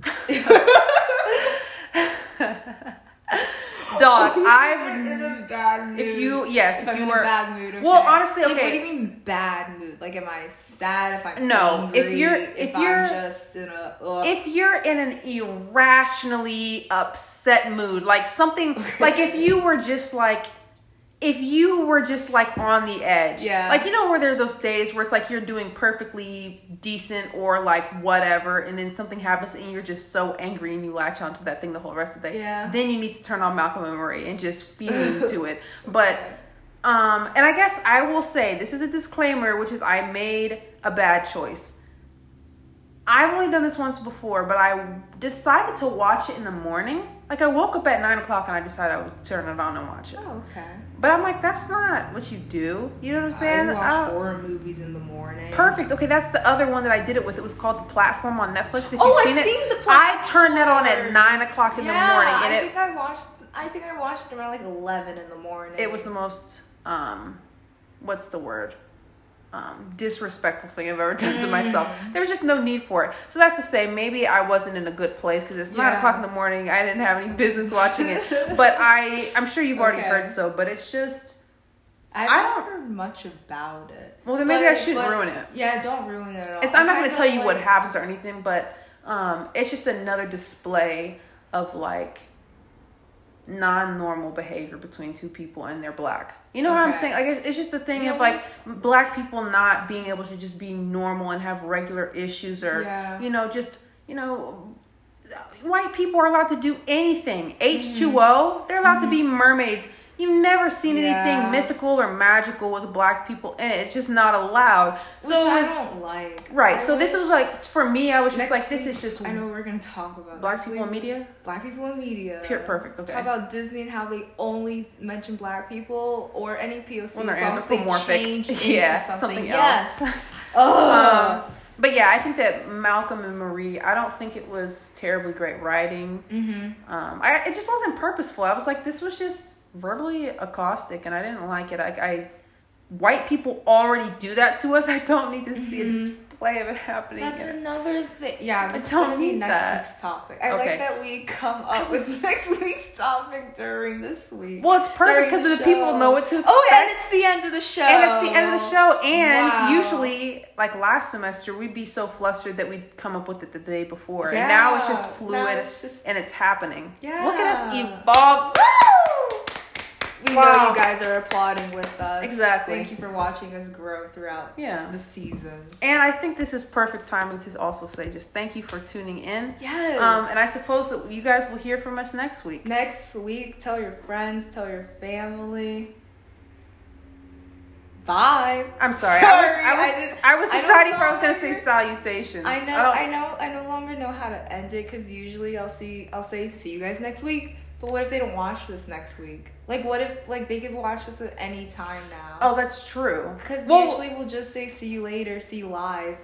Dog, I've in a bad mood. if you yes, if if I'm you in were a bad mood. Okay. Well, honestly, Like, okay. what do you mean bad mood? Like, am I sad? If I'm No, if you're- if, if I'm you're- just in a ugh. if you're in an irrationally upset mood, like something like if you were just like if you were just like on the edge. Yeah. Like you know where there are those days where it's like you're doing perfectly decent or like whatever and then something happens and you're just so angry and you latch onto that thing the whole rest of the day. Yeah. Then you need to turn on Malcolm and Marie and just fume to it. But um and I guess I will say this is a disclaimer, which is I made a bad choice. I've only done this once before, but I decided to watch it in the morning. Like I woke up at nine o'clock and I decided I would turn it on and watch it. oh, okay. But I'm like, that's not what you do. You know what I'm saying? I watch Uh, horror movies in the morning. Perfect. Okay, that's the other one that I did it with. It was called The Platform on Netflix. If Oh, you've I've seen it, seen The platform. I turned that on at nine o'clock in yeah, the morning, and I it think I watched. I think I watched it around like eleven in the morning. it was the most um, what's the word? Um, disrespectful thing I've ever done to myself. Mm. There was just no need for it. So that's to say, maybe I wasn't in a good place because it's nine o'clock in the morning. I didn't have any business watching it. But I, I'm sure you've already Okay. heard so. But it's just, I've I not don't- heard much about it. well, then maybe But- I shouldn't ruin it. Yeah, don't ruin it at all. It's, I'm not going to tell you what happens or anything, but um, it's just another display of like non-normal behavior between two people and they're black. You know what I'm saying? Like it's, it's just the thing Yeah, of like black people not being able to just be normal and have regular issues or Yeah. you know just you know white people are allowed to do anything. H2O, Mm-hmm. they're allowed to be mermaids. You've never seen Yeah. anything mythical or magical with black people in it. It's just not allowed. So Which I don't like. right. I So this was like for me. I was just like, this week, is just I know we're gonna talk about black next people in media. Black people in media. Pure- perfect, okay. Talk about Disney and how they only mention black people or any POC as they change into Yeah, something, something yes. else. Ugh. Um, but yeah, I think that Malcolm and Marie. I don't think it was terribly great writing. mm-hmm. Um, I it just wasn't purposeful. I was like, this was just verbally caustic, and I didn't like it. I, I white people already do that to us. I don't need to see a display mm-hmm. of it happening. That's again. another thing. Yeah, this is don't gonna be next that. week's topic. I Okay. like that we come up with next week's topic during this week. well, it's perfect because the, people know what to expect. Oh, and it's the end of the show. And it's the end of the show. And Wow. usually, like last semester, we'd be so flustered that we'd come up with it the day before. And now it's just fluid it's just- and it's happening. Yeah. Look at us evolve. We Wow. know you guys are applauding with us. Exactly. Thank you for watching us grow throughout Yeah. the seasons. And I think this is perfect timing to also say just thank you for tuning in. yes. Um, and I suppose that you guys will hear from us next week. next week, tell your friends, tell your family. Bye. I'm sorry. Sorry, I was, I I was, just- I was I deciding if I was going to say salutations. I know, don't- I, know, I no longer know how to end it because usually I'll see, I'll say, see you guys next week. But what if they don't watch this next week? Like, what if like they could watch this at any time now? Oh, that's true. because Well, usually we'll just say see you later, see you live.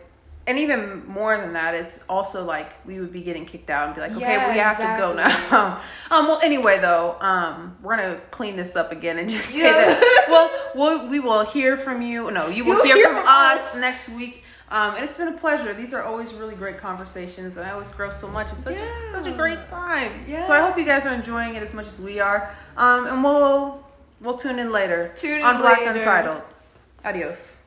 and even more than that, it's also like we would be getting kicked out and be like, okay, Yeah, we have to go now. um, well, anyway, though, um, we're gonna clean this up again and just say Yeah. that. Well, we'll we will hear from you. No, you will hear, hear from, from us, us. next week. Um, and it's been a pleasure. These are always really great conversations, and I always grow so much. It's such a, such a great time. Yeah. So I hope you guys are enjoying it as much as we are. Um, and we'll we'll tune in later Tune in on Black later. Untitled. Adios.